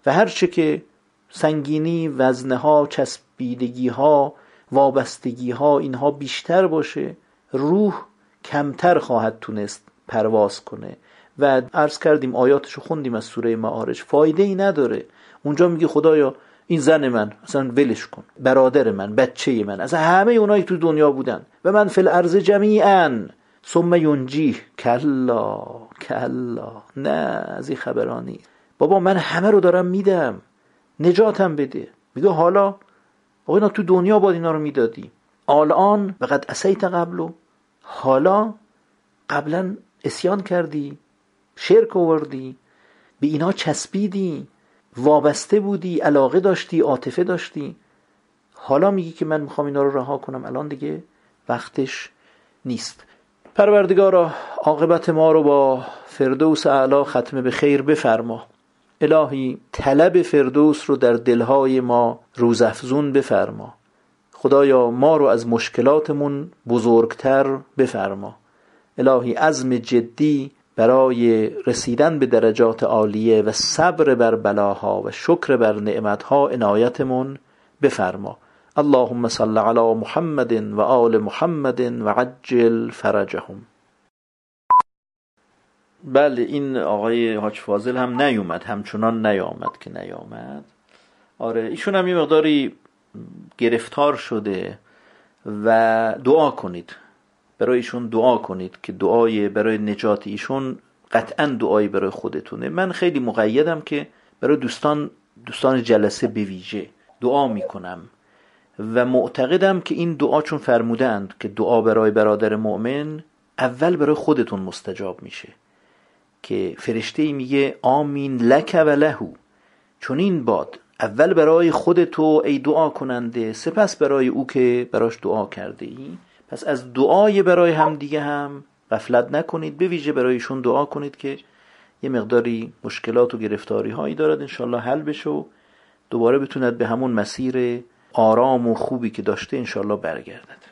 Speaker 1: و هرچه که سنگینی وزنه ها چسبیدگی ها وابستگی ها اینها بیشتر باشه روح کمتر خواهد تونست پرواز کنه. و عرض کردیم آیاتشو خوندیم از سوره معارج. فایده ای نداره. اونجا میگه خدایا این زن من اصلا ولش کن. برادر من بچه من از همه اونایی تو دنیا بودن. و من فی الارض جمیعا. ثم ینجیه. کلا کلا. نه از این خبرانی بابا من همه رو دارم میدم. نجاتم بده. میگه حالا آقا تو دنیا باید اینا رو می‌دادی. الان وقت اسیت قبلو. حالا قبلا اسیان کردی. شرک آوردی؟ به اینا چسبیدی؟ وابسته بودی؟ علاقه داشتی؟ عاطفه داشتی؟ حالا میگی که من می‌خوام اینا رو رها کنم. الان دیگه وقتش نیست. پروردگارا عاقبت ما رو با فردوس اعلا ختم به خیر بفرما. الهی طلب فردوس رو در دلهای ما روزافزون بفرما. خدایا ما رو از مشکلاتمون بزرگتر بفرما. الهی عزم جدی برای رسیدن به درجات عالیه و صبر بر بلاها و شکر بر نعمتها عنایتمون بفرما. اللهم صل علی محمد و آل محمد و عجل فرجهم. بله این آقای حاج فاضل هم نیومد همچنان نیامد که نیامد. آره ایشون هم یه مقداری گرفتار شده و دعا کنید. برای ایشون دعا کنید که دعای برای نجات ایشون قطعا دعایی برای خودتونه. من خیلی مقیدم که برای دوستان دوستان جلسه به دعا می‌کنم و معتقدم که این دعا چون فرمودند که دعا برای برادر مؤمن اول برای خودتون مستجاب میشه. که فرشته میگه آمین لک و لهو. چون این باد اول برای خودتو ای دعا کننده سپس برای او که براش دعا کرده ای پس از دعای برای همدیگه هم غفلت نکنید. به ویژه برایشون دعا کنید که یه مقداری مشکلات و گرفتاری هایی دارد. انشالله حل بشه و دوباره بتوند به همون مسیر آرام و خوبی که داشته انشالله برگردد.